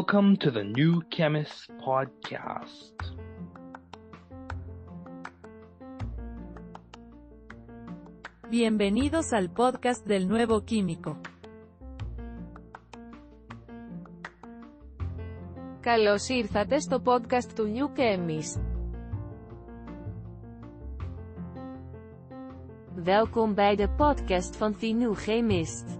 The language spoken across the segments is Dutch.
Welcome to the New Chemist Podcast. Bienvenidos al podcast del nuevo químico. Καλώς ήρθατε στο podcast του New Chemist. Welkom bij de podcast van The New Chemist.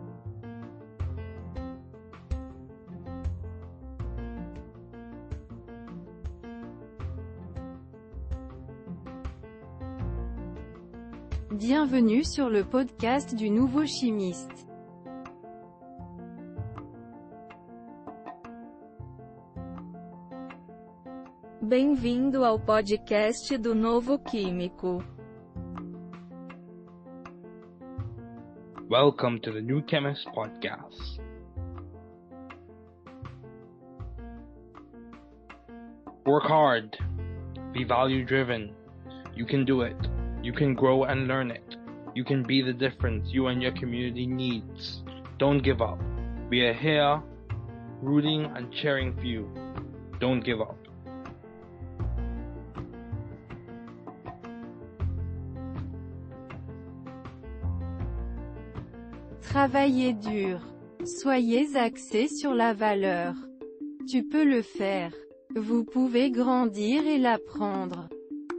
Bienvenue sur le podcast du nouveau chimiste. Bem-vindo ao podcast do novo químico. Welcome to the New Chemist Podcast. Work hard. Be value driven. You can do it. You can grow and learn it. You can be the difference you and your community needs. Don't give up. We are here rooting and cheering for you. Don't give up. Travaillez dur. Soyez axé sur la valeur. Tu peux le faire. Vous pouvez grandir et l'apprendre.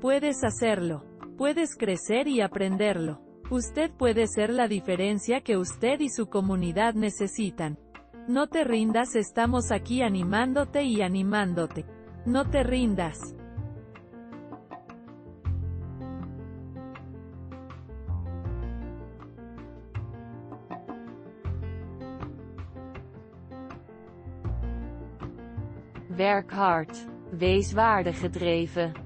Puedes hacerlo. Puedes crecer y aprenderlo. Usted puede ser la diferencia que usted y su comunidad necesitan. No te rindas, estamos aquí animándote y animándote. No te rindas. Werk hard. Wees waardegedreven.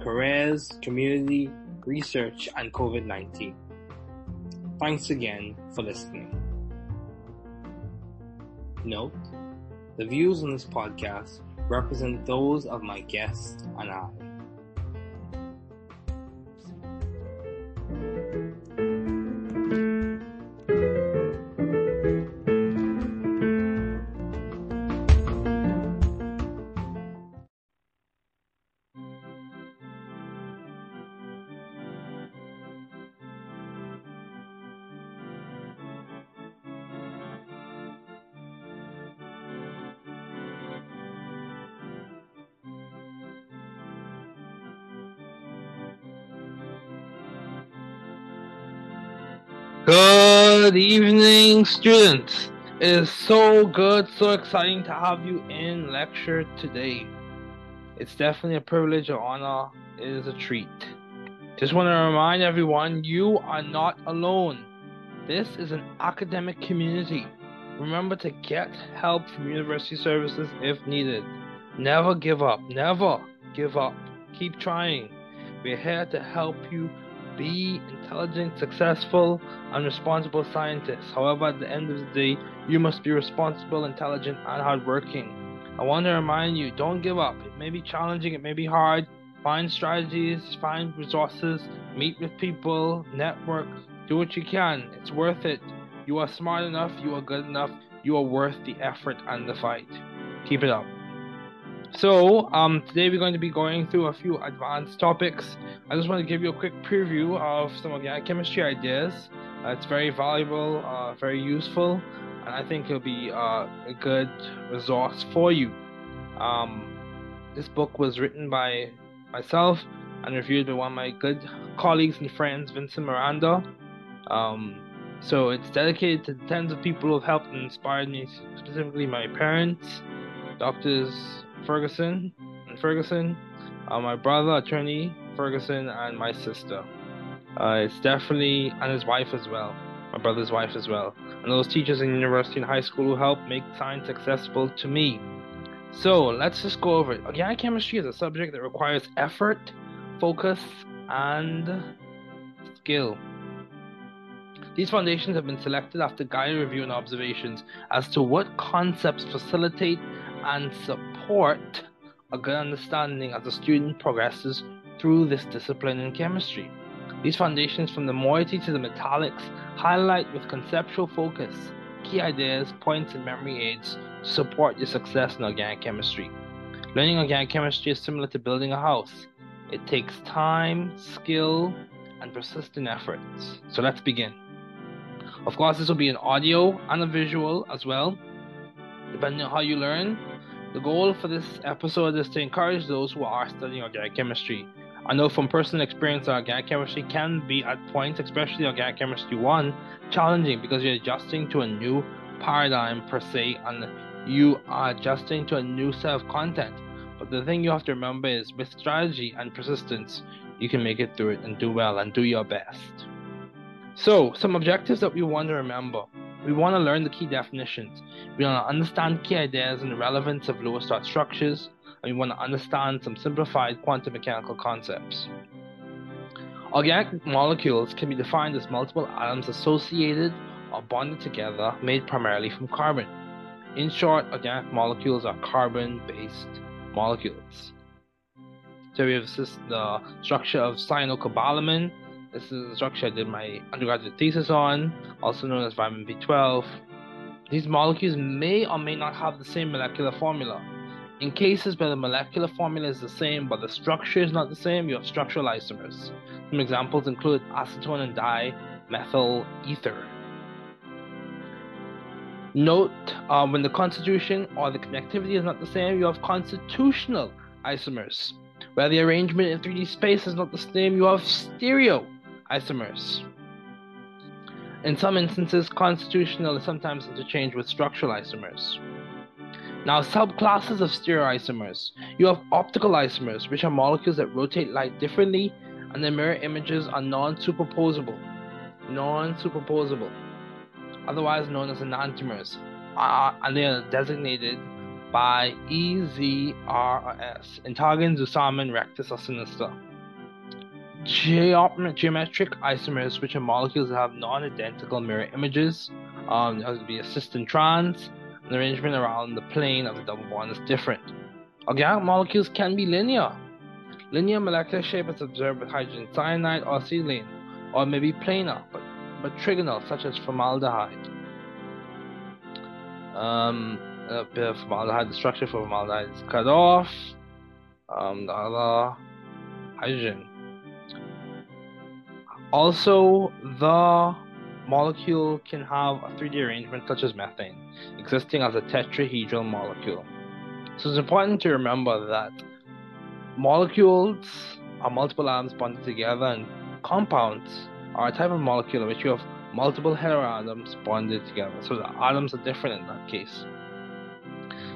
careers, community, research, and COVID-19. Thanks again for listening. Note, the views on this podcast represent those of my guests and I. Good evening, students. It is so good, so exciting to have you in lecture today. It's definitely a privilege, or honor. It is a treat. Just want to remind everyone you are not alone. This is an academic community. Remember to get help from university services if needed. Never give up. Never give up. Keep trying. We're here to help you be intelligent, successful, and responsible scientists. However, at the end of the day, you must be responsible, intelligent, and hardworking. I want to remind you don't give up. It may be challenging, it may be hard. Find strategies, find resources, meet with people, network, do what you can. It's worth it. You are smart enough, you are good enough, you are worth the effort and the fight. Keep it up. So, um, today we're going to be going through a few advanced topics. I just want to give you a quick preview of some organic chemistry ideas. Uh, it's very valuable, uh, very useful, and I think it'll be uh, a good resource for you. Um, this book was written by myself and reviewed by one of my good colleagues and friends, Vincent Miranda. Um, so it's dedicated to the tens of people who have helped and inspired me, specifically my parents, doctors Ferguson and Ferguson, uh, my brother, attorney Ferguson, and my sister. Uh, it's definitely, and his wife as well, my brother's wife as well, and those teachers in university and high school who helped make science accessible to me. So let's just go over it. Organic chemistry is a subject that requires effort, focus, and skill. These foundations have been selected after guided review and observations as to what concepts facilitate and support a good understanding as the student progresses through this discipline in chemistry. These foundations from the moiety to the metallics highlight with conceptual focus key ideas, points, and memory aids to support your success in organic chemistry. Learning organic chemistry is similar to building a house. It takes time, skill, and persistent efforts. So let's begin. Of course, this will be an audio and a visual as well. Depending on how you learn, the goal for this episode is to encourage those who are studying organic chemistry. I know from personal experience that organic chemistry can be at points, especially organic chemistry 1, challenging because you're adjusting to a new paradigm per se and you are adjusting to a new set of content. But the thing you have to remember is with strategy and persistence, you can make it through it and do well and do your best. So, some objectives that we want to remember. We want to learn the key definitions. We want to understand key ideas and the relevance of Lewis dot structures, and we want to understand some simplified quantum mechanical concepts. Organic molecules can be defined as multiple atoms associated or bonded together, made primarily from carbon. In short, organic molecules are carbon based molecules. So we have the structure of cyanocobalamin, this is the structure I did my undergraduate thesis on, also known as vitamin B12. These molecules may or may not have the same molecular formula. In cases where the molecular formula is the same but the structure is not the same, you have structural isomers. Some examples include acetone and dimethyl ether. Note uh, when the constitution or the connectivity is not the same, you have constitutional isomers. Where the arrangement in 3D space is not the same, you have stereo isomers. In some instances, constitutional is sometimes interchanged with structural isomers. Now, subclasses of stereoisomers. You have optical isomers, which are molecules that rotate light differently, and their mirror images are non-superposable. Non-superposable, otherwise known as enantiomers, uh, and they are designated by EZRS, Integer Zusammen rectus or sinister. Geometric isomers, which are molecules that have non-identical mirror images, um, there to be a cis and trans, the arrangement around the plane of the double bond is different. Organic molecules can be linear. Linear molecular shape is observed with hydrogen cyanide or acetylene, or maybe planar, but, but trigonal, such as formaldehyde. Um, a bit of formaldehyde, the structure for formaldehyde is cut off. Um, the other hydrogen. Also, the molecule can have a 3D arrangement such as methane, existing as a tetrahedral molecule. So it's important to remember that molecules are multiple atoms bonded together, and compounds are a type of molecule in which you have multiple heteroatoms bonded together. So the atoms are different in that case.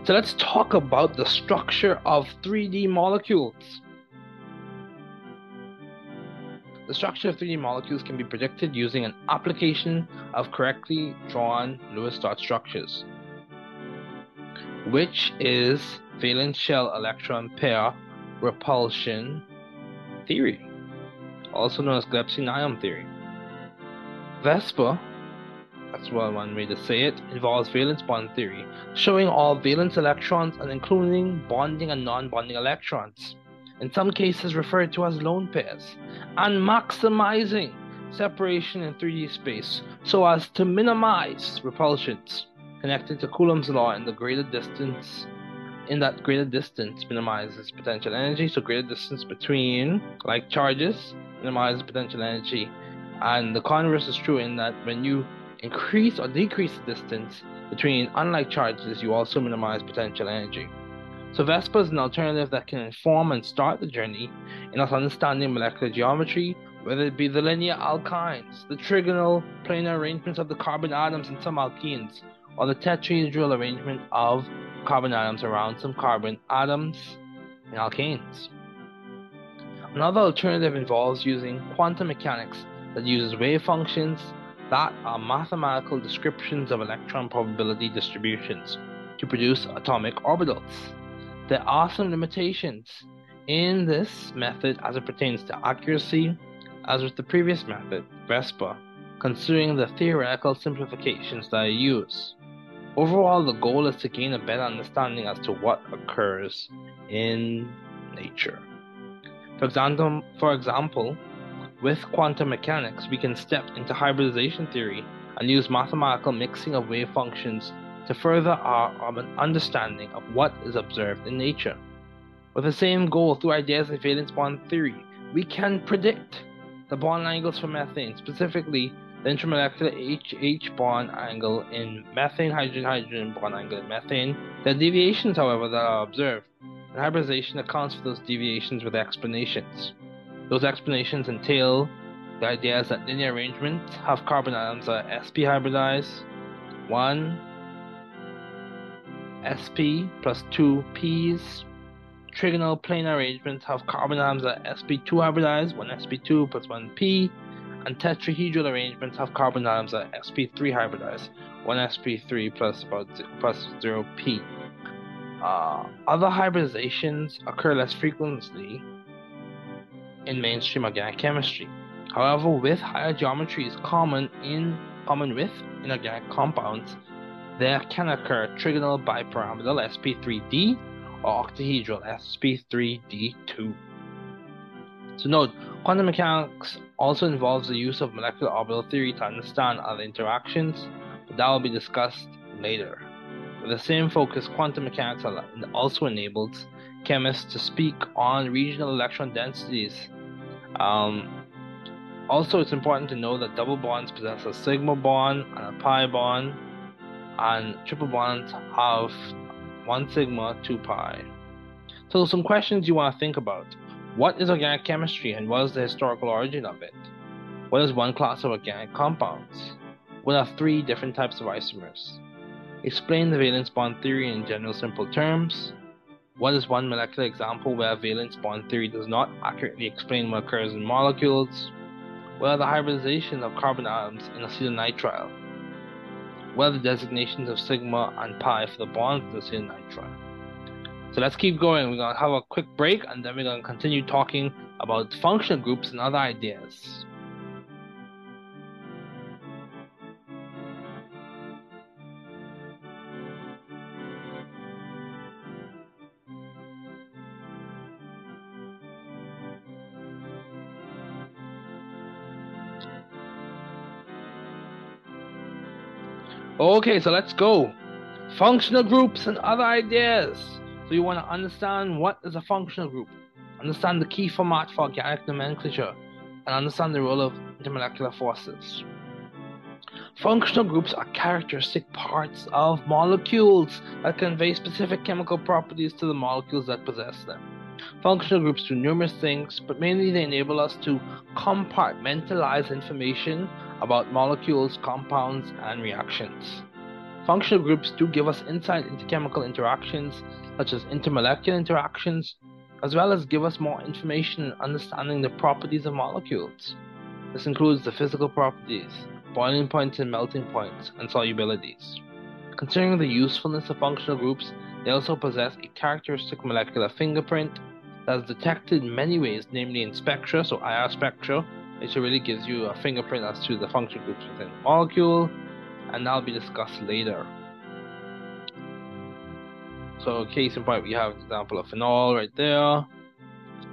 So let's talk about the structure of 3D molecules. The structure of 3D molecules can be predicted using an application of correctly drawn Lewis dot structures, which is valence shell electron pair repulsion theory, also known as Gillespie-Needham theory. VSEPR, that's one way to say it, involves valence bond theory, showing all valence electrons and including bonding and non-bonding electrons in some cases referred to as lone pairs, and maximizing separation in 3D space so as to minimize repulsions connected to Coulomb's law in the greater distance in that greater distance minimizes potential energy. So greater distance between like charges minimizes potential energy. And the converse is true in that when you increase or decrease the distance between unlike charges you also minimize potential energy so VSEPR is an alternative that can inform and start the journey in us understanding molecular geometry, whether it be the linear alkynes, the trigonal planar arrangements of the carbon atoms in some alkenes, or the tetrahedral arrangement of carbon atoms around some carbon atoms in alkanes. Another alternative involves using quantum mechanics that uses wave functions that are mathematical descriptions of electron probability distributions to produce atomic orbitals. There are some limitations in this method as it pertains to accuracy, as with the previous method, VSEPR, considering the theoretical simplifications that I use. Overall, the goal is to gain a better understanding as to what occurs in nature. For example, for example, with quantum mechanics, we can step into hybridization theory and use mathematical mixing of wave functions to further our um, understanding of what is observed in nature. With the same goal through ideas of valence bond theory, we can predict the bond angles for methane, specifically the intermolecular HH bond angle in methane, hydrogen, hydrogen bond angle in methane. There are deviations, however, that are observed, and hybridization accounts for those deviations with explanations. Those explanations entail the ideas that linear arrangements have carbon atoms are sp hybridized, 1 sp plus 2 p's. Trigonal planar arrangements have carbon atoms at sp2 hybridized, 1 sp2 plus 1 p, and tetrahedral arrangements have carbon atoms at sp3 hybridized, 1 sp3 plus about plus 0 p. Uh, other hybridizations occur less frequently in mainstream organic chemistry. However, with higher geometries common in common with inorganic compounds, there can occur trigonal bipyramidal sp3d or octahedral sp3d2. So note, quantum mechanics also involves the use of molecular orbital theory to understand other interactions, but that will be discussed later. With the same focus, quantum mechanics also enables chemists to speak on regional electron densities. Um, also, it's important to know that double bonds possess a sigma bond and a pi bond, and triple bonds have 1 sigma 2 pi. So some questions you want to think about. What is organic chemistry and what is the historical origin of it? What is one class of organic compounds? What are three different types of isomers? Explain the valence bond theory in general simple terms. What is one molecular example where valence bond theory does not accurately explain what occurs in molecules? What are the hybridization of carbon atoms in acetonitrile? Well the designations of sigma and pi for the bonds of lithium nitride. So let's keep going. We're going to have a quick break and then we're going to continue talking about functional groups and other ideas. Okay, so let's go. Functional groups and other ideas. So you want to understand what is a functional group, understand the key format for organic nomenclature, and understand the role of intermolecular forces. Functional groups are characteristic parts of molecules that convey specific chemical properties to the molecules that possess them. Functional groups do numerous things, but mainly they enable us to compartmentalize information about molecules, compounds, and reactions. Functional groups do give us insight into chemical interactions, such as intermolecular interactions, as well as give us more information in understanding the properties of molecules. This includes the physical properties, boiling points and melting points, and solubilities. Considering the usefulness of functional groups, they also possess a characteristic molecular fingerprint that is detected in many ways, namely in spectra, so IR spectra, it really gives you a fingerprint as to the function groups within the molecule, and that'll be discussed later. So, case in point, we have an example of phenol right there.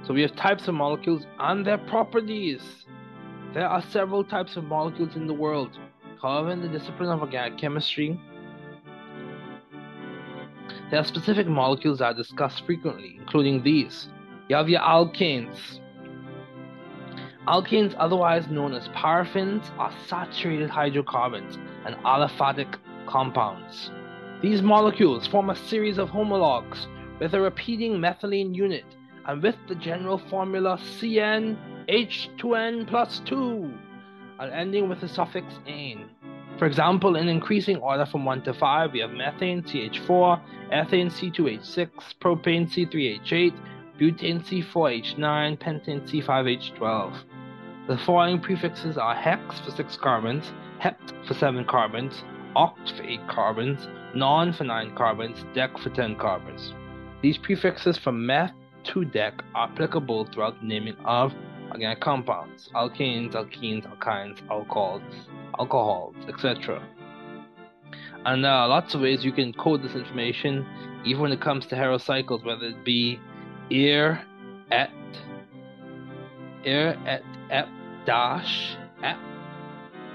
So, we have types of molecules and their properties. There are several types of molecules in the world. However, in the discipline of organic chemistry, there are specific molecules that are discussed frequently, including these. You have your alkanes, Alkanes, otherwise known as paraffins, are saturated hydrocarbons and aliphatic compounds. These molecules form a series of homologs with a repeating methylene unit and with the general formula CnH2n plus 2 and ending with the suffix ane. For example, in increasing order from 1 to 5, we have methane CH4, ethane C2H6, propane C3H8, butane C4H9, pentane C5H12. The following prefixes are hex for 6 carbons, hept for 7 carbons, oct for 8 carbons, non for 9 carbons, dec for 10 carbons. These prefixes from meth to dec are applicable throughout the naming of organic compounds, alkanes, alkenes, alkynes, alcohols, alcohols, etc. And there are lots of ways you can code this information, even when it comes to heterocycles, whether it be ir, et, ir, et, ep, dash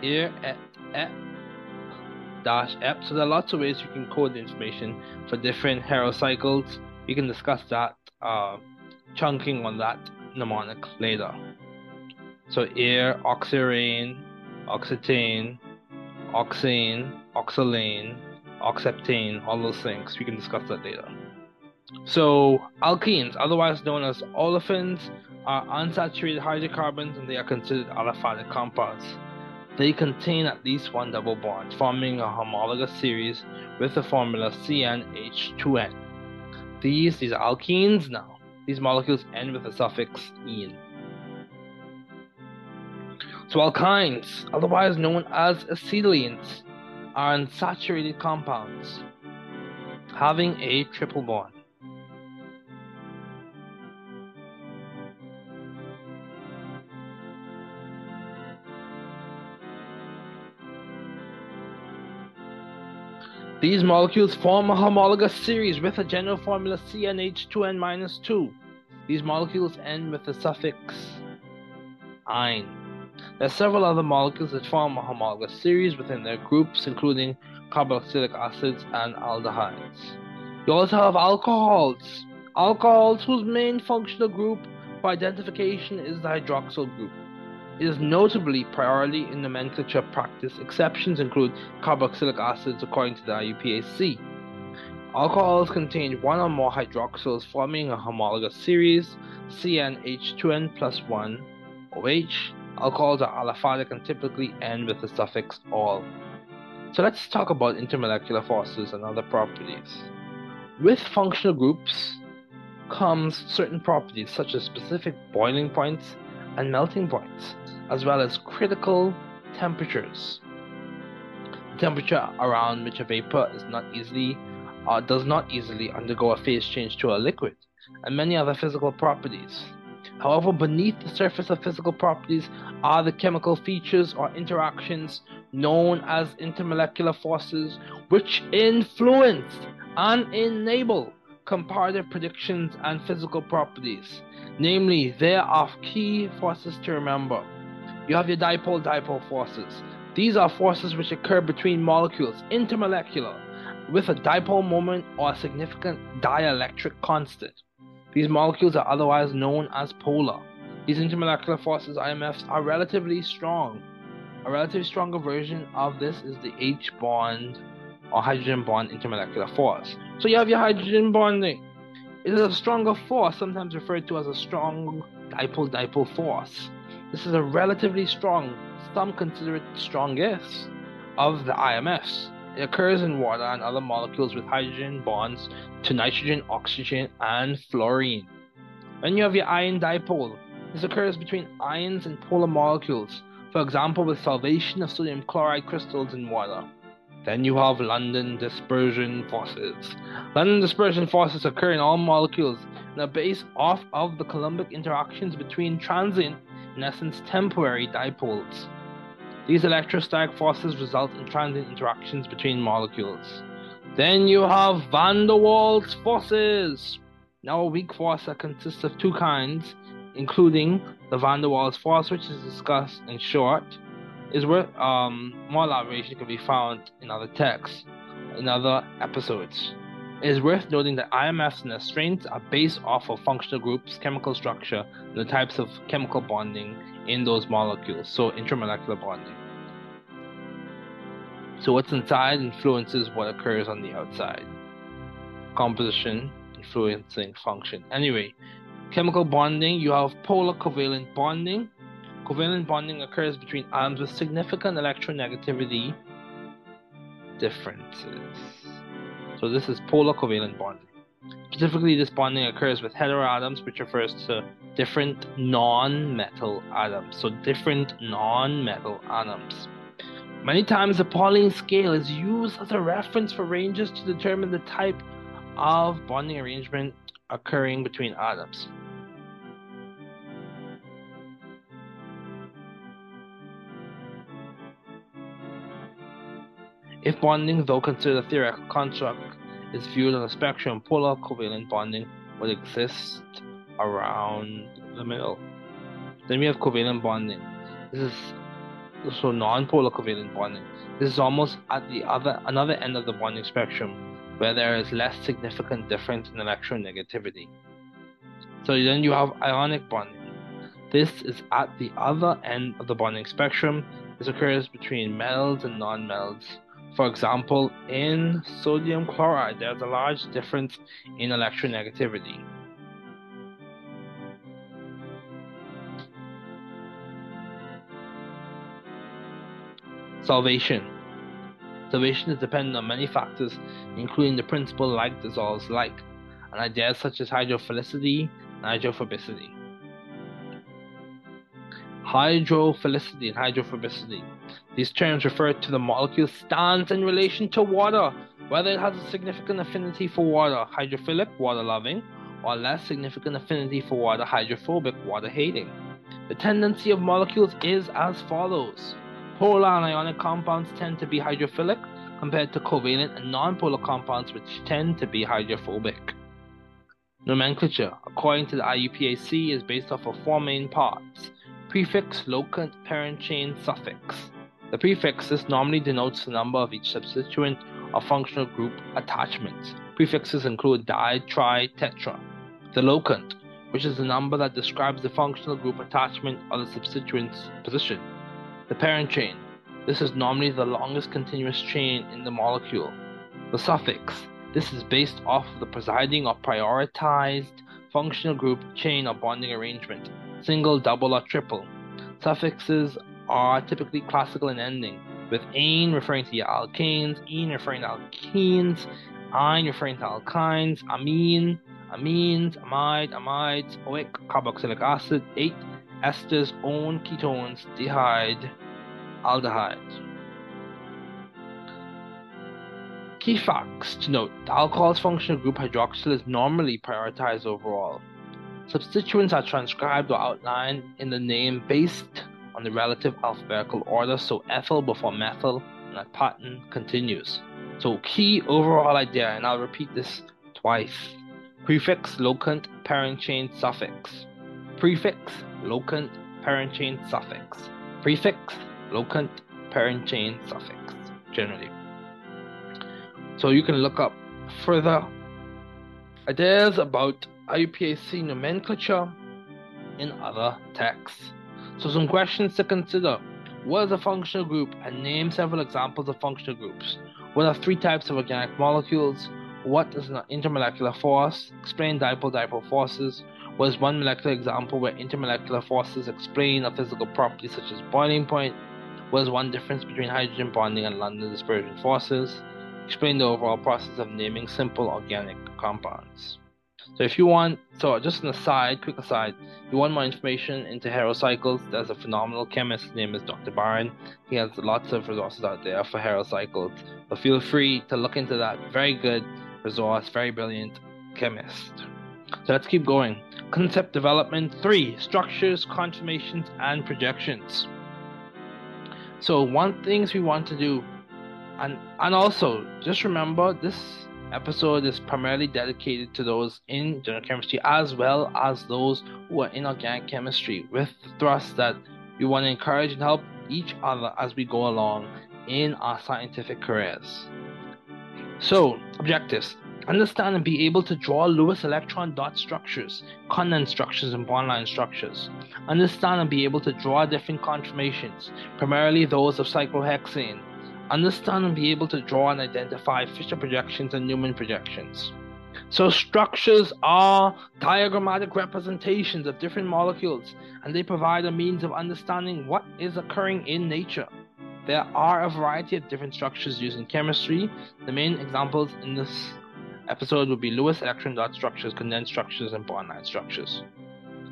here at ep dash ep. So there are lots of ways you can code the information for different heterocycles. We can discuss that uh, chunking on that mnemonic later. So air, oxirane, oxetane, oxane, oxalane, oxeptane, all those things. We can discuss that later. So alkenes, otherwise known as olefins, are unsaturated hydrocarbons and they are considered aliphatic compounds. They contain at least one double bond, forming a homologous series with the formula CnH2n. These, these are alkenes now. These molecules end with the suffix "-ene". So alkynes, otherwise known as acetylenes, are unsaturated compounds having a triple bond. These molecules form a homologous series with a general formula CnH2n-2. These molecules end with the suffix "-ine". There are several other molecules that form a homologous series within their groups, including carboxylic acids and aldehydes. You also have alcohols. Alcohols whose main functional group for identification is the hydroxyl group is notably priority in nomenclature practice. Exceptions include carboxylic acids according to the IUPAC. Alcohols contain one or more hydroxyls forming a homologous series, CnH2n plus 1 OH. Alcohols are aliphatic and typically end with the suffix "-ol". So let's talk about intermolecular forces and other properties. With functional groups comes certain properties such as specific boiling points and melting points as well as critical temperatures. The temperature around which a vapor is not easily uh, does not easily undergo a phase change to a liquid, and many other physical properties. However, beneath the surface of physical properties are the chemical features or interactions known as intermolecular forces, which influence and enable comparative predictions and physical properties. Namely, there are key forces to remember. You have your dipole dipole forces. These are forces which occur between molecules, intermolecular, with a dipole moment or a significant dielectric constant. These molecules are otherwise known as polar. These intermolecular forces, IMFs, are relatively strong. A relatively stronger version of this is the H bond or hydrogen bond intermolecular force. So you have your hydrogen bonding. It is a stronger force, sometimes referred to as a strong dipole dipole force. This is a relatively strong, some consider it strongest, of the IMFs. It occurs in water and other molecules with hydrogen bonds to nitrogen, oxygen, and fluorine. Then you have your ion dipole. This occurs between ions and polar molecules, for example, with solvation of sodium chloride crystals in water. Then you have London dispersion forces. London dispersion forces occur in all molecules and are based off of the Coulombic interactions between transient, in essence temporary dipoles. These electrostatic forces result in transient interactions between molecules. Then you have van der Waals forces. Now, a weak force that consists of two kinds, including the van der Waals force, which is discussed in short, is worth um, more elaboration can be found in other texts, in other episodes. It is worth noting that IMFs and their strengths are based off of functional groups, chemical structure, and the types of chemical bonding in those molecules, so intramolecular bonding. So what's inside influences what occurs on the outside. Composition influencing function. Anyway, chemical bonding, you have polar covalent bonding, Covalent bonding occurs between atoms with significant electronegativity differences. So this is polar covalent bonding. Specifically, this bonding occurs with heteroatoms, which refers to different non-metal atoms. So different non-metal atoms. Many times the Pauling scale is used as a reference for ranges to determine the type of bonding arrangement occurring between atoms. If bonding, though considered a theoretical construct, is viewed on a spectrum, polar covalent bonding would exist around the middle. Then we have covalent bonding. This is so non-polar covalent bonding. This is almost at the other another end of the bonding spectrum, where there is less significant difference in electronegativity. So then you have ionic bonding. This is at the other end of the bonding spectrum. This occurs between metals and non-metals for example, in sodium chloride, there's a large difference in electronegativity. Solvation. Solvation is dependent on many factors, including the principle like dissolves like, and ideas such as hydrophilicity and hydrophobicity. Hydrophilicity and hydrophobicity these terms refer to the molecule's stance in relation to water, whether it has a significant affinity for water, hydrophilic, water loving, or less significant affinity for water, hydrophobic, water hating. The tendency of molecules is as follows polar and ionic compounds tend to be hydrophilic compared to covalent and nonpolar compounds, which tend to be hydrophobic. Nomenclature, according to the IUPAC, is based off of four main parts prefix, locant, parent chain, suffix. The prefixes normally denotes the number of each substituent or functional group attachment. Prefixes include di, tri, tetra. The locant, which is the number that describes the functional group attachment or the substituent's position. The parent chain. This is normally the longest continuous chain in the molecule. The suffix. This is based off the presiding or prioritized functional group chain or bonding arrangement, single, double, or triple. Suffixes are typically classical in ending, with ane referring to alkanes, ene referring to alkenes, ine referring to alkynes, amine, amines, amide, amides, oic, carboxylic acid, 8 esters, one ketones, dehyde, aldehydes. Key facts to note the alcohol's functional group hydroxyl is normally prioritized overall. Substituents are transcribed or outlined in the name based on the relative alphabetical order, so ethyl before methyl, and that pattern continues. So, key overall idea, and I'll repeat this twice prefix, locant, parent chain, suffix. Prefix, locant, parent chain, suffix. Prefix, locant, parent chain, suffix, generally. So you can look up further ideas about IUPAC nomenclature in other texts. So some questions to consider. What is a functional group? And name several examples of functional groups. What are three types of organic molecules? What is an intermolecular force? Explain dipole-dipole forces. What is one molecular example where intermolecular forces explain a physical property such as boiling point? What is one difference between hydrogen bonding and London dispersion forces? explain the overall process of naming simple organic compounds. So if you want, so just an aside, quick aside, you want more information into HeroCycles, there's a phenomenal chemist, his name is Dr. Byron. He has lots of resources out there for HeroCycles. But feel free to look into that. Very good resource, very brilliant chemist. So let's keep going. Concept development three structures, conformations, and projections. So one things we want to do and and also just remember this episode is primarily dedicated to those in general chemistry as well as those who are in organic chemistry with the thrust that we want to encourage and help each other as we go along in our scientific careers. So, objectives understand and be able to draw Lewis electron dot structures, condensed structures, and bond line structures. Understand and be able to draw different conformations, primarily those of cyclohexane, understand and be able to draw and identify Fisher projections and Newman projections. So, structures are diagrammatic representations of different molecules, and they provide a means of understanding what is occurring in nature. There are a variety of different structures used in chemistry. The main examples in this episode would be Lewis electron dot structures, condensed structures, and bond line structures.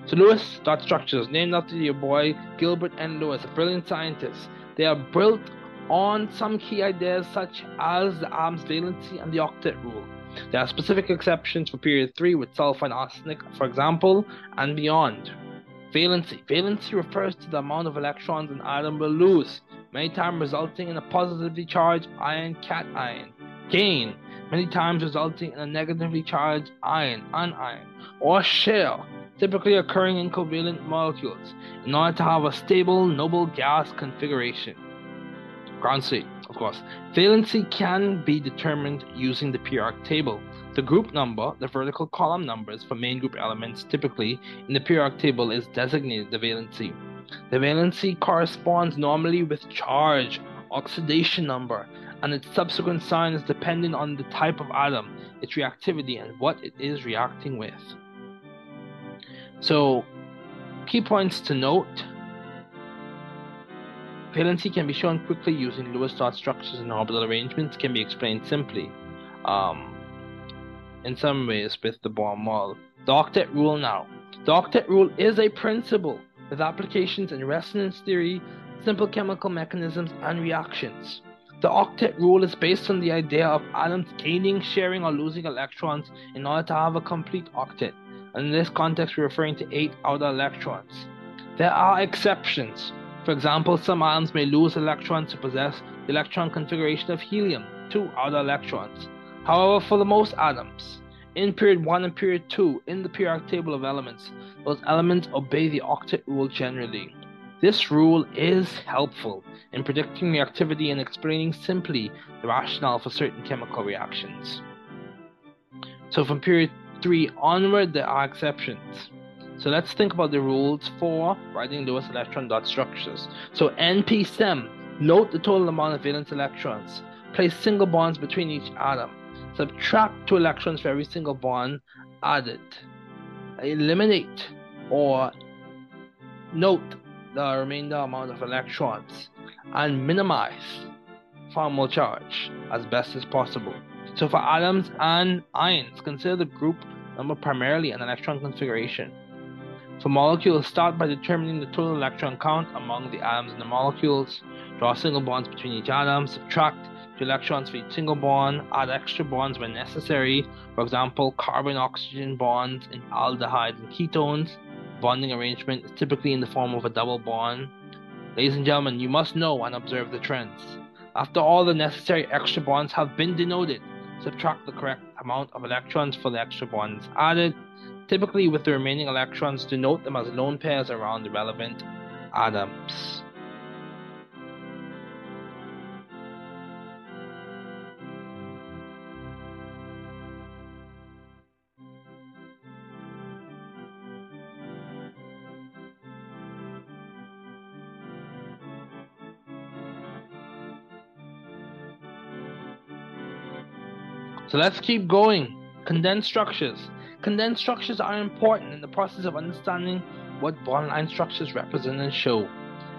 So, Lewis dot structures, named after your boy Gilbert N. Lewis, a brilliant scientist. They are built on some key ideas such as the arms valency and the octet rule. There are specific exceptions for period 3 with sulfur and arsenic, for example, and beyond. Valency. Valency refers to the amount of electrons an atom will lose, many times resulting in a positively charged ion cation. Gain. Many times resulting in a negatively charged ion anion. Or share, typically occurring in covalent molecules, in order to have a stable noble gas configuration ground state, of course. Valency can be determined using the periodic table. The group number, the vertical column numbers for main group elements typically in the periodic table is designated the valency. The valency corresponds normally with charge, oxidation number, and its subsequent sign is dependent on the type of atom, its reactivity, and what it is reacting with. So, key points to note Valency can be shown quickly using Lewis dot structures and orbital arrangements can be explained simply. Um, in some ways with the Bohr model. The octet rule now. The octet rule is a principle with applications in resonance theory, simple chemical mechanisms, and reactions. The octet rule is based on the idea of atoms gaining, sharing, or losing electrons in order to have a complete octet. And in this context, we're referring to eight outer electrons. There are exceptions. For example, some atoms may lose electrons to possess the electron configuration of helium, two outer electrons. However, for the most atoms, in period 1 and period 2 in the periodic table of elements, those elements obey the octet rule generally. This rule is helpful in predicting reactivity and explaining simply the rationale for certain chemical reactions. So from period 3 onward, there are exceptions. So let's think about the rules for writing Lewis electron dot structures. So NP-SEM, note the total amount of valence electrons. Place single bonds between each atom. Subtract two electrons for every single bond added. Eliminate or note the remainder amount of electrons and minimize formal charge as best as possible. So for atoms and ions, consider the group number primarily an electron configuration. For molecules, start by determining the total electron count among the atoms in the molecules. Draw single bonds between each atom. Subtract two electrons for each single bond, add extra bonds when necessary. For example, carbon oxygen bonds in aldehydes and ketones. Bonding arrangement is typically in the form of a double bond. Ladies and gentlemen, you must know and observe the trends. After all the necessary extra bonds have been denoted, subtract the correct amount of electrons for the extra bonds added, typically with the remaining electrons denote them as lone pairs around the relevant atoms. So let's keep going. Condensed structures. Condensed structures are important in the process of understanding what bond line structures represent and show.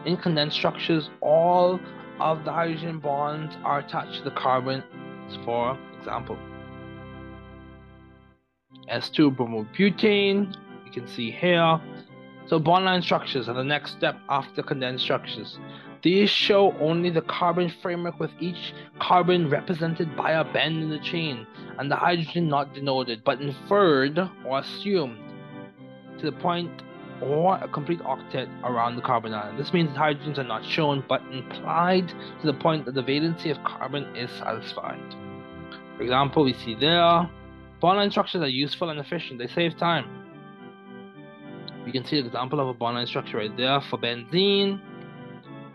In condensed structures, all of the hydrogen bonds are attached to the carbon. For example, S2 bromobutane, you can see here. So bond line structures are the next step after condensed structures. These show only the carbon framework with each carbon represented by a bend in the chain, and the hydrogen not denoted, but inferred or assumed to the point or a complete octet around the carbon atom. This means that hydrogens are not shown, but implied to the point that the valency of carbon is satisfied. For example, we see there, bond line structures are useful and efficient. They save time. We can see an example of a bond line structure right there for benzene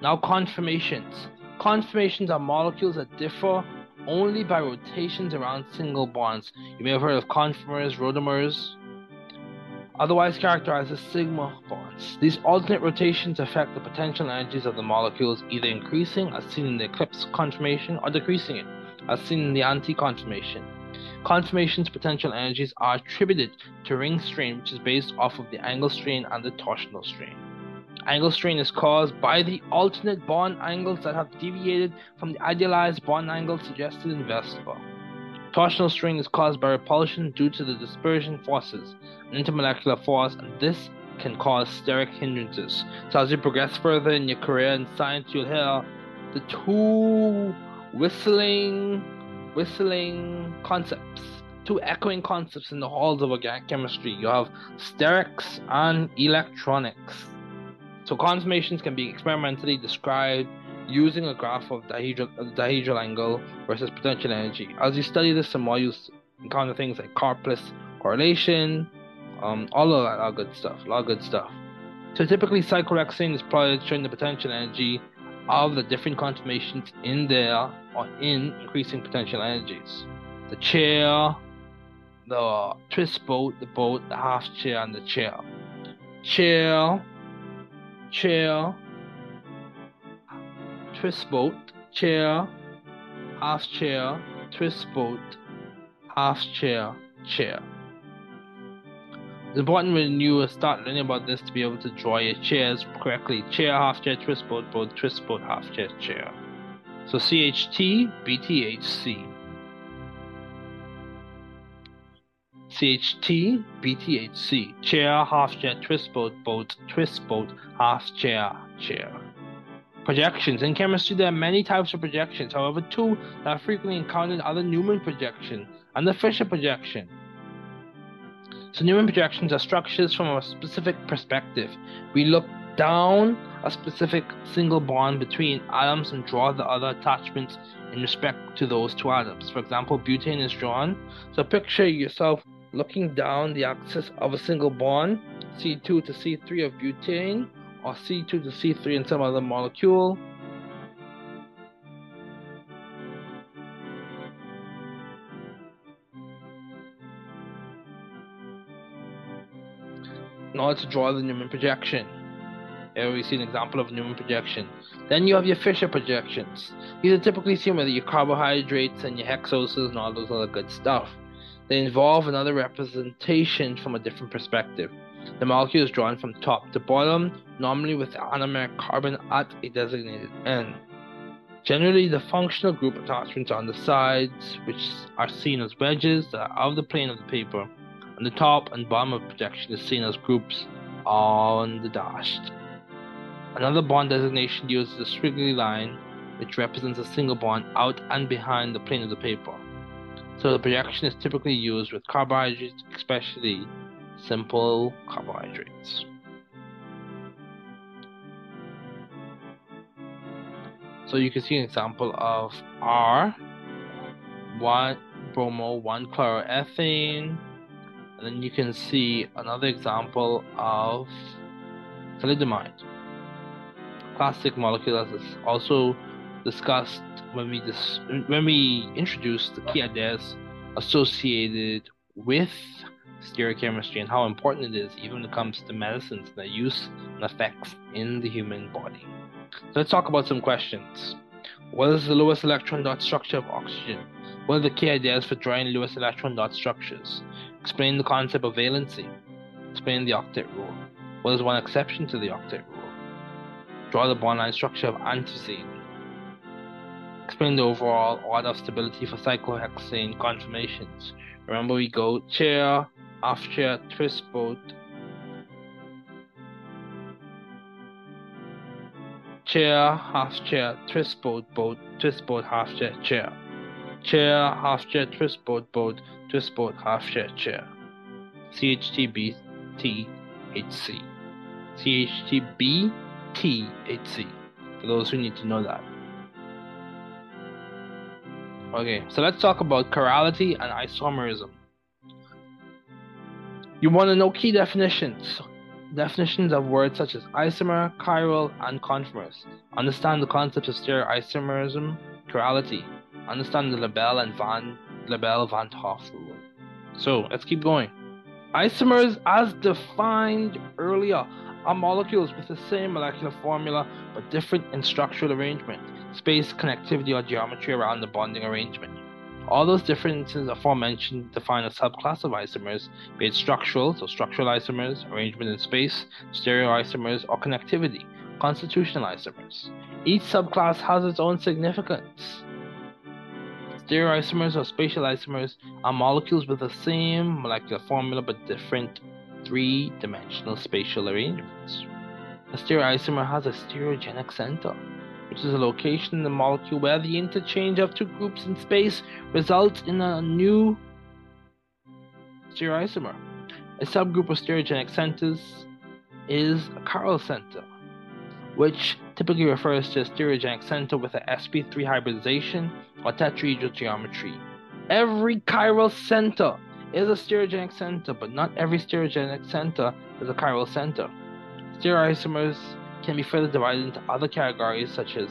now conformations. Conformations are molecules that differ only by rotations around single bonds. You may have heard of conformers, rotamers, otherwise characterized as sigma bonds. These alternate rotations affect the potential energies of the molecules, either increasing, as seen in the eclipse conformation, or decreasing it, as seen in the anti-conformation. Conformation's potential energies are attributed to ring strain, which is based off of the angle strain and the torsional strain. Angle strain is caused by the alternate bond angles that have deviated from the idealized bond angle suggested in VSEPR. Torsional strain is caused by repulsion due to the dispersion forces, an intermolecular force, and this can cause steric hindrances. So as you progress further in your career in science, you'll hear the two whistling, whistling concepts, two echoing concepts in the halls of organic chemistry. You have sterics and electronics. So conformations can be experimentally described using a graph of dihedral, dihedral angle versus potential energy. As you study this some more, you encounter things like Karplus correlation, um, all of that, all good stuff, a lot of good stuff. So typically cyclohexane is plotted showing the potential energy of the different conformations in there or in increasing potential energies. The chair, the twist boat, the boat, the half chair, and the chair. Chair chair, twist boat, chair, half chair, twist boat, half chair, chair. It's important when you start learning about this to be able to draw your chairs correctly. Chair, half chair, twist boat, boat, twist boat, half chair, chair. So CHT, BTHC. CHT, BTHC, chair, half chair, twist boat, boat, twist boat, half chair, chair. Projections. In chemistry, there are many types of projections. However, two that are frequently encountered are the Newman projection and the Fisher projection. So, Newman projections are structures from a specific perspective. We look down a specific single bond between atoms and draw the other attachments in respect to those two atoms. For example, butane is drawn. So, picture yourself looking down the axis of a single bond, C2 to C3 of butane, or C2 to C3 in some other molecule. Order to draw the Newman projection. Here we see an example of Newman projection. Then you have your Fischer projections. These are typically seen with your carbohydrates and your hexoses and all those other good stuff. They involve another representation from a different perspective. The molecule is drawn from top to bottom, normally with anomeric carbon at a designated end. Generally, the functional group attachments are on the sides, which are seen as wedges that are out of the plane of the paper, and the top and bottom of projection is seen as groups on the dashed. Another bond designation uses a squiggly line which represents a single bond out and behind the plane of the paper. So the projection is typically used with carbohydrates, especially simple carbohydrates. So you can see an example of R, one bromo, one chloroethane, and then you can see another example of thalidomide. Classic molecule as is also discussed when we dis- when we introduced the key ideas associated with stereochemistry and how important it is even when it comes to medicines and their use and effects in the human body. So let's talk about some questions. What is the lowest electron dot structure of oxygen? What are the key ideas for drawing Lewis electron dot structures? Explain the concept of valency. Explain the octet rule. What is one exception to the octet rule? Draw the bond line structure of anthracene. Explain the overall order of stability for cyclohexane conformations. Remember we go chair, half chair, twist boat, chair, half chair, twist boat, boat, twist boat, half chair, chair. Chair, half chair, twist boat, boat, twist boat, half chair, chair. CHTBTHC. CHTBTHC. For those who need to know that. Okay, so let's talk about chirality and isomerism. You want to know key definitions. Definitions of words such as isomer, chiral, and conformers. Understand the concepts of stereoisomerism, chirality. Understand the Lebel and Van Lebel Van Hoff rule. So let's keep going. Isomers, as defined earlier, are molecules with the same molecular formula but different in structural arrangement, space, connectivity, or geometry around the bonding arrangement. All those differences aforementioned define a subclass of isomers, be it structural, so structural isomers, arrangement in space, stereoisomers, or connectivity, constitutional isomers. Each subclass has its own significance. Stereoisomers or spatial isomers are molecules with the same molecular formula but different three dimensional spatial arrangements. A stereoisomer has a stereogenic center, which is a location in the molecule where the interchange of two groups in space results in a new stereoisomer. A subgroup of stereogenic centers is a chiral center, which typically refers to a stereogenic center with a sp3 hybridization or tetrahedral geometry. Every chiral center is a stereogenic center, but not every stereogenic center is a chiral center. Stereoisomers can be further divided into other categories such as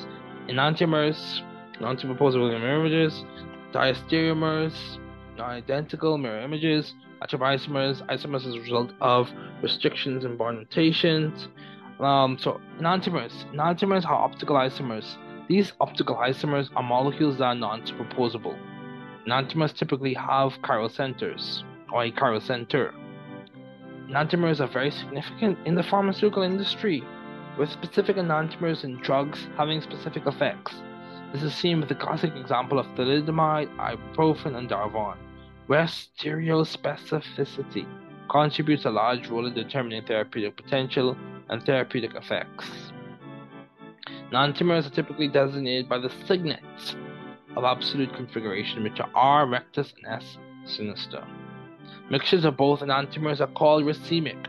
enantiomers, non-superposable mirror images, diastereomers, non-identical mirror images, atomizomers, isomers as a result of restrictions in bond rotations. Um, so enantiomers, enantiomers are optical isomers. These optical isomers are molecules that are non-superposable. Enantiomers typically have chiral centers, or a chiral center. Enantiomers are very significant in the pharmaceutical industry with specific enantiomers in drugs having specific effects. This is seen with the classic example of thalidomide, ibuprofen, and Darvon, where stereospecificity contributes a large role in determining therapeutic potential and therapeutic effects. Enantiomers are typically designated by the signets of absolute configuration, which are R rectus and S sinister. Mixtures of both enantiomers are called racemic,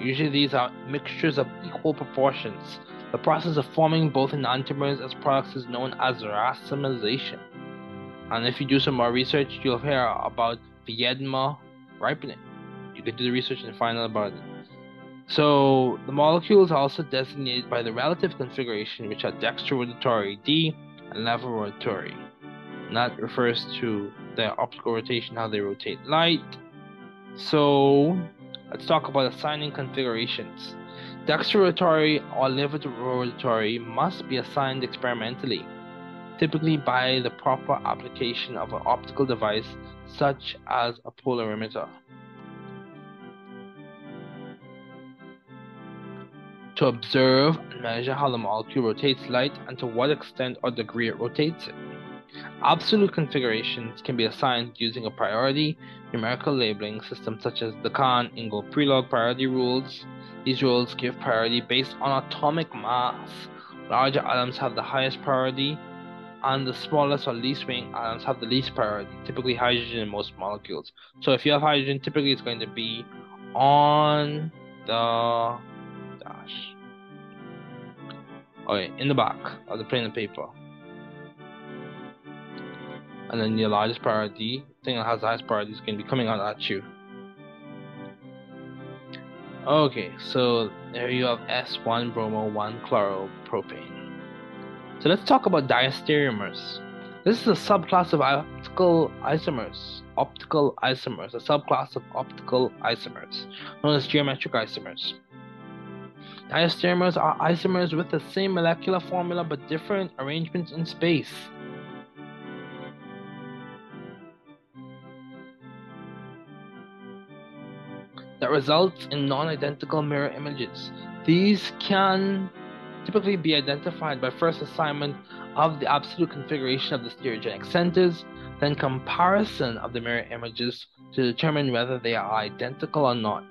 Usually these are mixtures of equal proportions. The process of forming both enantiomers as products is known as racemization. And if you do some more research, you'll hear about Viedma ripening. You can do the research and find out about it. So the molecules are also designated by the relative configuration, which are dextrorotatory D and levorotatory. And that refers to their optical rotation, how they rotate light. So Let's talk about assigning configurations. Dextrorotatory or levorotatory must be assigned experimentally, typically by the proper application of an optical device such as a polarimeter. To observe and measure how the molecule rotates light and to what extent or degree it rotates it. Absolute configurations can be assigned using a priority numerical labeling system such as the Kahn Ingold Prelog priority rules. These rules give priority based on atomic mass. Larger atoms have the highest priority, and the smallest or least weighing atoms have the least priority, typically hydrogen in most molecules. So if you have hydrogen, typically it's going to be on the dash. Okay, in the back of the plain of paper. And then your largest priority, thing that has the highest priority, is going to be coming out at you. Okay, so there you have S1 bromo 1 chloropropane. So let's talk about diastereomers. This is a subclass of optical isomers. Optical isomers, a subclass of optical isomers, known as geometric isomers. Diastereomers are isomers with the same molecular formula but different arrangements in space. That results in non identical mirror images. These can typically be identified by first assignment of the absolute configuration of the stereogenic centers, then comparison of the mirror images to determine whether they are identical or not.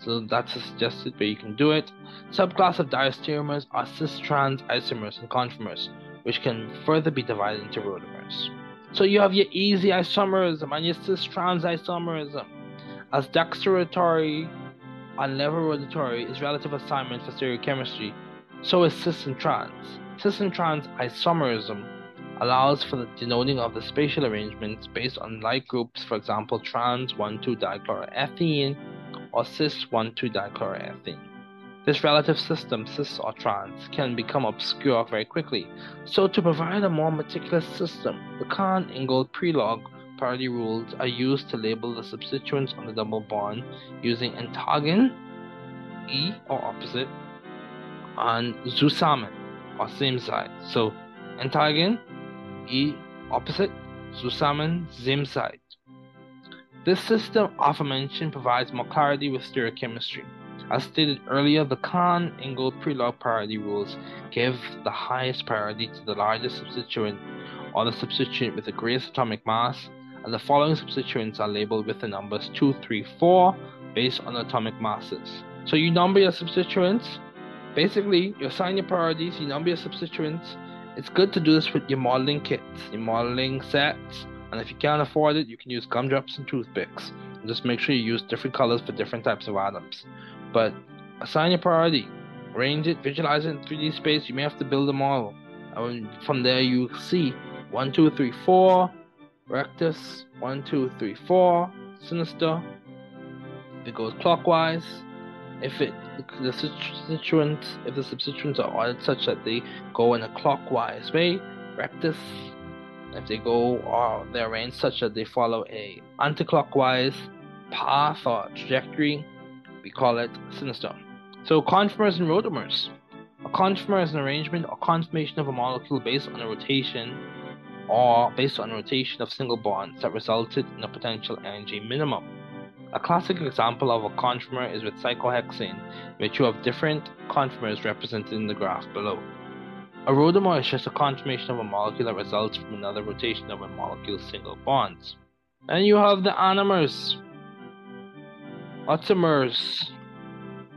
So that's a suggested way you can do it. Subclass of diastereomers are cis-trans isomers and conformers, which can further be divided into rotamers. So you have your easy isomerism and your cis-trans isomerism. As dexteratory and level rotatory is relative assignment for stereochemistry, so is cis and trans. Cis and trans isomerism allows for the denoting of the spatial arrangements based on like groups, for example, trans 1,2-dichloroethene or cis 1,2-dichloroethene. This relative system, cis or trans, can become obscure very quickly. So, to provide a more meticulous system, the Kahn Ingold Prelog priority rules are used to label the substituents on the double bond using antagon, E or opposite, and zusammen or same side. So antagon, E opposite, zusammen, same side. This system aforementioned provides more clarity with stereochemistry. As stated earlier, the Kahn Ingold Prelog priority rules give the highest priority to the largest substituent or the substituent with the greatest atomic mass and the following substituents are labeled with the numbers 2, 3, 4 based on atomic masses. So you number your substituents. Basically, you assign your priorities, you number your substituents. It's good to do this with your modeling kits, your modeling sets, and if you can't afford it, you can use gumdrops and toothpicks. Just make sure you use different colors for different types of atoms. But assign your priority, arrange it, visualize it in 3D space. You may have to build a model. And from there, you see 1, 2, 3, 4, rectus, one, two, three, four, sinister. If it goes clockwise, if it the substituents if the substituents are ordered such that they go in a clockwise way, rectus. If they go uh, or they're arranged such that they follow a anticlockwise path or trajectory, we call it sinister. So conformers and rotamers. A conformer is an arrangement or conformation of a molecule based on a rotation or based on rotation of single bonds that resulted in a potential energy minimum. A classic example of a conformer is with cyclohexane, which you have different conformers represented in the graph below. A rotamer is just a conformation of a molecule that results from another rotation of a molecule's single bonds. And you have the anomers, automers,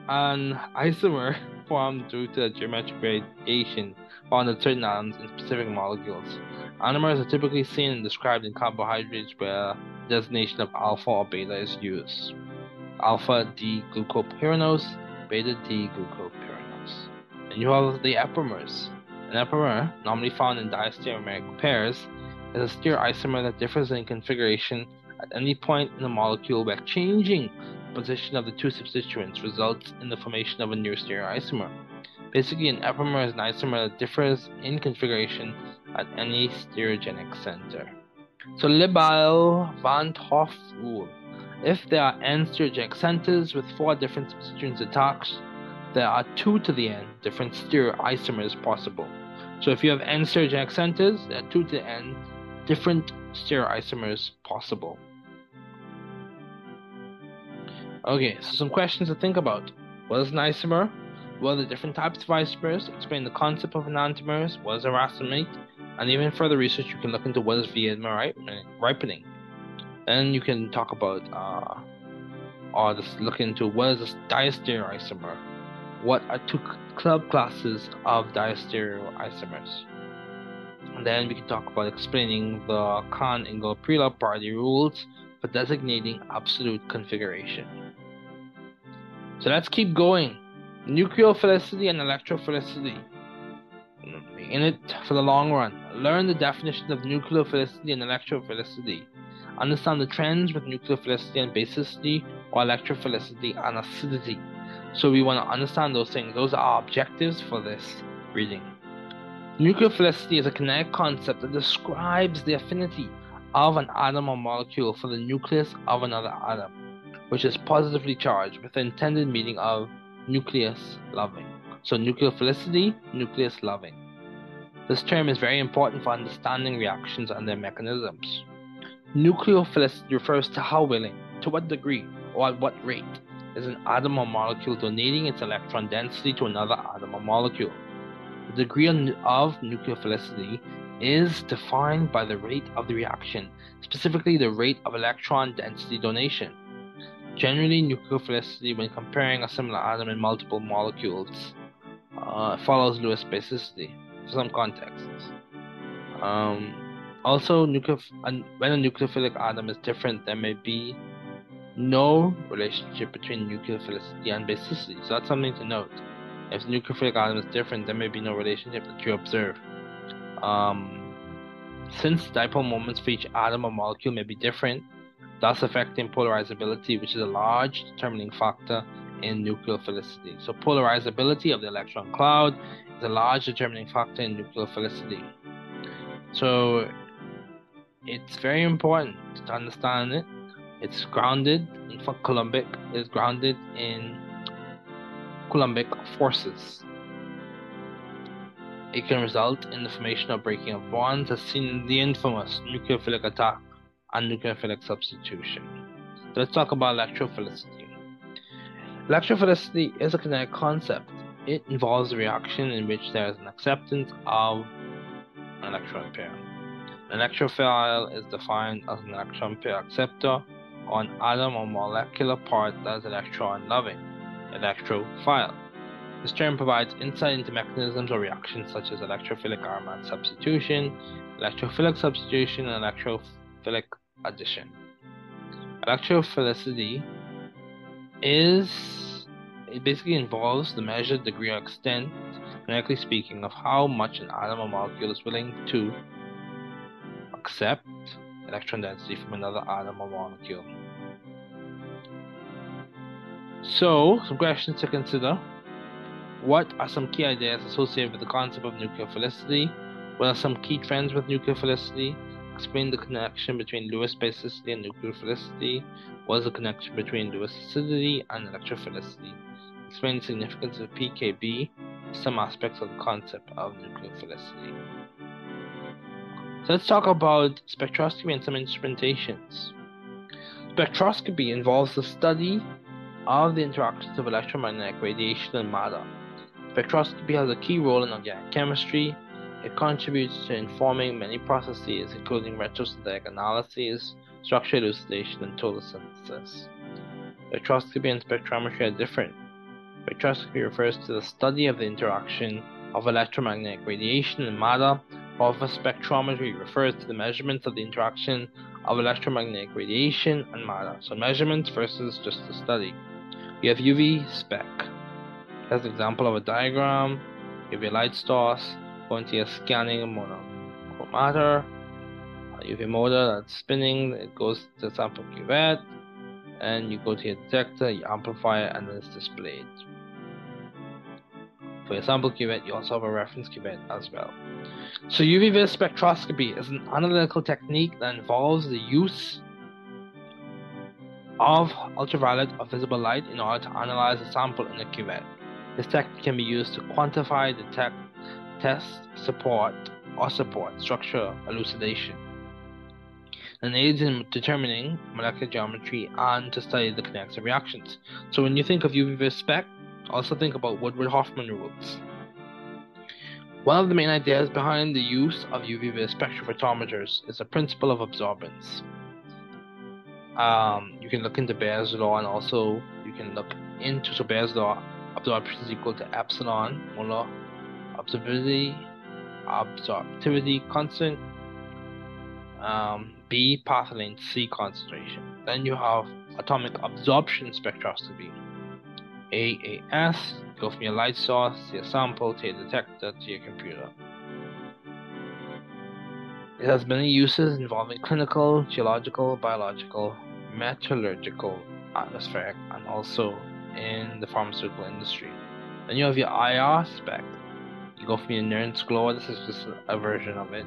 and isomer formed due to the geometric variation found in certain atoms in specific molecules. Anomers are typically seen and described in carbohydrates where designation of alpha or beta is used. Alpha D glucopyranose, beta D glucopyranose. And you have the epimers. An epimer, normally found in diastereomeric pairs, is a stereoisomer that differs in configuration at any point in the molecule where changing the position of the two substituents results in the formation of a new stereoisomer. Basically, an epimer is an isomer that differs in configuration at any stereogenic center. So Libelle van 't Hoff rule. If there are n stereogenic centers with four different substituents attached, there are two to the n different stereoisomers possible. So if you have n stereogenic centers, there are two to the n different stereoisomers possible. Okay, so some questions to think about. What is an isomer? What are the different types of isomers? Explain the concept of enantiomers. What is a racemate? And even further research, you can look into what is Vietnam ripening. Then you can talk about, uh, or just look into what is a diastereoisomer. What are two club classes of diastereoisomers? And then we can talk about explaining the Kahn Engel Prelow party rules for designating absolute configuration. So let's keep going. Nucleophilicity and electrophilicity. In it for the long run. Learn the definitions of nucleophilicity and electrophilicity. Understand the trends with nucleophilicity and basicity or electrophilicity and acidity. So we want to understand those things. Those are our objectives for this reading. Nucleophilicity is a kinetic concept that describes the affinity of an atom or molecule for the nucleus of another atom, which is positively charged with the intended meaning of nucleus loving. So nucleophilicity, nucleus loving. This term is very important for understanding reactions and their mechanisms. Nucleophilicity refers to how willing, to what degree, or at what rate is an atom or molecule donating its electron density to another atom or molecule. The degree of nucleophilicity is defined by the rate of the reaction, specifically the rate of electron density donation. Generally, nucleophilicity, when comparing a similar atom in multiple molecules, uh, follows Lewis basicity some contexts. Um, also, when a nucleophilic atom is different, there may be no relationship between nucleophilicity and basicity. So that's something to note. If the nucleophilic atom is different, there may be no relationship that you observe. Um, since dipole moments for each atom or molecule may be different, thus affecting polarizability, which is a large determining factor in nucleophilicity. So polarizability of the electron cloud a large determining factor in nucleophilicity. So it's very important to understand it. It's grounded in Columbic is grounded in Coulombic forces. It can result in the formation or breaking of bonds as seen in the infamous nucleophilic attack and nucleophilic substitution. So let's talk about electrophilicity. Electrophilicity is a kinetic concept. It involves a reaction in which there is an acceptance of an electron pair. An electrophile is defined as an electron pair acceptor or an atom or molecular part that is electron loving, electrophile. This term provides insight into mechanisms or reactions such as electrophilic aromatic substitution, electrophilic substitution, and electrophilic addition. Electrophilicity is it basically involves the measured degree or extent, genetically speaking, of how much an atom or molecule is willing to accept electron density from another atom or molecule. So, some questions to consider. What are some key ideas associated with the concept of nucleophilicity? What are some key trends with nucleophilicity? Explain the connection between Lewis basicity and nucleophilicity. What is the connection between Lewis acidity and electrophilicity? Explain the significance of PKB, some aspects of the concept of nucleophilicity. So let's talk about spectroscopy and some instrumentations. Spectroscopy involves the study of the interactions of electromagnetic radiation and matter. Spectroscopy has a key role in organic chemistry. It contributes to informing many processes, including retrosynthetic analyses, structure elucidation, and total synthesis. Spectroscopy and spectrometry are different. Spectroscopy refers to the study of the interaction of electromagnetic radiation and matter, while spectrometry refers to the measurements of the interaction of electromagnetic radiation and matter. So measurements versus just the study. You have UV spec. As an example of a diagram, you your light source going to your scanning monochromator, UV motor that's spinning, it goes to the sample cuvette, and you go to your detector, you amplify it, and it's displayed. For your sample cuvette, you also have a reference cuvette as well. So UV vis spectroscopy is an analytical technique that involves the use of ultraviolet or visible light in order to analyze a sample in a cuvette. This technique can be used to quantify, detect, test, support, or support structure elucidation, and aids in determining molecular geometry and to study the kinetics of reactions. So when you think of UV spec, also think about Woodward Hoffman rules. One of the main ideas behind the use of UV spectrophotometers is the principle of absorbance. Um, you can look into Bayes' law and also you can look into so law absorption is equal to epsilon molar absorptivity absorptivity constant, um, B path length, C concentration. Then you have atomic absorption spectroscopy. AAS, go from your light source to your sample to your detector to your computer. It has many uses involving clinical, geological, biological, metallurgical, atmospheric, and also in the pharmaceutical industry. Then you have your IR spec. You go from your Nernst glow, this is just a version of it,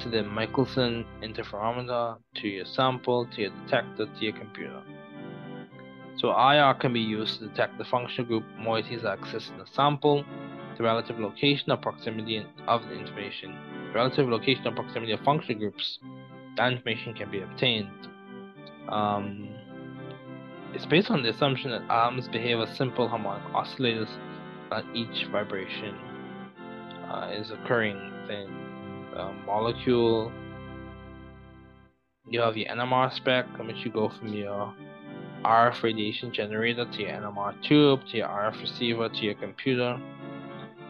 to the Michelson interferometer, to your sample, to your detector, to your computer. So IR can be used to detect the functional group moieties that exist in the sample, the relative location or proximity of the information, the relative location or proximity of functional groups. That information can be obtained. Um, it's based on the assumption that atoms behave as simple harmonic oscillators, that each vibration uh, is occurring within the molecule. You have your NMR spec, in which you go from your RF radiation generator to your NMR tube, to your RF receiver, to your computer.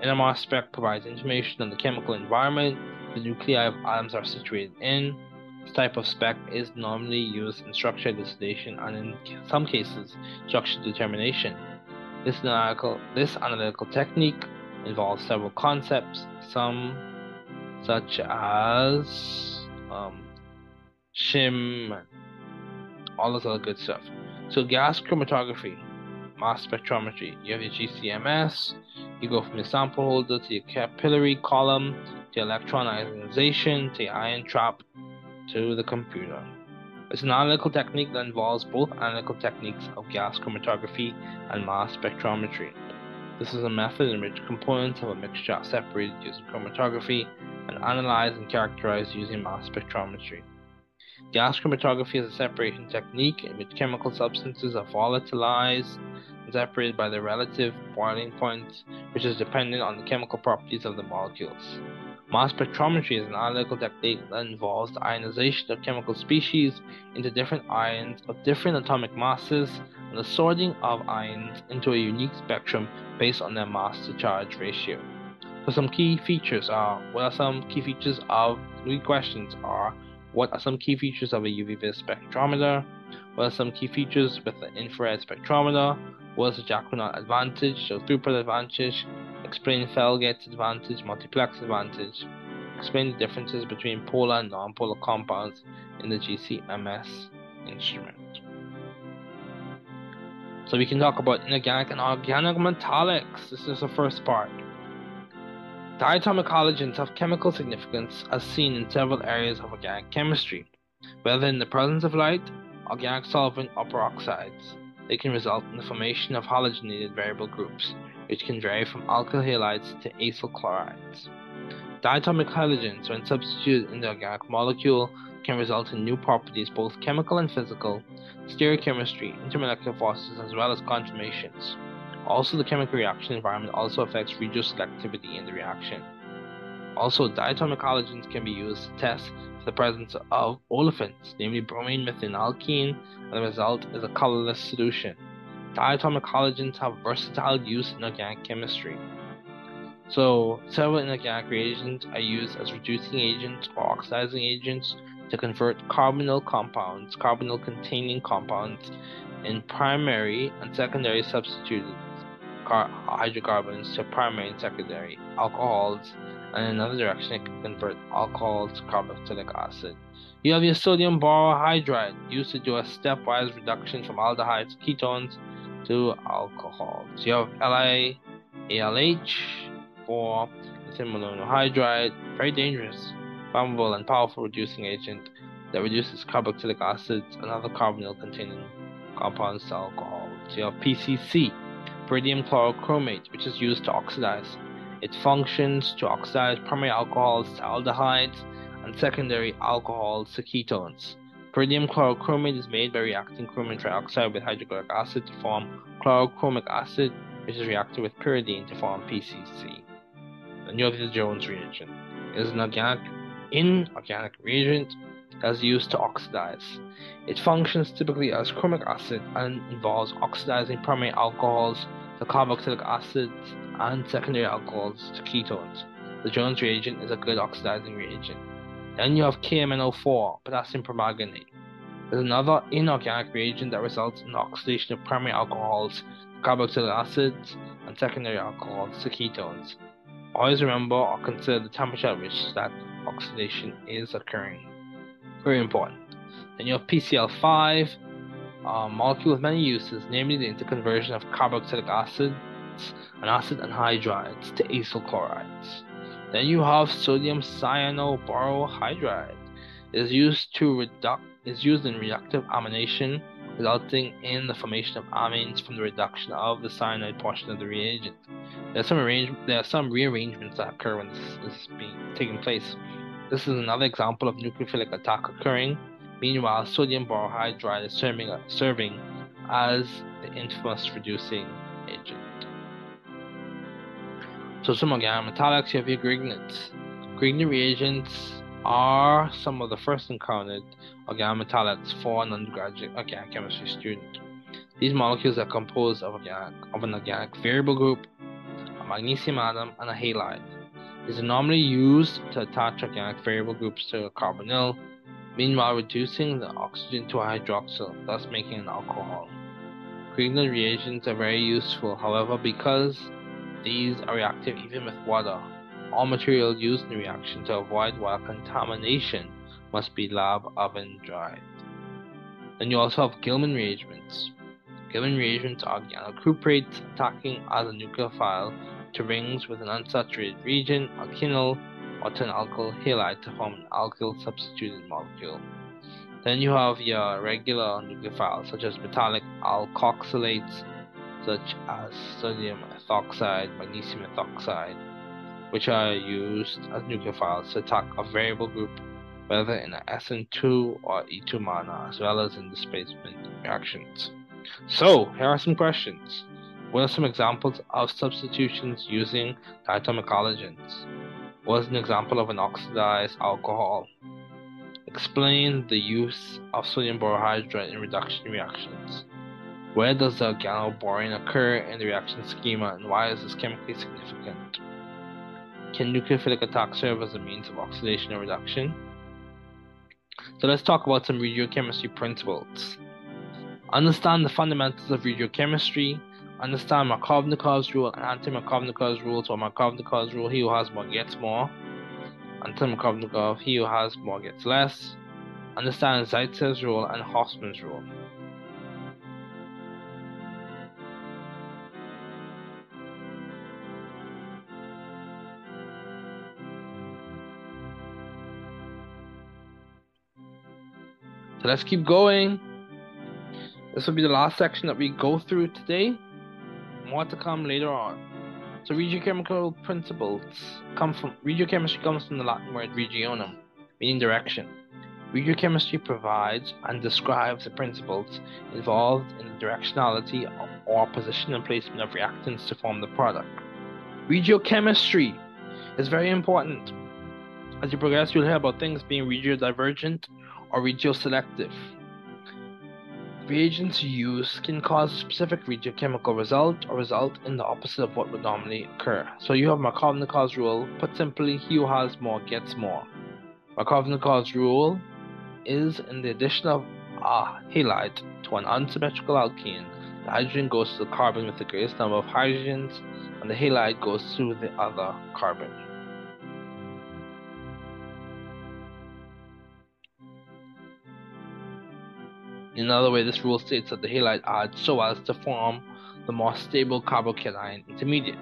NMR spec provides information on the chemical environment the nuclei of atoms are situated in. This type of spec is normally used in structure elucidation and in some cases structure determination. This analytical, this analytical technique involves several concepts, some such as um, shim, all this other good stuff. So gas chromatography, mass spectrometry. You have your GCMS. You go from your sample holder to your capillary column to electron ionization to your ion trap to the computer. It's an analytical technique that involves both analytical techniques of gas chromatography and mass spectrometry. This is a method in which components of a mixture are separated using chromatography and analyzed and characterized using mass spectrometry. Gas chromatography is a separation technique in which chemical substances are volatilized and separated by their relative boiling point, which is dependent on the chemical properties of the molecules. Mass spectrometry is an analytical technique that involves the ionization of chemical species into different ions of different atomic masses and the sorting of ions into a unique spectrum based on their mass to charge ratio. So some key features are what are some key features of three questions are what are some key features of a UV vis spectrometer? What are some key features with the infrared spectrometer? What is the Jacquinot advantage, so throughput advantage? Explain Felget's advantage, multiplex advantage. Explain the differences between polar and non-polar compounds in the GCMS instrument. So we can talk about inorganic and organic metallics. This is the first part. Diatomic halogens have chemical significance as seen in several areas of organic chemistry. Whether in the presence of light, organic solvent, or peroxides, they can result in the formation of halogenated variable groups, which can vary from alkyl halides to acyl chlorides. Diatomic halogens, when substituted in the organic molecule, can result in new properties, both chemical and physical, stereochemistry, intermolecular forces, as well as conformations. Also, the chemical reaction environment also affects regioselectivity in the reaction. Also, diatomic halogens can be used to test the presence of olefins, namely bromine methanalkene, and the result is a colorless solution. Diatomic halogens have versatile use in organic chemistry. So, several inorganic reagents are used as reducing agents or oxidizing agents to convert carbonyl compounds, carbonyl containing compounds, in primary and secondary substituted car- hydrocarbons to primary and secondary alcohols, and in another direction, it can convert alcohol to carboxylic acid. You have your sodium borohydride used to do a stepwise reduction from aldehydes ketones to alcohols. You have LiALH for lithium monohydride, very dangerous, flammable, and powerful reducing agent that reduces carboxylic acids and other carbonyl containing compounds to alcohol. So you have PCC Pyridium chlorochromate, which is used to oxidize. It functions to oxidize primary alcohols to aldehydes and secondary alcohols to ketones. Pyridium chlorochromate is made by reacting chromium trioxide with hydrochloric acid to form chlorochromic acid, which is reacted with pyridine to form PCC. The Jones reagent is an organic inorganic reagent that is used to oxidize. It functions typically as chromic acid and involves oxidizing primary alcohols to carboxylic acids and secondary alcohols to ketones. the Jones reagent is a good oxidizing reagent. Then you have KMNO4, potassium permanganate. There's another inorganic reagent that results in oxidation of primary alcohols, carboxylic acids, and secondary alcohols, the ketones. Always remember or consider the temperature at which that oxidation is occurring. Very important. Then you have PCl5, a uh, molecule with many uses, namely the interconversion of carboxylic acids and acid anhydrides to acyl chlorides. Then you have sodium cyanoborohydride. It is used to reduc is used in reductive amination, resulting in the formation of amines from the reduction of the cyanide portion of the reagent. There are some arrange there are some rearrangements that occur when this is being taking place. This is another example of nucleophilic attack occurring. Meanwhile, sodium borohydride is serving, uh, serving as the infamous reducing agent. So some organometallics, you have your. Grignard reagents are some of the first encountered organometallics for an undergraduate organic chemistry student. These molecules are composed of, organic, of an organic variable group, a magnesium atom, and a halide. Are normally used to attach organic variable groups to a carbonyl, meanwhile reducing the oxygen to a hydroxyl, thus making an alcohol. Grignard reagents are very useful, however, because these are reactive even with water. All material used in the reaction to avoid water contamination must be lab oven dried. Then you also have Gilman reagents. Gilman reagents are organocuprates attacking as a nucleophile to rings with an unsaturated region, alkenyl, or to an alkyl halide to form an alkyl substituted molecule. Then you have your regular nucleophiles such as metallic alkoxylates such as sodium ethoxide, magnesium ethoxide, which are used as nucleophiles to attack a variable group whether in an SN2 or E2 manner, as well as in displacement reactions. So, here are some questions. What are some examples of substitutions using diatomic halogens? What is an example of an oxidized alcohol? Explain the use of sodium borohydride in reduction reactions. Where does the organoborane occur in the reaction schema and why is this chemically significant? Can nucleophilic attack serve as a means of oxidation or reduction? So let's talk about some regiochemistry principles. Understand the fundamentals of regiochemistry. Understand Markovnikov's rule and anti-Markovnikov's rule. So Markovnikov's rule, he who has more gets more. Anti-Markovnikov, he who has more gets less. Understand Zaitsev's rule and Hofmann's rule. So let's keep going. This will be the last section that we go through today. More to come later on. So regiochemical principles come from regiochemistry comes from the Latin word regionum, meaning direction. Regiochemistry provides and describes the principles involved in the directionality or position and placement of reactants to form the product. Regiochemistry is very important. As you progress, you'll hear about things being regiodivergent or regioselective. Reagents used can cause a specific regiochemical result or result in the opposite of what would normally occur. So you have Markovnikov's rule. Put simply, he who has more gets more. Markovnikov's rule is in the addition of a halide to an unsymmetrical alkene, the hydrogen goes to the carbon with the greatest number of hydrogens, and the halide goes to the other carbon. Another way, this rule states that the halide adds so as to form the more stable carbocation intermediate.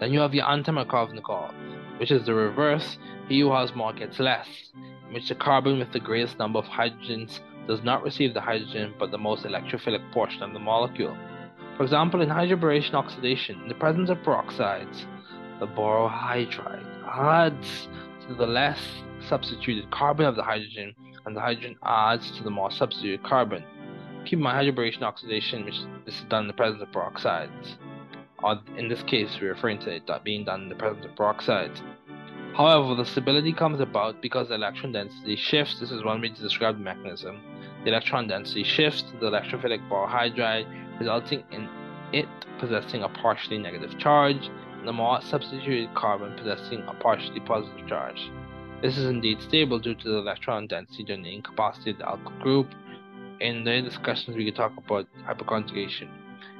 Then you have your anti-Markovnikov, which is the reverse, he who has more gets less, in which the carbon with the greatest number of hydrogens does not receive the hydrogen but the most electrophilic portion of the molecule. For example, in hydroboration oxidation, in the presence of peroxides, the borohydride adds to the less substituted carbon of the hydrogen and the hydrogen adds to the more substituted carbon. Keep in mind hydroboration oxidation, which this is done in the presence of peroxides. Or in this case, we're referring to it being done in the presence of peroxides. However, the stability comes about because the electron density shifts. This is one way to describe the mechanism. The electron density shifts to the electrophilic borohydride, resulting in it possessing a partially negative charge, and the more substituted carbon possessing a partially positive charge. This is indeed stable due to the electron density during the incapacity of the alkyl group. In the discussions, we can talk about hyperconjugation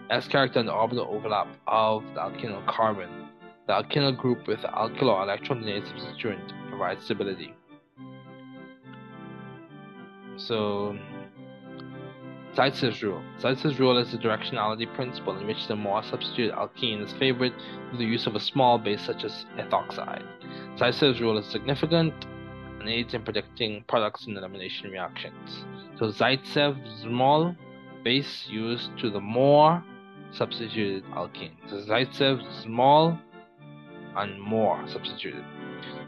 as character and the orbital overlap of the alkyl carbon. The alkyl group with the alkyl or electron donated substituent provides stability. So, Zaitsev's rule. Zaitsev's rule is the directionality principle in which the more substituted alkene is favored through the use of a small base such as ethoxide. Zaitsev's rule is significant and aids in predicting products in elimination reactions. So Zaitsev's small base used to the more substituted alkene. So Zaitsev's small and more substituted.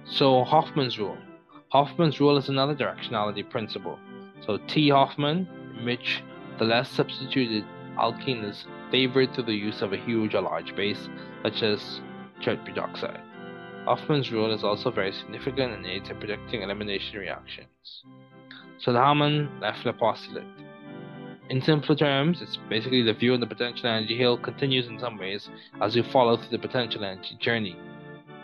So Hoffman's rule. Hoffman's rule is another directionality principle. So T Hoffman, which the less substituted alkene is favored through the use of a huge or large base, such as tert butoxide. Hoffman's rule is also very significant and aids in predicting elimination reactions. So the Hamann-Leffler postulate. In simpler terms, it's basically the view on the potential energy hill continues in some ways as you follow through the potential energy journey,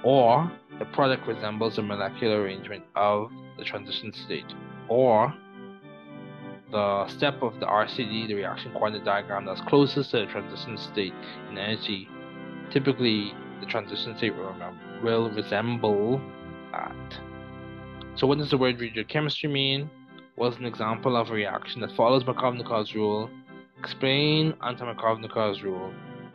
or the product resembles a molecular arrangement of the transition state, or the step of the RCD, the reaction coordinate diagram that's closest to the transition state in energy. Typically, the transition state will, resemble that. So, what does the word regiochemistry mean? What's an example of a reaction that follows Markovnikov's rule. Explain anti-Markovnikov's rule.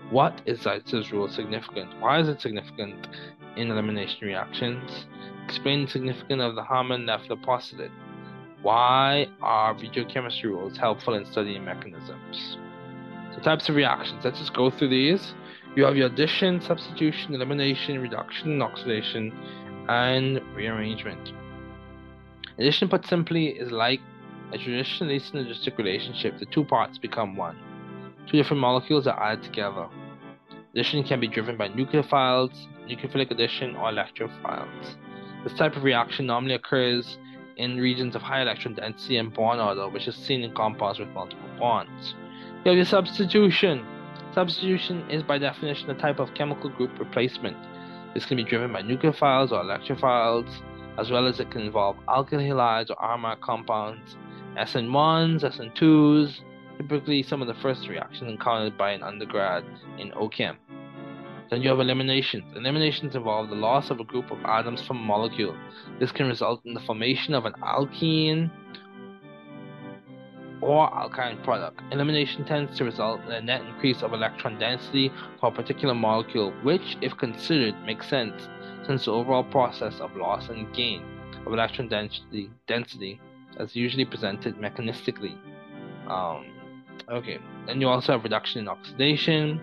What is Zaitsev's rule significant? Why is it significant in elimination reactions? Explain the significance of the Hamann-Leffler postulate. Why are regiochemistry rules helpful in studying mechanisms? So types of reactions. Let's just go through these. You have your addition, substitution, elimination, reduction, oxidation, and rearrangement. Addition, put simply, is like a traditionally synergistic relationship. The two parts become one. Two different molecules are added together. Addition can be driven by nucleophiles, nucleophilic addition, or electrophiles. This type of reaction normally occurs in regions of high electron density and bond order, which is seen in compounds with multiple bonds. You have your substitution. Substitution is by definition a type of chemical group replacement. This can be driven by nucleophiles or electrophiles, as well as it can involve alkyl halides or aromatic compounds, SN1s, SN2s, typically some of the first reactions encountered by an undergrad in OChem. Then you have eliminations. Eliminations involve the loss of a group of atoms from a molecule. This can result in the formation of an alkene or alkyne product. Elimination tends to result in a net increase of electron density for a particular molecule, which, if considered, makes sense since the overall process of loss and gain of electron density, density is usually presented mechanistically. Um, okay, then you also have reduction in oxidation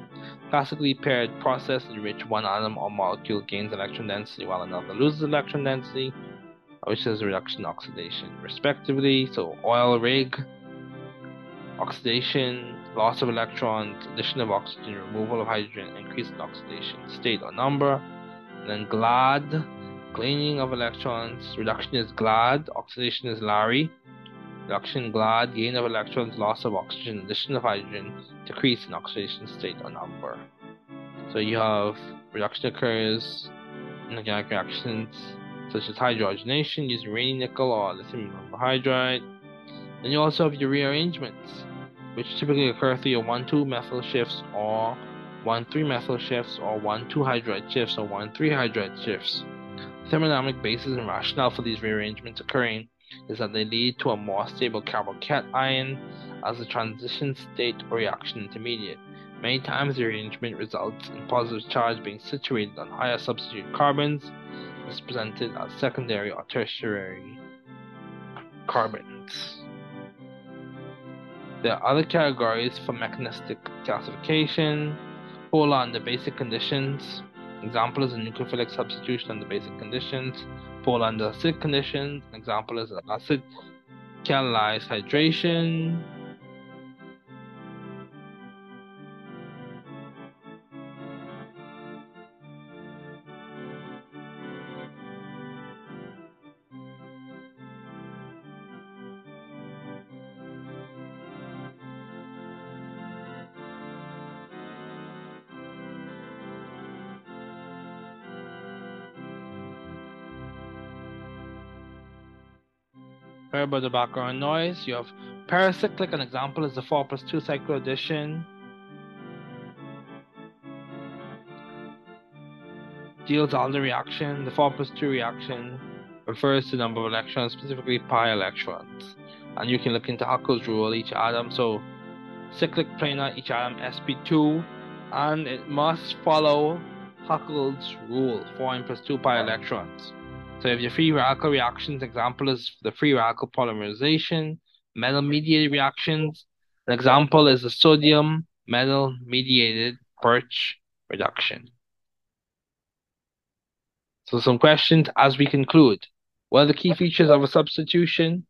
classically paired process in which one atom or molecule gains electron density while another loses electron density, which is reduction oxidation, respectively. So, oil rig, oxidation, loss of electrons, addition of oxygen, removal of hydrogen, increase in oxidation state or number. And then GLAD, gaining of electrons, reduction is GLAD, oxidation is Larry. Reduction glad, gain of electrons, loss of oxygen, addition of hydrogen, decrease in oxidation state or number. So you have reduction occurs in organic reactions such as hydrogenation using uranium nickel or lithium hydride. Then you also have your rearrangements, which typically occur through your 1-2 methyl shifts or 1-3 methyl shifts or 1-2 hydride shifts or 1-3 hydride shifts. Thermodynamic basis and rationale for these rearrangements occurring is that they lead to a more stable carbocation as a transition state or reaction intermediate. Many times the arrangement results in positive charge being situated on higher substitute carbons. Is presented as secondary or tertiary carbons. There are other categories for mechanistic classification. Polar under basic conditions. Example is a nucleophilic substitution under basic conditions fall under acidic conditions. An example is acid catalyzed hydration. Heard about the background noise. You have paracyclic, an example is the 4 plus 2 cycle addition. Deals all the reaction. The 4 plus 2 reaction refers to number of electrons, specifically pi electrons. And you can look into Huckel's rule, each atom. So cyclic planar, each atom sp2, and it must follow Huckel's rule, 4n plus 2 pi electrons. So if your free radical reactions, example is the free radical polymerization, metal mediated reactions. An example is the sodium metal mediated Birch reduction. So some questions as we conclude. What are the key features of a substitution?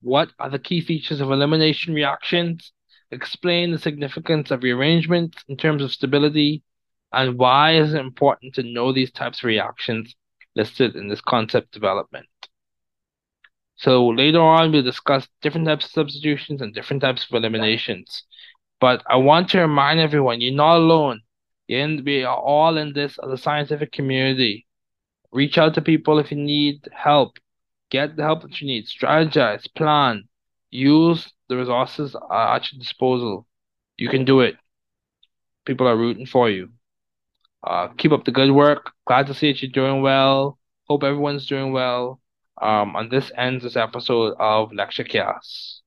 What are the key features of elimination reactions? Explain the significance of rearrangement in terms of stability and why is it important to know these types of reactions listed in this concept development. So later on, we'll discuss different types of substitutions and different types of eliminations. But I want to remind everyone, you're not alone. In, we are all in this as a scientific community. Reach out to people if you need help. Get the help that you need. Strategize, plan, use the resources at your disposal. You can do it. People are rooting for you. Uh, keep up the good work. Glad to see that you're doing well. Hope everyone's doing well. Um, and this ends this episode of Lecture Chaos.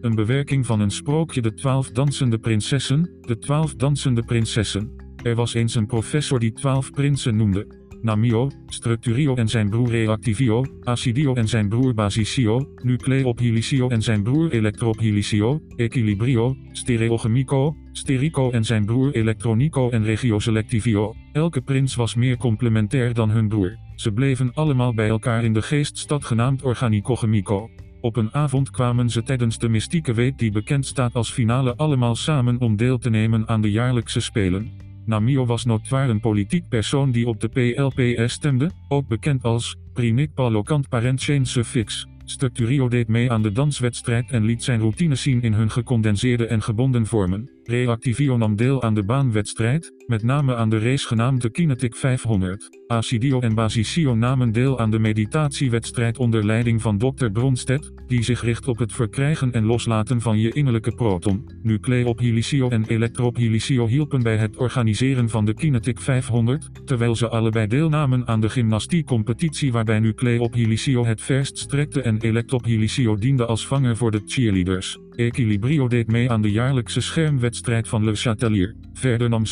Een bewerking van een sprookje De Twaalf Dansende Prinsessen, De Twaalf Dansende Prinsessen. Er was eens een professor die twaalf prinsen noemde. Namio, Structurio en zijn broer Reactivio, Acidio en zijn broer Basicio, Nucleophilicio en zijn broer Electrophilicio, Equilibrio, Stereochemico, Sterico en zijn broer Electronico en Regioselectivio. Elke prins was meer complementair dan hun broer. Ze bleven allemaal bij elkaar in de geeststad genaamd Organico-Chemico. Op een avond kwamen ze tijdens de mystieke week die bekend staat als finale allemaal samen om deel te nemen aan de jaarlijkse spelen. Namio was notoire een politiek persoon die op de PLPS stemde, ook bekend als Prinik Palocant Parentchain Suffix. Structurio deed mee aan de danswedstrijd en liet zijn routine zien in hun gecondenseerde en gebonden vormen. Reactivio nam deel aan de baanwedstrijd, met name aan de race genaamd Kinetic 500. Acidio en Basicio namen deel aan de meditatiewedstrijd onder leiding van Dr. Bronstedt, die zich richt op het verkrijgen en loslaten van je innerlijke proton. Nucleophilicio en Electrophilicio hielpen bij het organiseren van de Kinetic 500, terwijl ze allebei deelnamen aan de gymnastiekcompetitie waarbij Nucleophilicio het verst strekte en Electrophilicio diende als vanger voor de cheerleaders. Equilibrio deed mee aan de jaarlijkse schermwedstrijd van Le Chatelier. Verder nam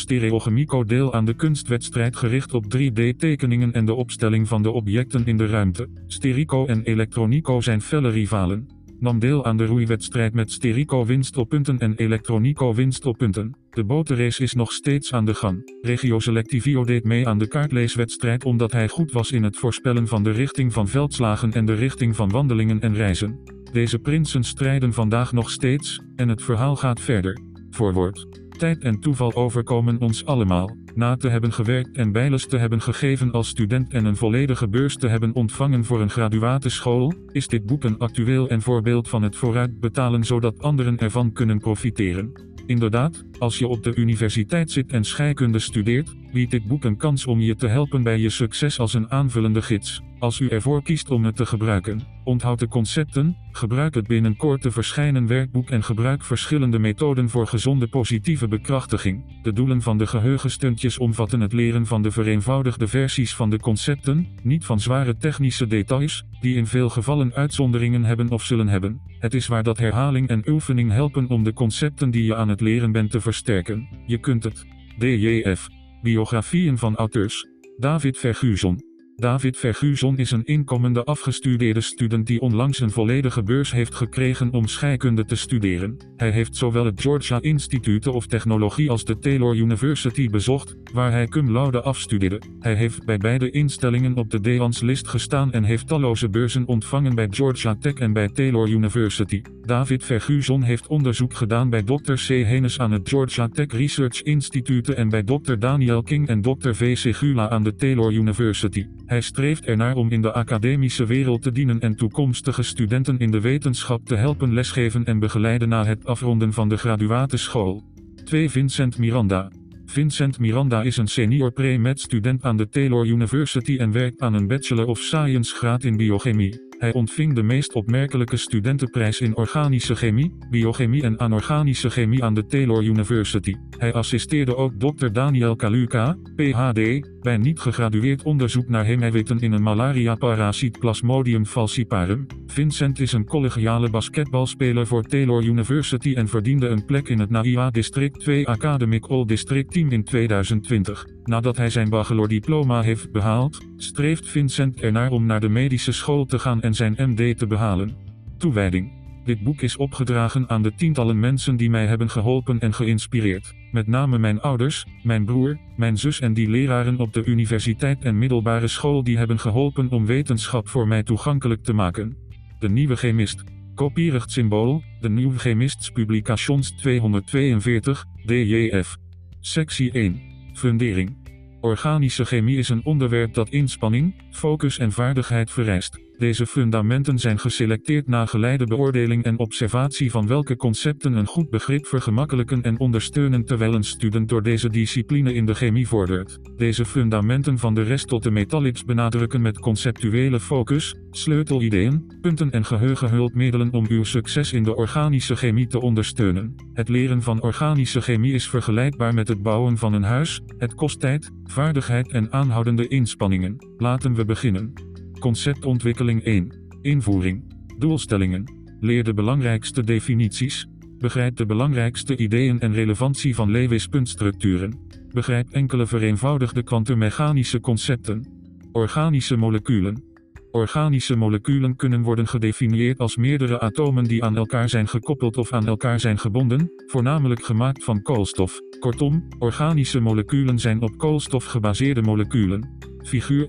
Stereochemico deel aan de kunstwedstrijd gericht op 3D-tekeningen en de opstelling van de objecten in de ruimte. Sterico en Electronico zijn felle rivalen. Nam deel aan de roeiwedstrijd met Sterico winst op punten en Electronico winst op punten. De botenrace is nog steeds aan de gang. Regio Selectivio deed mee aan de kaartleeswedstrijd omdat hij goed was in het voorspellen van de richting van veldslagen en de richting van wandelingen en reizen. Deze prinsen strijden vandaag nog steeds, en het verhaal gaat verder. Voorwoord. Tijd en toeval overkomen ons allemaal. Na te hebben gewerkt en bijles te hebben gegeven als student en een volledige beurs te hebben ontvangen voor een graduateschool, is dit boek een actueel en voorbeeld van het vooruitbetalen zodat anderen ervan kunnen profiteren. Inderdaad, als je op de universiteit zit en scheikunde studeert, biedt dit boek een kans om je te helpen bij je succes als een aanvullende gids. Als u ervoor kiest om het te gebruiken, onthoud de concepten, gebruik het binnenkort te verschijnen werkboek en gebruik verschillende methoden voor gezonde positieve bekrachtiging. De doelen van de geheugenstuntjes omvatten het leren van de vereenvoudigde versies van de concepten, niet van zware technische details, die in veel gevallen uitzonderingen hebben of zullen hebben. Het is waar dat herhaling en oefening helpen om de concepten die je aan het leren bent te versterken. Je kunt het. DJF. Biografieën van auteurs. David Verguson. David Verguson is een inkomende afgestudeerde student die onlangs een volledige beurs heeft gekregen om scheikunde te studeren. Hij heeft zowel het Georgia Institute of Technologie als de Taylor University bezocht, waar hij cum laude afstudeerde. Hij heeft bij beide instellingen op de Deans list gestaan en heeft talloze beurzen ontvangen bij Georgia Tech en bij Taylor University. David Verguson heeft onderzoek gedaan bij Dr. C. Henes aan het Georgia Tech Research Institute en bij Dr. Daniel King en Dr. V. Segula aan de Taylor University. Hij streeft ernaar om in de academische wereld te dienen en toekomstige studenten in de wetenschap te helpen lesgeven en begeleiden na het afronden van de graduateschool. 2 Vincent Miranda. Vincent Miranda is een senior pre-med student aan de Taylor University en werkt aan een Bachelor of Science graad in biochemie. Hij ontving de meest opmerkelijke studentenprijs in organische chemie, biochemie en anorganische chemie aan de Taylor University. Hij assisteerde ook Dr. Daniel Kaluka, PhD, bij niet gegradueerd onderzoek naar heemeiwitten in een malaria-parasiet Plasmodium falciparum. Vincent is een collegiale basketbalspeler voor Taylor University en verdiende een plek in het NAIA District 2 Academic All-District Team in 2020. Nadat hij zijn bachelordiploma heeft behaald, streeft Vincent ernaar om naar de medische school te gaan en zijn MD te behalen. Toewijding. Dit boek is opgedragen aan de tientallen mensen die mij hebben geholpen en geïnspireerd. Met name mijn ouders, mijn broer, mijn zus en die leraren op de universiteit en middelbare school die hebben geholpen om wetenschap voor mij toegankelijk te maken. De Nieuwe Chemist. Kopierig symbool, de Nieuwe Chemists Publications 242, DJF. Sectie 1. Fundering. Organische chemie is een onderwerp dat inspanning, focus en vaardigheid vereist. Deze fundamenten zijn geselecteerd na geleide beoordeling en observatie van welke concepten een goed begrip vergemakkelijken en ondersteunen terwijl een student door deze discipline in de chemie vordert. Deze fundamenten van de rest tot de metallics benadrukken met conceptuele focus, sleutelideeën, punten en geheugenhulpmiddelen om uw succes in de organische chemie te ondersteunen. Het leren van organische chemie is vergelijkbaar met het bouwen van een huis, het kost tijd, vaardigheid en aanhoudende inspanningen. Laten we beginnen. Conceptontwikkeling 1. Invoering. Doelstellingen. Leer de belangrijkste definities. Begrijp de belangrijkste ideeën en relevantie van Lewis-puntstructuren. Begrijp enkele vereenvoudigde kwantummechanische concepten. Organische moleculen. Organische moleculen kunnen worden gedefinieerd als meerdere atomen die aan elkaar zijn gekoppeld of aan elkaar zijn gebonden, voornamelijk gemaakt van koolstof. Kortom, organische moleculen zijn op koolstof gebaseerde moleculen. Figuur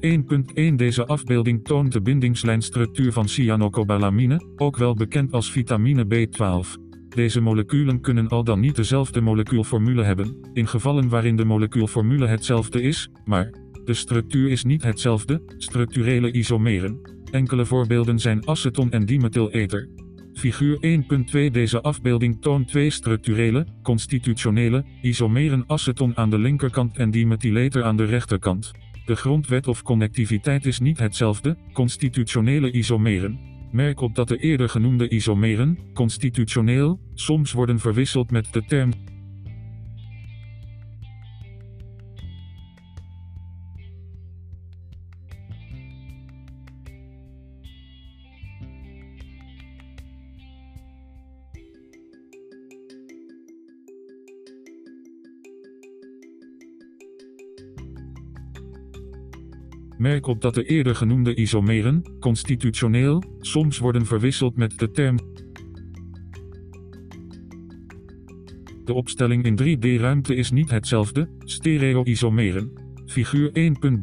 1.1 Deze afbeelding toont de bindingslijnstructuur van cyanocobalamine, ook wel bekend als vitamine B12. Deze moleculen kunnen al dan niet dezelfde molecuulformule hebben, in gevallen waarin de molecuulformule hetzelfde is, maar de structuur is niet hetzelfde, structurele isomeren. Enkele voorbeelden zijn aceton en dimethylether. Figuur 1.2 Deze afbeelding toont twee structurele, constitutionele, isomeren aceton aan de linkerkant en dimethylether aan de rechterkant. De grondwet of connectiviteit is niet hetzelfde, constitutionele isomeren. Merk op dat de eerder genoemde isomeren, constitutioneel, soms worden verwisseld met de term Merk op dat de eerder genoemde isomeren, constitutioneel, soms worden verwisseld met de term. De opstelling in 3D-ruimte is niet hetzelfde, stereo-isomeren. Figuur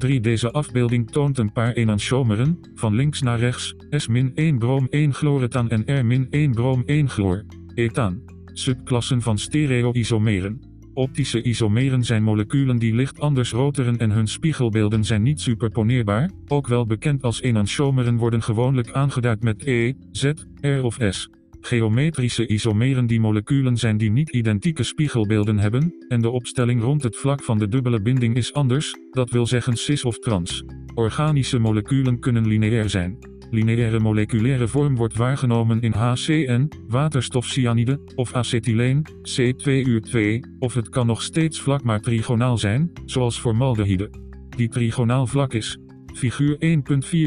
1.3 Deze afbeelding toont een paar enantiomeren, van links naar rechts, S-1 brom 1 chloretaan en R-1 brom 1 chloor, ethaan. Subklassen van stereo-isomeren. Optische isomeren zijn moleculen die licht anders roteren en hun spiegelbeelden zijn niet superponeerbaar, ook wel bekend als enantiomeren worden gewoonlijk aangeduid met E, Z, R of S. Geometrische isomeren die moleculen zijn die niet identieke spiegelbeelden hebben, en de opstelling rond het vlak van de dubbele binding is anders, dat wil zeggen cis of trans. Organische moleculen kunnen lineair zijn. Lineaire moleculaire vorm wordt waargenomen in HCN, waterstofcyanide, of acetyleen, C2U2, of het kan nog steeds vlak maar trigonaal zijn, zoals formaldehyde. Die trigonaal vlak is. Figuur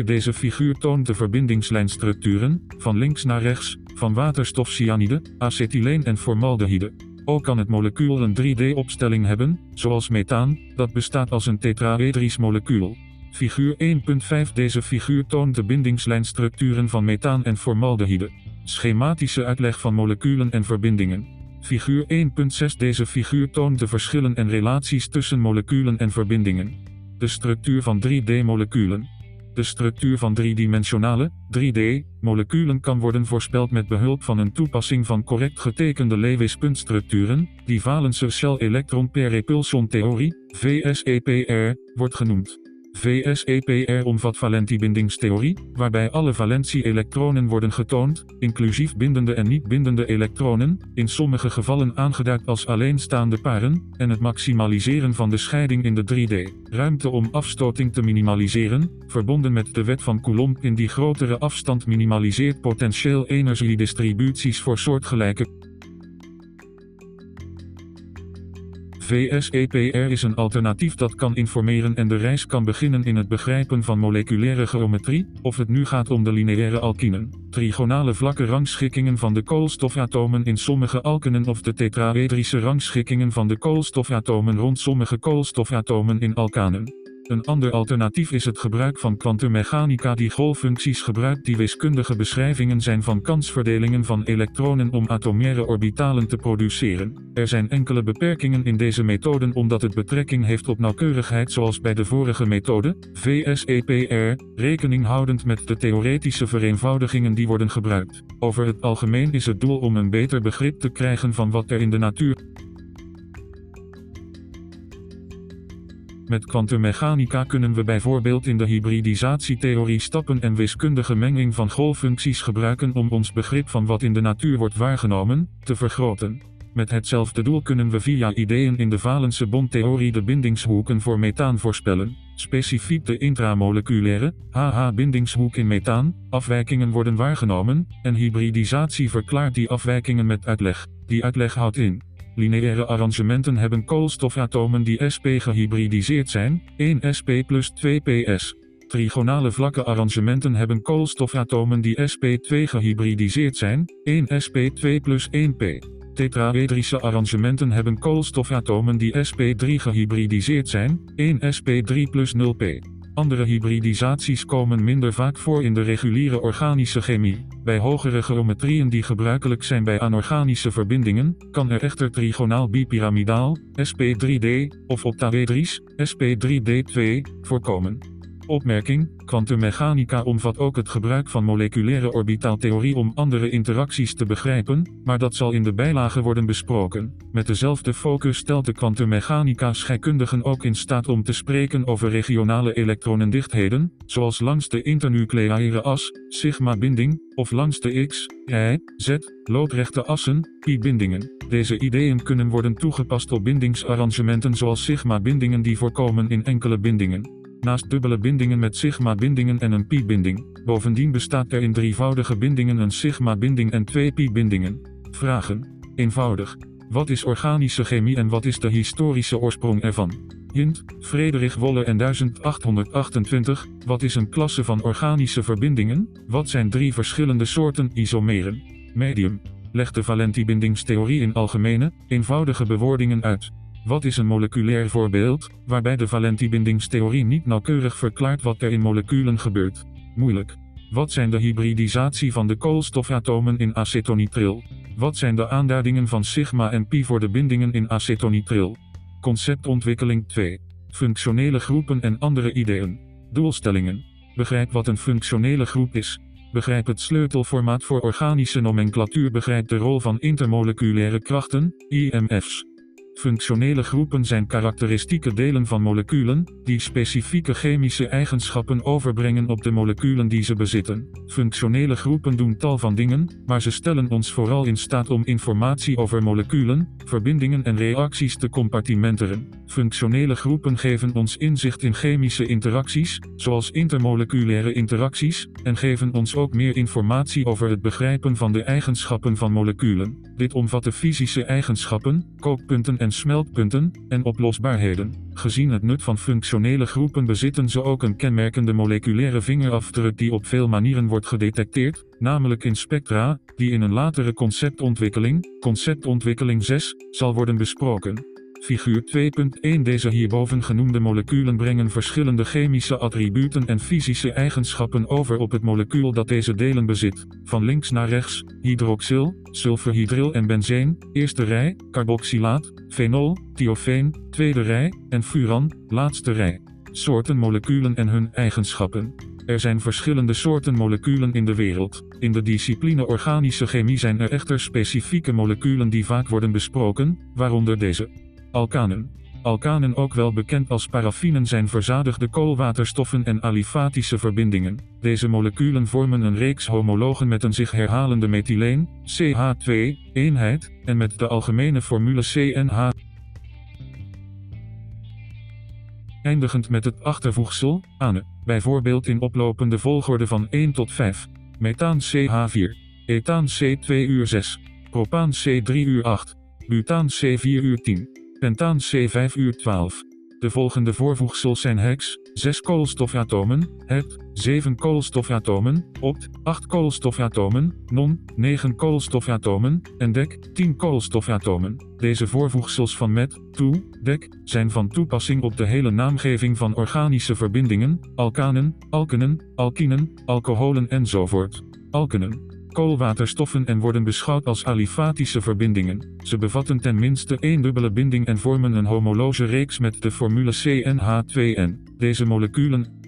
1.4 Deze figuur toont de verbindingslijnstructuren, van links naar rechts, van waterstofcyanide, acetyleen en formaldehyde. Ook kan het molecuul een 3D-opstelling hebben, zoals methaan, dat bestaat als een tetraedrisch molecuul. Figuur 1.5 Deze figuur toont de bindingslijnstructuren van methaan en formaldehyde. Schematische uitleg van moleculen en verbindingen. Figuur 1.6 Deze figuur toont de verschillen en relaties tussen moleculen en verbindingen. De structuur van 3D-moleculen. De structuur van driedimensionale, 3D-moleculen kan worden voorspeld met behulp van een toepassing van correct getekende Lewis-puntstructuren, die Valense Shell Electron Per Repulsion Theorie, VSEPR, wordt genoemd. VSEPR omvat valentiebindingstheorie, waarbij alle valentie-elektronen worden getoond, inclusief bindende en niet bindende elektronen, in sommige gevallen aangeduid als alleenstaande paren, en het maximaliseren van de scheiding in de 3D-ruimte om afstoting te minimaliseren, verbonden met de wet van Coulomb in die grotere afstand minimaliseert potentieel energiedistributies voor soortgelijke VSEPR is een alternatief dat kan informeren en de reis kan beginnen in het begrijpen van moleculaire geometrie, of het nu gaat om de lineaire alkinen, trigonale vlakke rangschikkingen van de koolstofatomen in sommige alkenen of de tetraedrische rangschikkingen van de koolstofatomen rond sommige koolstofatomen in alkanen. Een ander alternatief is het gebruik van kwantummechanica die golffuncties gebruikt die wiskundige beschrijvingen zijn van kansverdelingen van elektronen om atomaire orbitalen te produceren. Er zijn enkele beperkingen in deze methoden omdat het betrekking heeft op nauwkeurigheid zoals bij de vorige methode, VSEPR, rekening houdend met de theoretische vereenvoudigingen die worden gebruikt. Over het algemeen is het doel om een beter begrip te krijgen van wat er in de natuur Met kwantummechanica kunnen we bijvoorbeeld in de hybridisatietheorie stappen en wiskundige menging van golffuncties gebruiken om ons begrip van wat in de natuur wordt waargenomen, te vergroten. Met hetzelfde doel kunnen we via ideeën in de valense bondtheorie de bindingshoeken voor methaan voorspellen, specifiek de intramoleculaire, HH-bindingshoek in methaan, afwijkingen worden waargenomen, en hybridisatie verklaart die afwijkingen met uitleg. Die uitleg houdt in Lineaire arrangementen hebben koolstofatomen die sp gehybridiseerd zijn, 1 sp plus 2 ps. Trigonale vlakke arrangementen hebben koolstofatomen die sp2 gehybridiseerd zijn, 1 sp2 plus 1 p. Tetraedrische arrangementen hebben koolstofatomen die sp3 gehybridiseerd zijn, 1 sp3 plus 0 p. Andere hybridisaties komen minder vaak voor in de reguliere organische chemie. Bij hogere geometrieën die gebruikelijk zijn bij anorganische verbindingen, kan er echter trigonaal bipyramidaal, sp3d, of octaedrisch, sp3d2, voorkomen. Opmerking: Kwantummechanica omvat ook het gebruik van moleculaire orbitaaltheorie om andere interacties te begrijpen, maar dat zal in de bijlage worden besproken. Met dezelfde focus stelt de kwantummechanica scheikundigen ook in staat om te spreken over regionale elektronendichtheden, zoals langs de internucleaire as, sigma-binding, of langs de x, y, z, loodrechte assen, pi-bindingen. Deze ideeën kunnen worden toegepast op bindingsarrangementen zoals sigma-bindingen die voorkomen in enkele bindingen naast dubbele bindingen met sigma-bindingen en een pi-binding. Bovendien bestaat er in drievoudige bindingen een sigma-binding en twee pi-bindingen. Vragen. Eenvoudig. Wat is organische chemie en wat is de historische oorsprong ervan? Hint, Frederik Wolle en 1828, wat is een klasse van organische verbindingen? Wat zijn drie verschillende soorten isomeren? Medium. Leg de valentiebindingstheorie in algemene, eenvoudige bewoordingen uit. Wat is een moleculair voorbeeld, waarbij de valentiebindingstheorie niet nauwkeurig verklaart wat er in moleculen gebeurt? Moeilijk. Wat zijn de hybridisatie van de koolstofatomen in acetonitril? Wat zijn de aanduidingen van sigma en pi voor de bindingen in acetonitril? Conceptontwikkeling 2. Functionele groepen en andere ideeën. Doelstellingen. Begrijp wat een functionele groep is. Begrijp het sleutelformaat voor organische nomenclatuur. Begrijp de rol van intermoleculaire krachten, IMF's. Functionele groepen zijn karakteristieke delen van moleculen, die specifieke chemische eigenschappen overbrengen op de moleculen die ze bezitten. Functionele groepen doen tal van dingen, maar ze stellen ons vooral in staat om informatie over moleculen, verbindingen en reacties te compartimenteren. Functionele groepen geven ons inzicht in chemische interacties, zoals intermoleculaire interacties, en geven ons ook meer informatie over het begrijpen van de eigenschappen van moleculen. Dit omvat de fysische eigenschappen, kookpunten en smeltpunten, en oplosbaarheden. Gezien het nut van functionele groepen bezitten ze ook een kenmerkende moleculaire vingerafdruk die op veel manieren wordt gedetecteerd, namelijk in spectra, die in een latere conceptontwikkeling, conceptontwikkeling 6, zal worden besproken. Figuur 2.1 Deze hierboven genoemde moleculen brengen verschillende chemische attributen en fysische eigenschappen over op het molecuul dat deze delen bezit. Van links naar rechts, hydroxyl, sulfurhydryl en benzeen, eerste rij, carboxylaat, fenol, thiofeen, tweede rij, en furan, laatste rij. Soorten moleculen en hun eigenschappen. Er zijn verschillende soorten moleculen in de wereld. In de discipline organische chemie zijn er echter specifieke moleculen die vaak worden besproken, waaronder deze. Alkanen. Alkanen ook wel bekend als paraffinen zijn verzadigde koolwaterstoffen en alifatische verbindingen. Deze moleculen vormen een reeks homologen met een zich herhalende methyleen, CH2, eenheid, en met de algemene formule CNH. Eindigend met het achtervoegsel, ane, bijvoorbeeld in oplopende volgorde van 1 tot 5. Methaan CH4, ethaan C2-uur6, propaan C3-uur8, butaan C4-uur10 pentaan C5 uur 12. De volgende voorvoegsels zijn hex, 6 koolstofatomen, het, 7 koolstofatomen, opt, 8 koolstofatomen, non, 9 koolstofatomen, en dek, 10 koolstofatomen. Deze voorvoegsels van met, toe, dek, zijn van toepassing op de hele naamgeving van organische verbindingen, alkanen, alkenen, alkinen, alcoholen enzovoort. Alkenen koolwaterstoffen en worden beschouwd als alifatische verbindingen. Ze bevatten ten minste één dubbele binding en vormen een homologe reeks met de formule CnH2n. Deze moleculen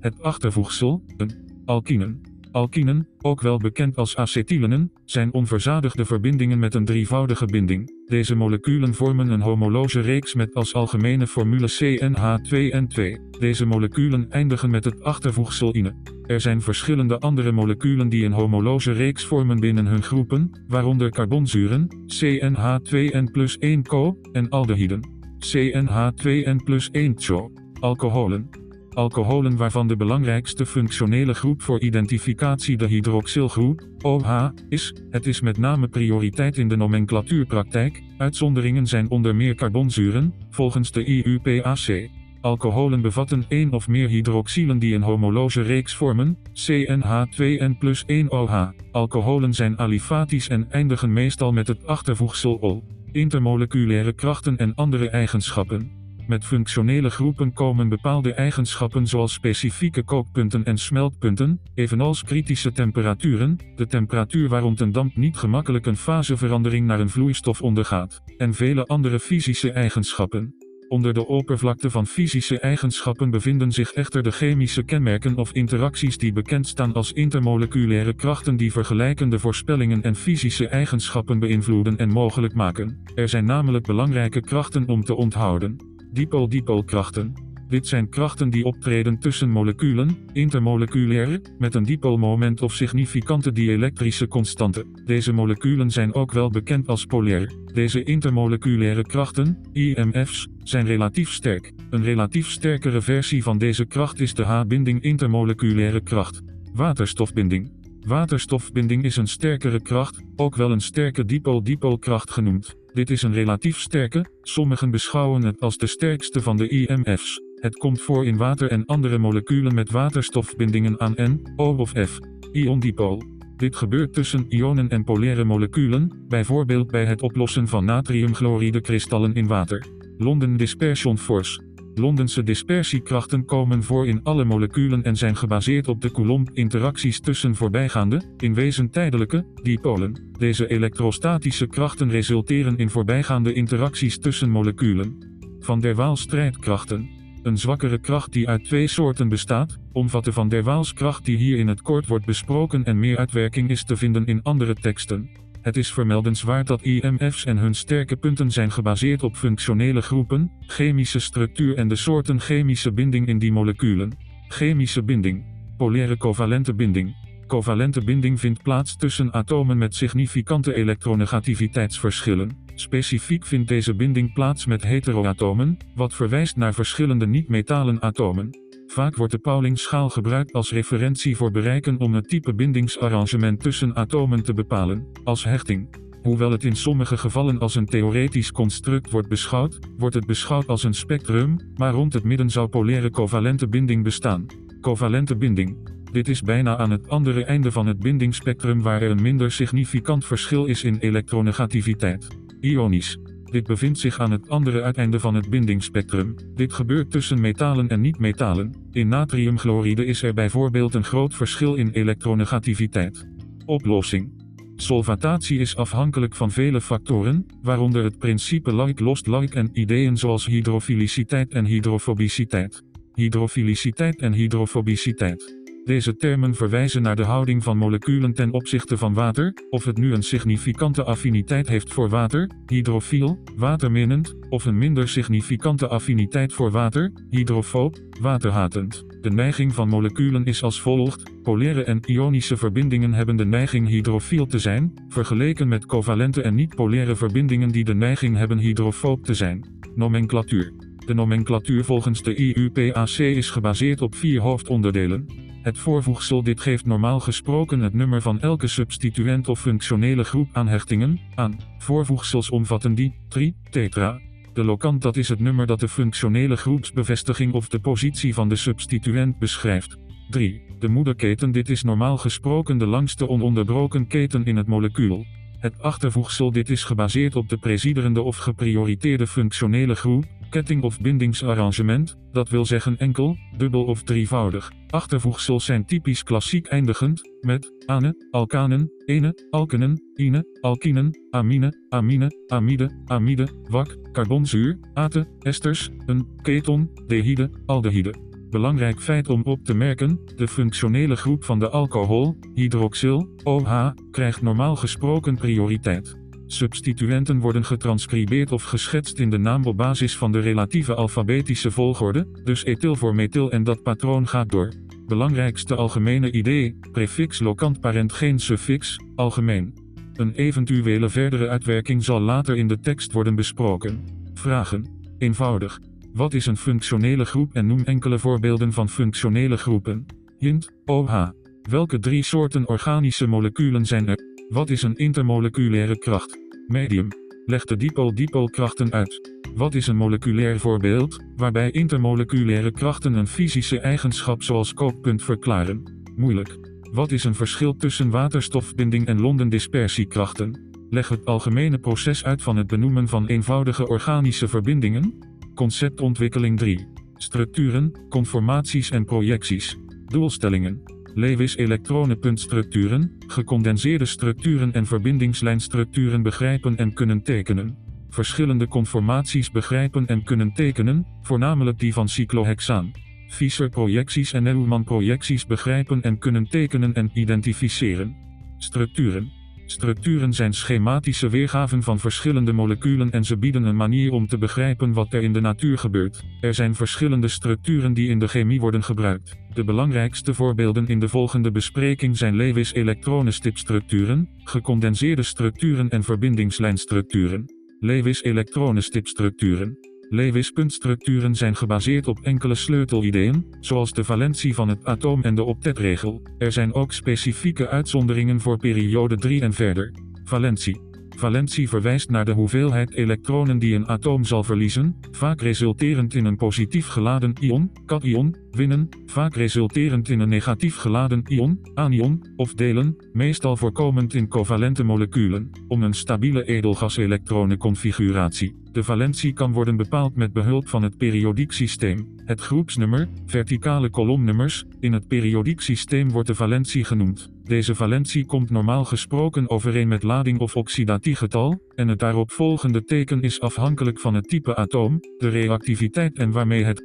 Het achtervoegsel, een alkinen, Alkinen, ook wel bekend als acetylenen, zijn onverzadigde verbindingen met een drievoudige binding. Deze moleculen vormen een homologe reeks met als algemene formule CnH2n2. Deze moleculen eindigen met het achtervoegsel ine. Er zijn verschillende andere moleculen die een homologe reeks vormen binnen hun groepen, waaronder carbonzuren, CnH2n plus 1 co, en aldehyden, CnH2n plus 1 cho, alcoholen alcoholen waarvan de belangrijkste functionele groep voor identificatie de hydroxylgroep, OH, is. Het is met name prioriteit in de nomenclatuurpraktijk. Uitzonderingen zijn onder meer carbonzuren, volgens de IUPAC. Alcoholen bevatten één of meer hydroxylen die een homologe reeks vormen, CnH2n plus 1 OH. Alcoholen zijn alifatisch en eindigen meestal met het achtervoegsel ol. Intermoleculaire krachten en andere eigenschappen. Met functionele groepen komen bepaalde eigenschappen zoals specifieke kookpunten en smeltpunten, evenals kritische temperaturen, de temperatuur waarond een damp niet gemakkelijk een faseverandering naar een vloeistof ondergaat, en vele andere fysische eigenschappen. Onder de oppervlakte van fysische eigenschappen bevinden zich echter de chemische kenmerken of interacties die bekend staan als intermoleculaire krachten die vergelijkende voorspellingen en fysische eigenschappen beïnvloeden en mogelijk maken. Er zijn namelijk belangrijke krachten om te onthouden. Dipool-dipoolkrachten. Dit zijn krachten die optreden tussen moleculen, intermoleculaire, met een dipoolmoment of significante dielektrische constante. Deze moleculen zijn ook wel bekend als polair. Deze intermoleculaire krachten, IMF's, zijn relatief sterk. Een relatief sterkere versie van deze kracht is de H-binding intermoleculaire kracht. Waterstofbinding. Waterstofbinding is een sterkere kracht, ook wel een sterke dipool-dipoolkracht genoemd. Dit is een relatief sterke, sommigen beschouwen het als de sterkste van de IMF's. Het komt voor in water en andere moleculen met waterstofbindingen aan N, O of F. Iondipool. Dit gebeurt tussen ionen en polaire moleculen, bijvoorbeeld bij het oplossen van natriumchloride kristallen in water. London Dispersion Force. Londense dispersiekrachten komen voor in alle moleculen en zijn gebaseerd op de Coulomb-interacties tussen voorbijgaande, in wezen tijdelijke, dipolen. Deze elektrostatische krachten resulteren in voorbijgaande interacties tussen moleculen. Van der Waals strijdkrachten. Een zwakkere kracht die uit twee soorten bestaat, omvat de van der Waals kracht die hier in het kort wordt besproken en meer uitwerking is te vinden in andere teksten. Het is vermeldenswaard dat IMF's en hun sterke punten zijn gebaseerd op functionele groepen, chemische structuur en de soorten chemische binding in die moleculen. Chemische binding. Polaire covalente binding. Covalente binding vindt plaats tussen atomen met significante elektronegativiteitsverschillen. Specifiek vindt deze binding plaats met heteroatomen, wat verwijst naar verschillende niet-metalen atomen. Vaak wordt de Pauling-schaal gebruikt als referentie voor bereiken om het type bindingsarrangement tussen atomen te bepalen, als hechting. Hoewel het in sommige gevallen als een theoretisch construct wordt beschouwd, wordt het beschouwd als een spectrum, maar rond het midden zou polaire covalente binding bestaan. Covalente binding. Dit is bijna aan het andere einde van het bindingsspectrum waar er een minder significant verschil is in elektronegativiteit. Ionisch. Dit bevindt zich aan het andere uiteinde van het bindingsspectrum. Dit gebeurt tussen metalen en niet-metalen. In natriumchloride is er bijvoorbeeld een groot verschil in elektronegativiteit. Oplossing. Solvatatie is afhankelijk van vele factoren, waaronder het principe like-lost-like en ideeën zoals hydrofiliciteit en hydrofobiciteit. Hydrofiliciteit en hydrofobiciteit. Deze termen verwijzen naar de houding van moleculen ten opzichte van water, of het nu een significante affiniteit heeft voor water, hydrofiel, waterminnend, of een minder significante affiniteit voor water, hydrofoob, waterhatend. De neiging van moleculen is als volgt: polaire en ionische verbindingen hebben de neiging hydrofiel te zijn, vergeleken met covalente en niet-polaire verbindingen die de neiging hebben hydrofoob te zijn. Nomenclatuur. De nomenclatuur volgens de IUPAC is gebaseerd op vier hoofdonderdelen. Het voorvoegsel dit geeft normaal gesproken het nummer van elke substituent of functionele groep aan hechtingen, aan. Voorvoegsels omvatten die, tri, tetra. De lokant dat is het nummer dat de functionele groepsbevestiging of de positie van de substituent beschrijft. 3. De moederketen dit is normaal gesproken de langste ononderbroken keten in het molecuul. Het achtervoegsel dit is gebaseerd op de presiderende of geprioriteerde functionele groep, ketting of bindingsarrangement, dat wil zeggen enkel, dubbel of drievoudig. Achtervoegsels zijn typisch klassiek eindigend, met ane, alkanen, ene, alkenen, ine, alkinen, amine, amine, amide, amide, wak, carbonzuur, ate, esters, een, keton, dehyde, aldehyde. Belangrijk feit om op te merken, de functionele groep van de alcohol, hydroxyl, OH, krijgt normaal gesproken prioriteit. Substituenten worden getranscribeerd of geschetst in de naam op basis van de relatieve alfabetische volgorde, dus ethyl voor methyl en dat patroon gaat door. Belangrijkste algemene idee, prefix lokant parent geen suffix, algemeen. Een eventuele verdere uitwerking zal later in de tekst worden besproken. Vragen. Eenvoudig. Wat is een functionele groep en noem enkele voorbeelden van functionele groepen. Hint, OH. Welke drie soorten organische moleculen zijn er? Wat is een intermoleculaire kracht? Medium. Leg de dipool-dipoolkrachten uit. Wat is een moleculair voorbeeld, waarbij intermoleculaire krachten een fysische eigenschap zoals kookpunt verklaren? Moeilijk. Wat is een verschil tussen waterstofbinding en Londen-dispersiekrachten? Leg het algemene proces uit van het benoemen van eenvoudige organische verbindingen? Conceptontwikkeling 3. Structuren, conformaties en projecties. Doelstellingen. Lewis elektronenpuntstructuren, gecondenseerde structuren en verbindingslijnstructuren begrijpen en kunnen tekenen. Verschillende conformaties begrijpen en kunnen tekenen, voornamelijk die van cyclohexaan. Fischer-projecties en Neumann-projecties begrijpen en kunnen tekenen en identificeren. Structuren. Structuren zijn schematische weergaven van verschillende moleculen en ze bieden een manier om te begrijpen wat er in de natuur gebeurt. Er zijn verschillende structuren die in de chemie worden gebruikt. De belangrijkste voorbeelden in de volgende bespreking zijn Lewis elektronenstipstructuren, gecondenseerde structuren en verbindingslijnstructuren. Lewis elektronenstipstructuren. Lewis puntstructuren zijn gebaseerd op enkele sleutelideeën, zoals de valentie van het atoom en de octetregel. Er zijn ook specifieke uitzonderingen voor periode 3 en verder. Valentie. Valentie verwijst naar de hoeveelheid elektronen die een atoom zal verliezen, vaak resulterend in een positief geladen ion, cation, winnen, vaak resulterend in een negatief geladen ion, anion, of delen, meestal voorkomend in covalente moleculen, om een stabiele edelgas-elektronenconfiguratie. De valentie kan worden bepaald met behulp van het periodiek systeem. Het groepsnummer, verticale kolomnummers, in het periodiek systeem wordt de valentie genoemd. Deze valentie komt normaal gesproken overeen met lading of oxidatiegetal, en het daaropvolgende teken is afhankelijk van het type atoom, de reactiviteit en waarmee het.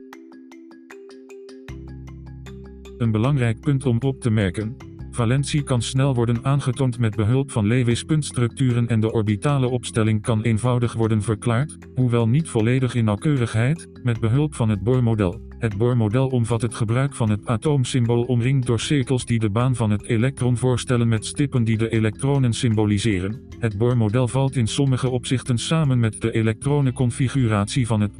Een belangrijk punt om op te merken. Valentie kan snel worden aangetoond met behulp van Lewis puntstructuren en de orbitale opstelling kan eenvoudig worden verklaard, hoewel niet volledig in nauwkeurigheid, met behulp van het Bohr-model. Het Bohr-model omvat het gebruik van het atoomsymbool omringd door cirkels die de baan van het elektron voorstellen met stippen die de elektronen symboliseren. Het Bohr-model valt in sommige opzichten samen met de elektronenconfiguratie van het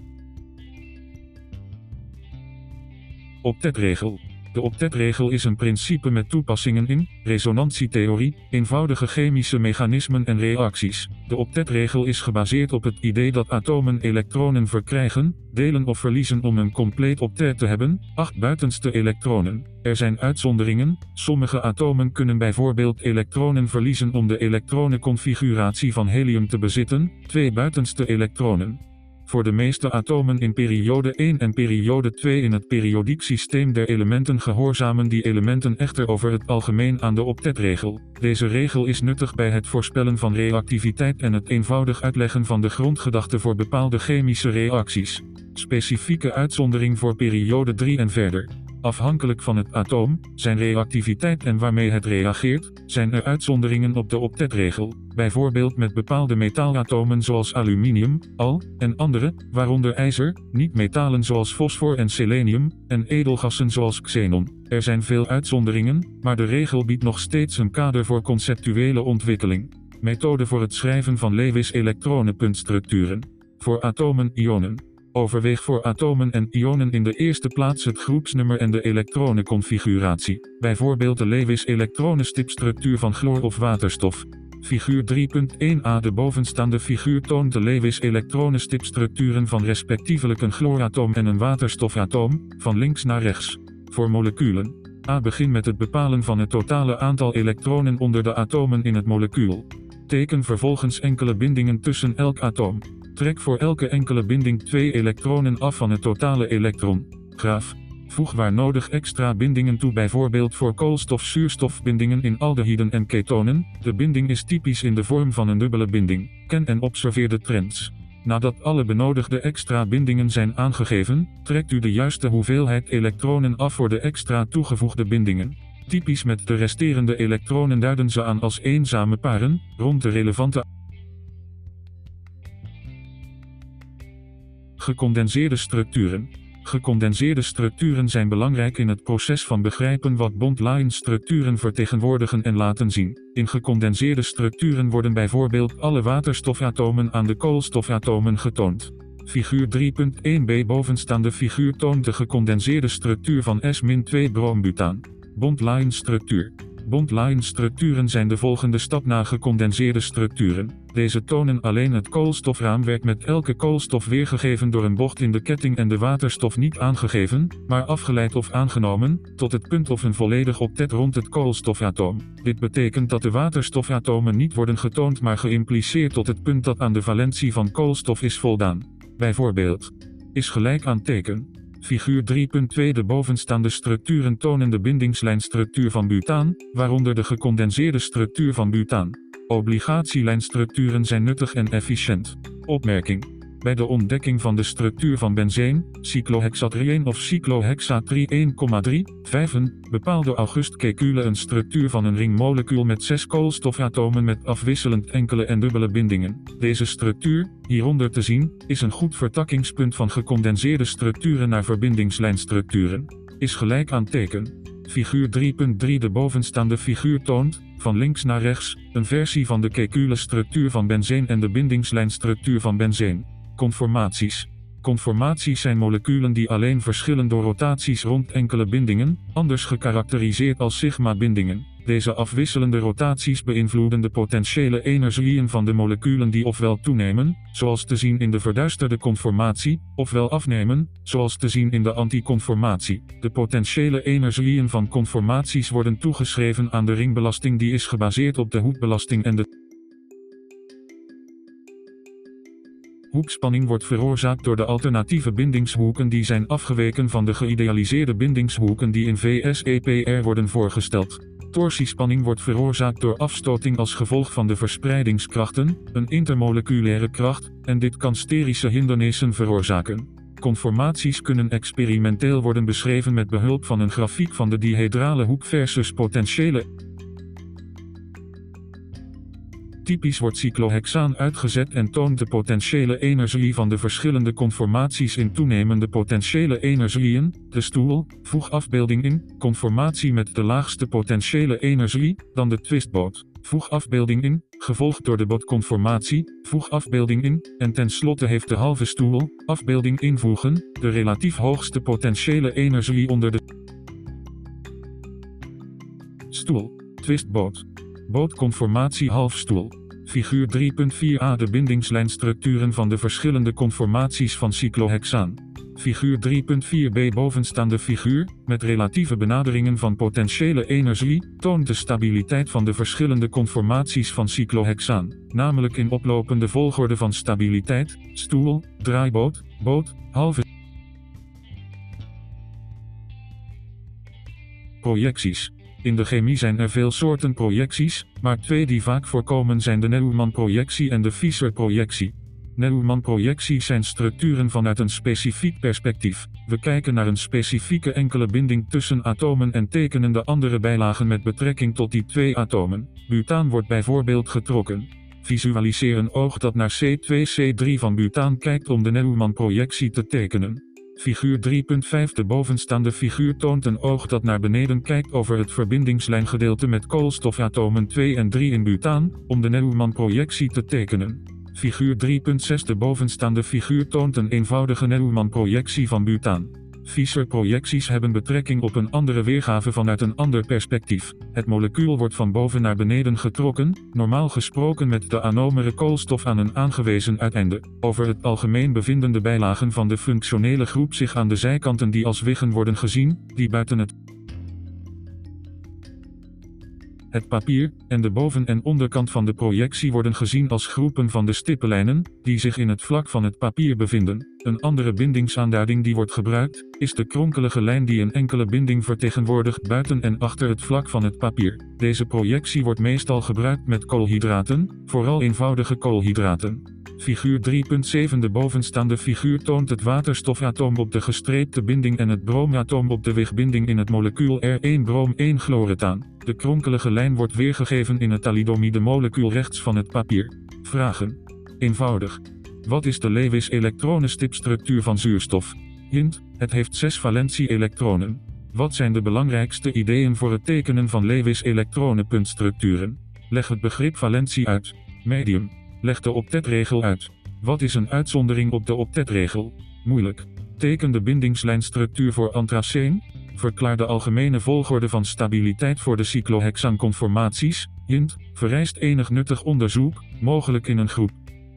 octetregel. De octetregel is een principe met toepassingen in resonantietheorie, eenvoudige chemische mechanismen en reacties. De octetregel is gebaseerd op het idee dat atomen elektronen verkrijgen, delen of verliezen om een compleet octet te hebben, acht buitenste elektronen. Er zijn uitzonderingen, sommige atomen kunnen bijvoorbeeld elektronen verliezen om de elektronenconfiguratie van helium te bezitten, twee buitenste elektronen. Voor de meeste atomen in periode 1 en periode 2 in het periodiek systeem der elementen gehoorzamen die elementen echter over het algemeen aan de octetregel. Deze regel is nuttig bij het voorspellen van reactiviteit en het eenvoudig uitleggen van de grondgedachte voor bepaalde chemische reacties. Specifieke uitzondering voor periode 3 en verder. Afhankelijk van het atoom, zijn reactiviteit en waarmee het reageert, zijn er uitzonderingen op de octetregel, bijvoorbeeld met bepaalde metaalatomen zoals aluminium, al, en andere, waaronder ijzer, niet-metalen zoals fosfor en selenium, en edelgassen zoals xenon. Er zijn veel uitzonderingen, maar de regel biedt nog steeds een kader voor conceptuele ontwikkeling. Methode voor het schrijven van Lewis-elektronenpuntstructuren. Voor atomen-ionen. Overweeg voor atomen en ionen in de eerste plaats het groepsnummer en de elektronenconfiguratie, bijvoorbeeld de Lewis-elektronenstipstructuur van chloor of waterstof. Figuur 3.1a De bovenstaande figuur toont de Lewis-elektronenstipstructuren van respectievelijk een chlooratoom en een waterstofatoom, van links naar rechts. Voor moleculen. A. Begin met het bepalen van het totale aantal elektronen onder de atomen in het molecuul. Teken vervolgens enkele bindingen tussen elk atoom. Trek voor elke enkele binding twee elektronen af van het totale elektron. Graaf. Voeg waar nodig extra bindingen toe bijvoorbeeld voor koolstof-zuurstofbindingen in aldehyden en ketonen. De binding is typisch in de vorm van een dubbele binding. Ken en observeer de trends. Nadat alle benodigde extra bindingen zijn aangegeven, trekt u de juiste hoeveelheid elektronen af voor de extra toegevoegde bindingen. Typisch met de resterende elektronen duiden ze aan als eenzame paren, rond de relevante Gecondenseerde structuren. Gecondenseerde structuren zijn belangrijk in het proces van begrijpen wat bond-line structuren vertegenwoordigen en laten zien. In gecondenseerde structuren worden bijvoorbeeld alle waterstofatomen aan de koolstofatomen getoond. Figuur 3.1b bovenstaande figuur toont de gecondenseerde structuur van S-2-broombutaan. Bond-line structuur. Bondline structuren zijn de volgende stap na gecondenseerde structuren. Deze tonen alleen het koolstofraamwerk met elke koolstof weergegeven door een bocht in de ketting en de waterstof niet aangegeven, maar afgeleid of aangenomen, tot het punt of een volledig octet rond het koolstofatoom. Dit betekent dat de waterstofatomen niet worden getoond maar geïmpliceerd tot het punt dat aan de valentie van koolstof is voldaan. Bijvoorbeeld is gelijk aan teken Figuur 3.2 De bovenstaande structuren tonen de bindingslijnstructuur van butaan, waaronder de gecondenseerde structuur van butaan. Obligatielijnstructuren zijn nuttig en efficiënt. Opmerking. Bij de ontdekking van de structuur van benzeen, cyclohexatrieen of cyclohexatrieen 1,3, bepaalde August Kekule een structuur van een ringmolecuul met zes koolstofatomen met afwisselend enkele en dubbele bindingen. Deze structuur, hieronder te zien, is een goed vertakkingspunt van gecondenseerde structuren naar verbindingslijnstructuren. Is gelijk aan teken. Figuur 3.3 De bovenstaande figuur toont, van links naar rechts, een versie van de Kekule structuur van benzeen en de bindingslijnstructuur van benzeen. Conformaties. Conformaties zijn moleculen die alleen verschillen door rotaties rond enkele bindingen, anders gekarakteriseerd als sigma-bindingen. Deze afwisselende rotaties beïnvloeden de potentiële energieën van de moleculen die ofwel toenemen, zoals te zien in de verduisterde conformatie, ofwel afnemen, zoals te zien in de anticonformatie. De potentiële energieën van conformaties worden toegeschreven aan de ringbelasting die is gebaseerd op de hoekbelasting en de Hoekspanning wordt veroorzaakt door de alternatieve bindingshoeken die zijn afgeweken van de geïdealiseerde bindingshoeken die in VSEPR worden voorgesteld. Torsiespanning wordt veroorzaakt door afstoting als gevolg van de verspreidingskrachten, een intermoleculaire kracht, en dit kan sterische hindernissen veroorzaken. Conformaties kunnen experimenteel worden beschreven met behulp van een grafiek van de dihedrale hoek versus potentiële Typisch wordt cyclohexaan uitgezet en toont de potentiële energie van de verschillende conformaties in toenemende potentiële energieën. De stoel, voeg afbeelding in, conformatie met de laagste potentiële energie, dan de twistboot. Voeg afbeelding in, gevolgd door de botconformatie, voeg afbeelding in, en tenslotte heeft de halve stoel, afbeelding invoegen, de relatief hoogste potentiële energie onder de stoel, twistboot. Bootconformatie halfstoel. Figuur 3.4a De bindingslijnstructuren van de verschillende conformaties van cyclohexaan. Figuur 3.4b Bovenstaande figuur, met relatieve benaderingen van potentiële energie, toont de stabiliteit van de verschillende conformaties van cyclohexaan, namelijk in oplopende volgorde van stabiliteit, stoel, draaiboot, boot, halve projecties. In de chemie zijn er veel soorten projecties, maar twee die vaak voorkomen zijn de Neumann-projectie en de Fischer-projectie. Neumann-projecties zijn structuren vanuit een specifiek perspectief. We kijken naar een specifieke enkele binding tussen atomen en tekenen de andere bijlagen met betrekking tot die twee atomen. Butaan wordt bijvoorbeeld getrokken. Visualiseer een oog dat naar C2C3 van butaan kijkt om de Neumann-projectie te tekenen. Figuur 3.5 De bovenstaande figuur toont een oog dat naar beneden kijkt over het verbindingslijngedeelte met koolstofatomen 2 en 3 in butaan, om de Neumann-projectie te tekenen. Figuur 3.6 De bovenstaande figuur toont een eenvoudige Neumann-projectie van butaan. Fischer-projecties hebben betrekking op een andere weergave vanuit een ander perspectief. Het molecuul wordt van boven naar beneden getrokken, normaal gesproken met de anomere koolstof aan een aangewezen uiteinde. Over het algemeen bevinden de bijlagen van de functionele groep zich aan de zijkanten die als wiggen worden gezien, die buiten het het papier en de boven- en onderkant van de projectie worden gezien als groepen van de stippenlijnen, die zich in het vlak van het papier bevinden. Een andere bindingsaanduiding die wordt gebruikt, is de kronkelige lijn die een enkele binding vertegenwoordigt buiten en achter het vlak van het papier. Deze projectie wordt meestal gebruikt met koolhydraten, vooral eenvoudige koolhydraten. Figuur 3.7 De bovenstaande figuur toont het waterstofatoom op de gestreepte binding en het broomatoom op de wegbinding in het molecuul R1-broom-1-chloretaan. De kronkelige lijn wordt weergegeven in het thalidomide molecuul rechts van het papier. Vragen. Eenvoudig. Wat is de Lewis-elektronenstipstructuur van zuurstof? Hint, het heeft zes valentie-elektronen. Wat zijn de belangrijkste ideeën voor het tekenen van Lewis-elektronenpuntstructuren? Leg het begrip valentie uit. Medium. Leg de optetregel uit. Wat is een uitzondering op de optetregel? Moeilijk. Teken de bindingslijnstructuur voor anthraceen. Verklaar de algemene volgorde van stabiliteit voor de cyclohexanconformaties. Hint, vereist enig nuttig onderzoek, mogelijk in een groep.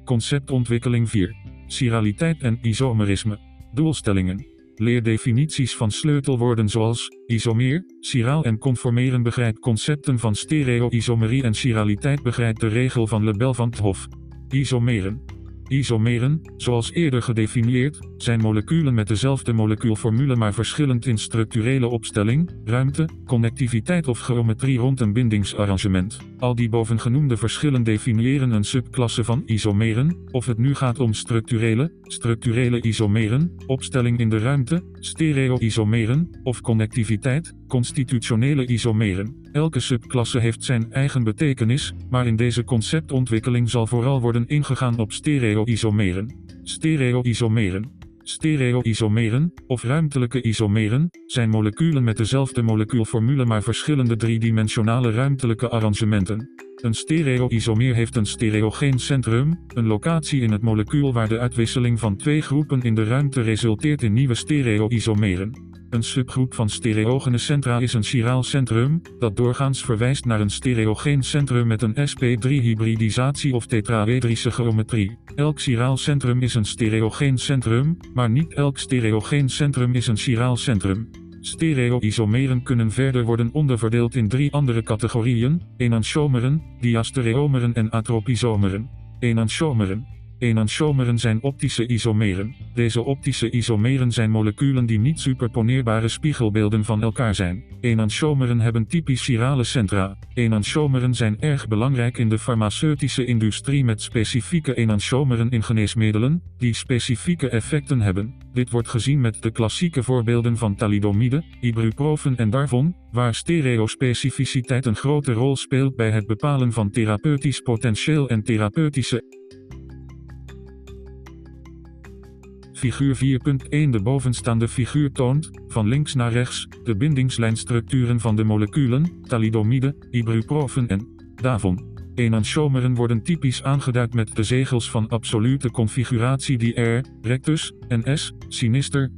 Conceptontwikkeling 4. Chiraliteit en isomerisme. Doelstellingen. Leer definities van sleutelwoorden zoals isomeer, chiraal en conformeren begrijpt concepten van stereo-isomerie en chiraliteit begrijpt de regel van Lebel van 't Hof. Isomeren. Isomeren, zoals eerder gedefinieerd, zijn moleculen met dezelfde molecuulformule maar verschillend in structurele opstelling, ruimte, connectiviteit of geometrie rond een bindingsarrangement. Al die bovengenoemde verschillen definiëren een subklasse van isomeren, of het nu gaat om structurele, structurele isomeren, opstelling in de ruimte, stereo-isomeren, of connectiviteit, constitutionele isomeren. Elke subklasse heeft zijn eigen betekenis, maar in deze conceptontwikkeling zal vooral worden ingegaan op stereo-isomeren. Stereo-isomeren. Stereo-isomeren, of ruimtelijke isomeren, zijn moleculen met dezelfde molecuulformule maar verschillende driedimensionale ruimtelijke arrangementen. Een stereo-isomeer heeft een stereogeen centrum, een locatie in het molecuul waar de uitwisseling van twee groepen in de ruimte resulteert in nieuwe stereo-isomeren. Een subgroep van stereogene centra is een chiraal centrum, dat doorgaans verwijst naar een stereogeen centrum met een sp3-hybridisatie of tetraedrische geometrie. Elk chiraal centrum is een stereogeen centrum, maar niet elk stereogeen centrum is een chiraal centrum. Stereo-isomeren kunnen verder worden onderverdeeld in drie andere categorieën: enantiomeren, diastereomeren en atropisomeren. Enantiomeren Enantiomeren zijn optische isomeren. Deze optische isomeren zijn moleculen die niet superponeerbare spiegelbeelden van elkaar zijn. Enantiomeren hebben typisch chirale centra. Enantiomeren zijn erg belangrijk in de farmaceutische industrie met specifieke enantiomeren in geneesmiddelen, die specifieke effecten hebben. Dit wordt gezien met de klassieke voorbeelden van thalidomide, ibuprofen en darvon, waar stereospecificiteit een grote rol speelt bij het bepalen van therapeutisch potentieel en therapeutische Figuur 4.1 De bovenstaande figuur toont, van links naar rechts, de bindingslijnstructuren van de moleculen, thalidomide, ibuprofen en davon. Enantiomeren worden typisch aangeduid met de zegels van absolute configuratie die R, rectus, en S, sinister.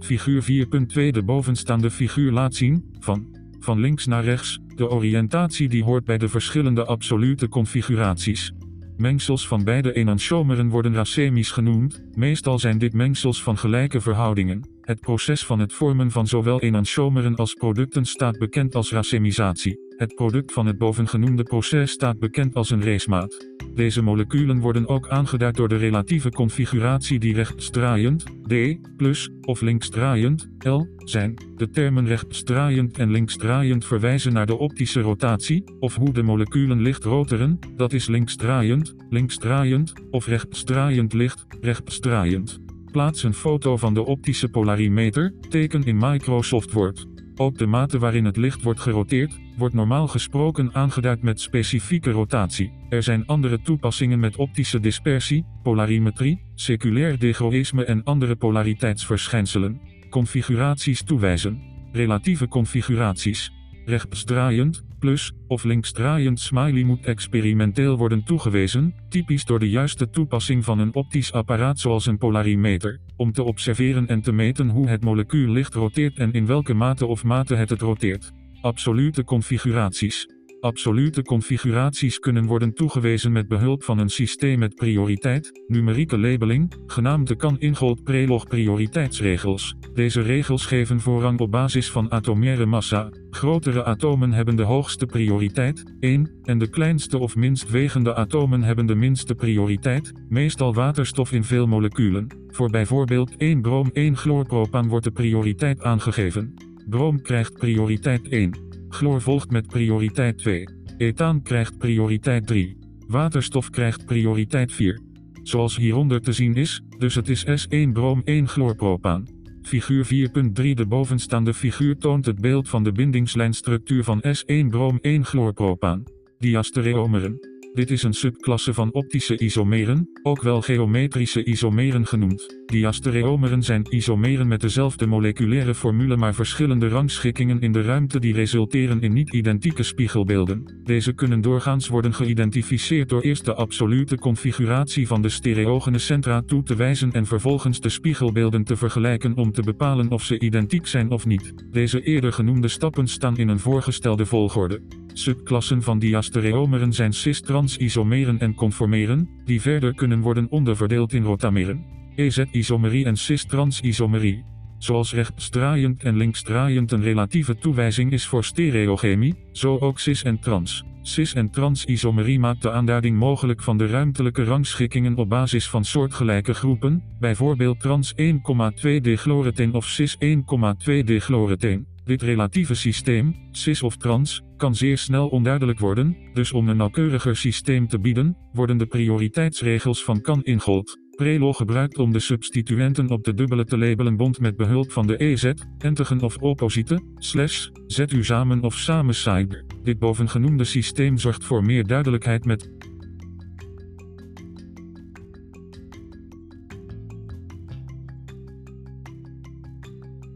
Figuur 4.2 De bovenstaande figuur laat zien, van, van links naar rechts, de oriëntatie die hoort bij de verschillende absolute configuraties. Mengsels van beide enantiomeren worden racemisch genoemd, meestal zijn dit mengsels van gelijke verhoudingen. Het proces van het vormen van zowel enantiomeren als producten staat bekend als racemisatie. Het product van het bovengenoemde proces staat bekend als een racemaat. Deze moleculen worden ook aangeduid door de relatieve configuratie die rechtsdraaiend, D, plus, of linksdraaiend, L, zijn. De termen rechtsdraaiend en linksdraaiend verwijzen naar de optische rotatie, of hoe de moleculen licht roteren, dat is linksdraaiend, linksdraaiend, of rechtsdraaiend licht, rechtsdraaiend. Plaats een foto van de optische polarimeter, teken in Microsoft Word. Ook de mate waarin het licht wordt geroteerd, wordt normaal gesproken aangeduid met specifieke rotatie. Er zijn andere toepassingen met optische dispersie, polarimetrie, seculair degroïsme en andere polariteitsverschijnselen. Configuraties toewijzen. Relatieve configuraties. Rechtsdraaiend, plus, of linksdraaiend smiley moet experimenteel worden toegewezen, typisch door de juiste toepassing van een optisch apparaat zoals een polarimeter, om te observeren en te meten hoe het molecuul licht roteert en in welke mate of mate het het roteert. Absolute configuraties. Absolute configuraties kunnen worden toegewezen met behulp van een systeem met prioriteit, numerieke labeling, genaamd de kan-ingold prelog prioriteitsregels. Deze regels geven voorrang op basis van atomaire massa. Grotere atomen hebben de hoogste prioriteit, 1, en de kleinste of minst wegende atomen hebben de minste prioriteit, meestal waterstof in veel moleculen. Voor bijvoorbeeld 1 broom 1 chloorpropaan wordt de prioriteit aangegeven. Broom krijgt prioriteit 1. Chloor volgt met prioriteit 2. Ethaan krijgt prioriteit 3. Waterstof krijgt prioriteit 4. Zoals hieronder te zien is, dus het is S1 broom 1 chloorpropaan. Figuur 4.3 De bovenstaande figuur toont het beeld van de bindingslijnstructuur van S1 broom 1 chloorpropaan. Diastereomeren. Dit is een subklasse van optische isomeren, ook wel geometrische isomeren genoemd. Diastereomeren zijn isomeren met dezelfde moleculaire formule maar verschillende rangschikkingen in de ruimte die resulteren in niet-identieke spiegelbeelden. Deze kunnen doorgaans worden geïdentificeerd door eerst de absolute configuratie van de stereogene centra toe te wijzen en vervolgens de spiegelbeelden te vergelijken om te bepalen of ze identiek zijn of niet. Deze eerder genoemde stappen staan in een voorgestelde volgorde. Subklassen van diastereomeren zijn cis-trans-isomeren en conformeren, die verder kunnen worden onderverdeeld in rotameren. EZ-isomerie en cis-trans-isomerie. Zoals rechtsdraaiend en linksdraaiend een relatieve toewijzing is voor stereochemie, zo ook cis en trans. Cis- en trans-isomerie maakt de aanduiding mogelijk van de ruimtelijke rangschikkingen op basis van soortgelijke groepen, bijvoorbeeld trans 1,2 dechloreteen of cis 1,2 dechloreteen. Dit relatieve systeem, cis of trans, kan zeer snel onduidelijk worden, dus om een nauwkeuriger systeem te bieden, worden de prioriteitsregels van Kan-Ingold, Prelo gebruikt om de substituenten op de dubbele te labelen bond met behulp van de EZ, entigen of opposite, slash, ZU samen of samen side. Dit bovengenoemde systeem zorgt voor meer duidelijkheid met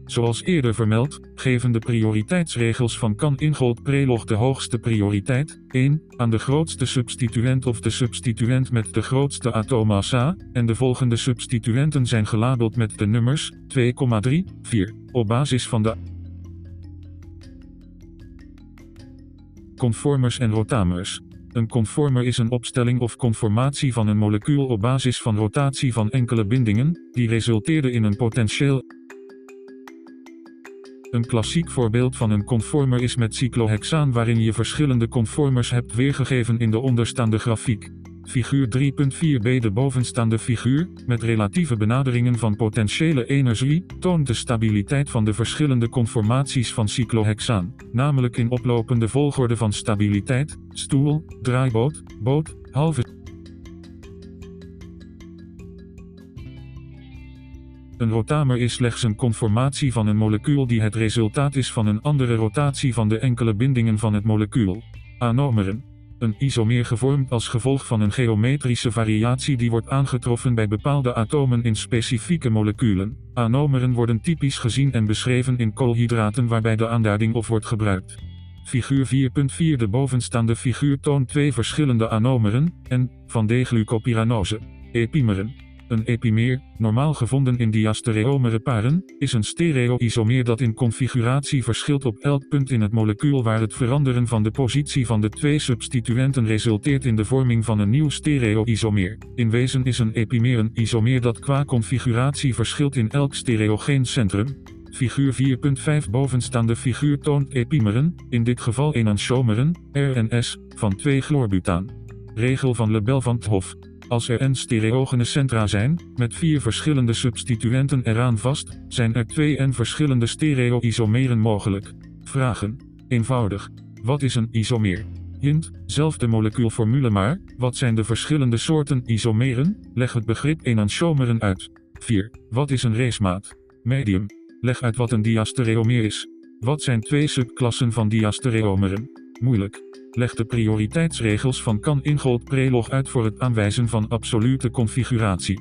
Zoals eerder vermeld, geven de prioriteitsregels van kan-ingold prelog de hoogste prioriteit, 1, aan de grootste substituent of de substituent met de grootste atoommassa, en de volgende substituenten zijn gelabeld met de nummers 2,3, 4, op basis van de conformers en rotamers. Een conformer is een opstelling of conformatie van een molecuul op basis van rotatie van enkele bindingen, die resulteerde in een potentieel een klassiek voorbeeld van een conformer is met cyclohexaan waarin je verschillende conformers hebt weergegeven in de onderstaande grafiek. Figuur 3.4b De bovenstaande figuur, met relatieve benaderingen van potentiële energie, toont de stabiliteit van de verschillende conformaties van cyclohexaan, namelijk in oplopende volgorde van stabiliteit, stoel, draaiboot, boot, halve Een rotamer is slechts een conformatie van een molecuul die het resultaat is van een andere rotatie van de enkele bindingen van het molecuul. Anomeren. Een isomeer gevormd als gevolg van een geometrische variatie die wordt aangetroffen bij bepaalde atomen in specifieke moleculen. Anomeren worden typisch gezien en beschreven in koolhydraten waarbij de aanduiding of wordt gebruikt. Figuur 4.4 De bovenstaande figuur toont twee verschillende anomeren, en, van D-glucopyranose, epimeren. Een epimeer, normaal gevonden in diastereomere paren, is een stereoisomeer dat in configuratie verschilt op elk punt in het molecuul waar het veranderen van de positie van de twee substituenten resulteert in de vorming van een nieuw stereoisomeer. In wezen is een epimeer een isomeer dat qua configuratie verschilt in elk stereogeen centrum. Figuur 4.5 bovenstaande figuur toont epimeren, in dit geval enantiomeren, R en S, van 2-chlorbutaan. Regel van Lebel van 't Hof. Als er n stereogene centra zijn, met vier verschillende substituenten eraan vast, zijn er twee n verschillende stereo-isomeren mogelijk. Vragen. Eenvoudig. Wat is een isomeer? Hint, zelfde molecuulformule maar, wat zijn de verschillende soorten isomeren? Leg het begrip enantiomeren uit. 4. Wat is een racemaat? Medium. Leg uit wat een diastereomeer is. Wat zijn twee subklassen van diastereomeren? Moeilijk. Leg de prioriteitsregels van kan-ingold prelog uit voor het aanwijzen van absolute configuratie.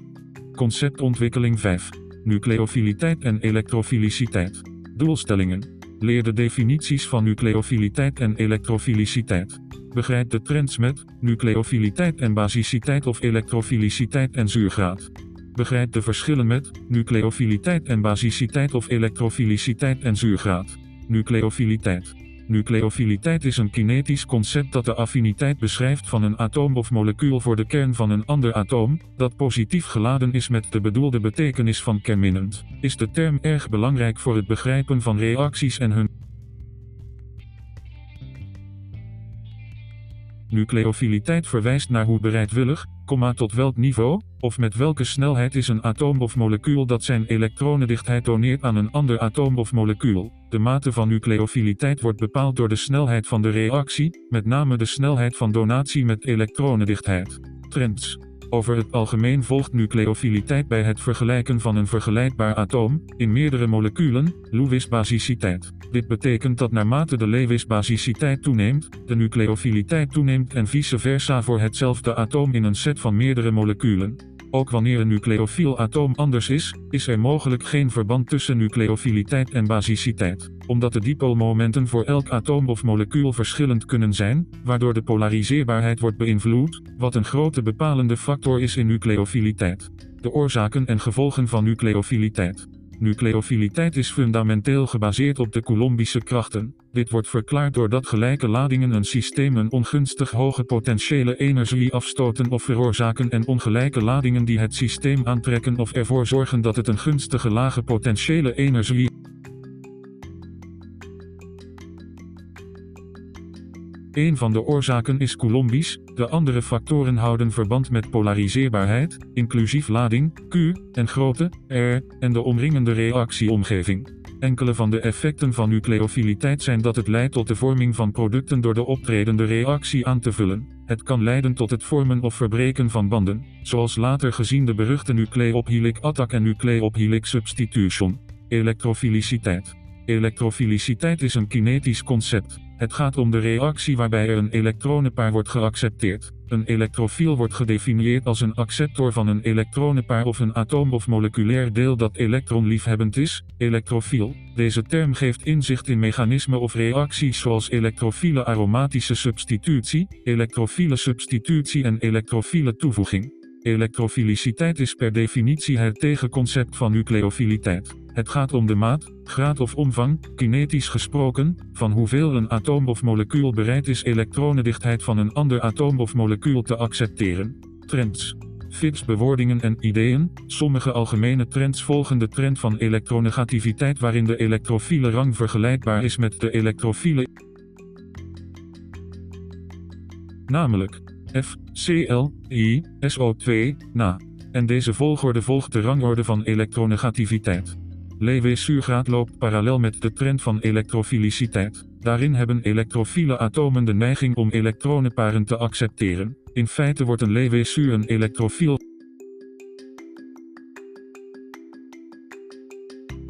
Conceptontwikkeling 5. Nucleofiliteit en elektrofiliciteit. Doelstellingen. Leer de definities van nucleofiliteit en elektrofiliciteit. Begrijp de trends met nucleofiliteit en basiciteit of elektrofiliciteit en zuurgraad. Begrijp de verschillen met nucleofiliteit en basiciteit of elektrofiliciteit en zuurgraad. Nucleofiliteit. Nucleofiliteit is een kinetisch concept dat de affiniteit beschrijft van een atoom of molecuul voor de kern van een ander atoom, dat positief geladen is met de bedoelde betekenis van kenminnend. Is de term erg belangrijk voor het begrijpen van reacties en hun Nucleofiliteit verwijst naar hoe bereidwillig, tot welk niveau, of met welke snelheid is een atoom of molecuul dat zijn elektronendichtheid doneert aan een ander atoom of molecuul. De mate van nucleofiliteit wordt bepaald door de snelheid van de reactie, met name de snelheid van donatie met elektronendichtheid. Trends. Over het algemeen volgt nucleofiliteit bij het vergelijken van een vergelijkbaar atoom, in meerdere moleculen, Lewis-basiciteit. Dit betekent dat naarmate de Lewis-basiciteit toeneemt, de nucleofiliteit toeneemt en vice versa voor hetzelfde atoom in een set van meerdere moleculen. Ook wanneer een nucleofiel atoom anders is, is er mogelijk geen verband tussen nucleofiliteit en basiciteit, omdat de dipoolmomenten voor elk atoom of molecuul verschillend kunnen zijn, waardoor de polariseerbaarheid wordt beïnvloed, wat een grote bepalende factor is in nucleofiliteit. De oorzaken en gevolgen van nucleofiliteit. Nucleofiliteit is fundamenteel gebaseerd op de Coulombische krachten. Dit wordt verklaard doordat gelijke ladingen een systeem een ongunstig hoge potentiële energie afstoten of veroorzaken en ongelijke ladingen die het systeem aantrekken of ervoor zorgen dat het een gunstige lage potentiële energie Een van de oorzaken is coulombisch, de andere factoren houden verband met polariseerbaarheid, inclusief lading, Q, en grootte, R, en de omringende reactieomgeving. Enkele van de effecten van nucleofiliteit zijn dat het leidt tot de vorming van producten door de optredende reactie aan te vullen. Het kan leiden tot het vormen of verbreken van banden, zoals later gezien de beruchte nucleophilic attack en nucleophilic substitution. Elektrofiliciteit. Elektrofiliciteit is een kinetisch concept. Het gaat om de reactie waarbij er een elektronenpaar wordt geaccepteerd. Een elektrofiel wordt gedefinieerd als een acceptor van een elektronenpaar of een atoom of moleculair deel dat elektronliefhebbend is, elektrofiel. Deze term geeft inzicht in mechanismen of reacties zoals elektrofiele aromatische substitutie, elektrofiele substitutie en elektrofiele toevoeging. Elektrofiliciteit is per definitie het tegenconcept van nucleofiliteit. Het gaat om de maat, graad of omvang, kinetisch gesproken, van hoeveel een atoom of molecuul bereid is elektronendichtheid van een ander atoom of molecuul te accepteren. Trends. Fits bewoordingen en ideeën. Sommige algemene trends volgen de trend van elektronegativiteit waarin de elektrofiele rang vergelijkbaar is met de elektrofiele. Namelijk F, Cl, I, SO2, na. En deze volgorde volgt de rangorde van elektronegativiteit. Lewis-zuurgraad loopt parallel met de trend van elektrofiliciteit. Daarin hebben elektrofiele atomen de neiging om elektronenparen te accepteren. In feite wordt een Lewis-zuur een elektrofiel.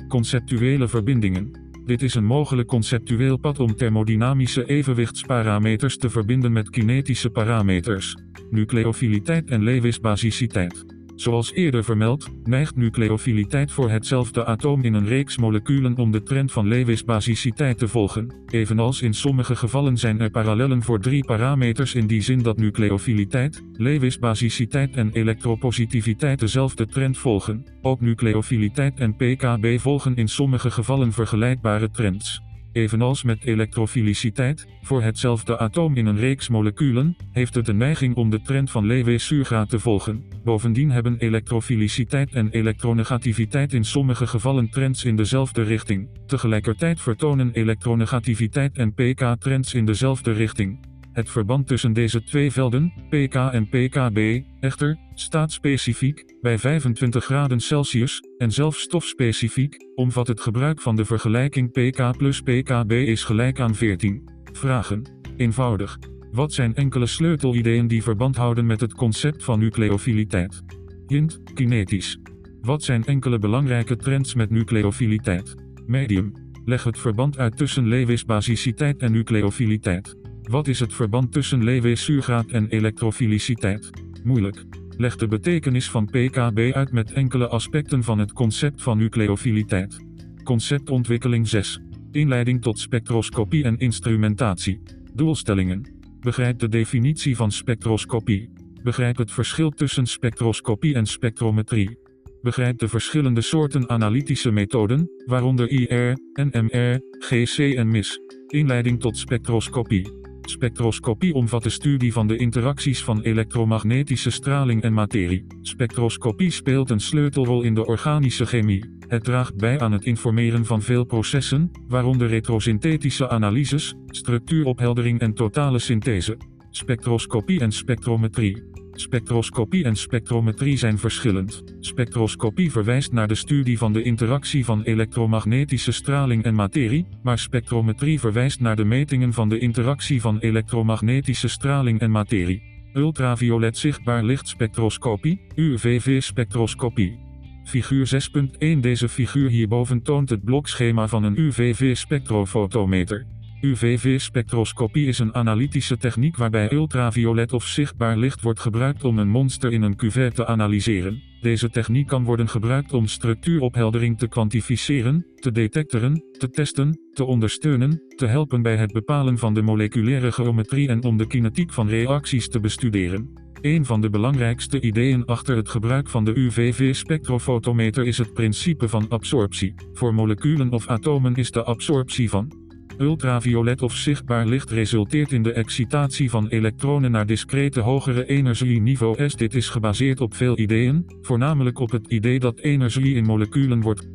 Conceptuele verbindingen. Dit is een mogelijk conceptueel pad om thermodynamische evenwichtsparameters te verbinden met kinetische parameters. Nucleofiliteit en Lewis-basiciteit. Zoals eerder vermeld, neigt nucleofiliteit voor hetzelfde atoom in een reeks moleculen om de trend van Lewis-basiciteit te volgen. Evenals in sommige gevallen zijn er parallellen voor drie parameters in die zin dat nucleofiliteit, Lewis-basiciteit en elektropositiviteit dezelfde trend volgen. Ook nucleofiliteit en pKb volgen in sommige gevallen vergelijkbare trends. Evenals met elektrofiliciteit, voor hetzelfde atoom in een reeks moleculen, heeft het de neiging om de trend van Lewis-Surgraad te volgen. Bovendien hebben elektrofiliciteit en elektronegativiteit in sommige gevallen trends in dezelfde richting. Tegelijkertijd vertonen elektronegativiteit en pK trends in dezelfde richting. Het verband tussen deze twee velden, pK en pKb, echter, staat specifiek, bij 25 graden Celsius, en zelfs stofspecifiek, omvat het gebruik van de vergelijking pK plus pKb is gelijk aan 14. Vragen. Eenvoudig. Wat zijn enkele sleutelideeën die verband houden met het concept van nucleofiliteit? Hint, kinetisch. Wat zijn enkele belangrijke trends met nucleofiliteit? Medium. Leg het verband uit tussen Lewis-basiciteit en nucleofiliteit. Wat is het verband tussen Lewis-Surgraad en elektrofiliciteit? Moeilijk. Leg de betekenis van PKB uit met enkele aspecten van het concept van nucleofiliteit. Conceptontwikkeling 6. Inleiding tot spectroscopie en instrumentatie. Doelstellingen. Begrijp de definitie van spectroscopie. Begrijp het verschil tussen spectroscopie en spectrometrie. Begrijp de verschillende soorten analytische methoden, waaronder IR, NMR, GC en MIS. Inleiding tot spectroscopie. Spectroscopie omvat de studie van de interacties van elektromagnetische straling en materie. Spectroscopie speelt een sleutelrol in de organische chemie. Het draagt bij aan het informeren van veel processen, waaronder retrosynthetische analyses, structuuropheldering en totale synthese. Spectroscopie en spectrometrie. Spectroscopie en spectrometrie zijn verschillend. Spectroscopie verwijst naar de studie van de interactie van elektromagnetische straling en materie, maar spectrometrie verwijst naar de metingen van de interactie van elektromagnetische straling en materie. Ultraviolet zichtbaar lichtspectroscopie, UVV-spectroscopie. Figuur 6.1 Deze figuur hierboven toont het blokschema van een UVV-spectrofotometer. UVV-spectroscopie is een analytische techniek waarbij ultraviolet of zichtbaar licht wordt gebruikt om een monster in een cuvette te analyseren. Deze techniek kan worden gebruikt om structuuropheldering te kwantificeren, te detecteren, te testen, te ondersteunen, te helpen bij het bepalen van de moleculaire geometrie en om de kinetiek van reacties te bestuderen. Een van de belangrijkste ideeën achter het gebruik van de UVV-spectrofotometer is het principe van absorptie. Voor moleculen of atomen is de absorptie van Ultraviolet of zichtbaar licht resulteert in de excitatie van elektronen naar discrete hogere energieniveaus. Dit is gebaseerd op veel ideeën, voornamelijk op het idee dat energie in moleculen wordt.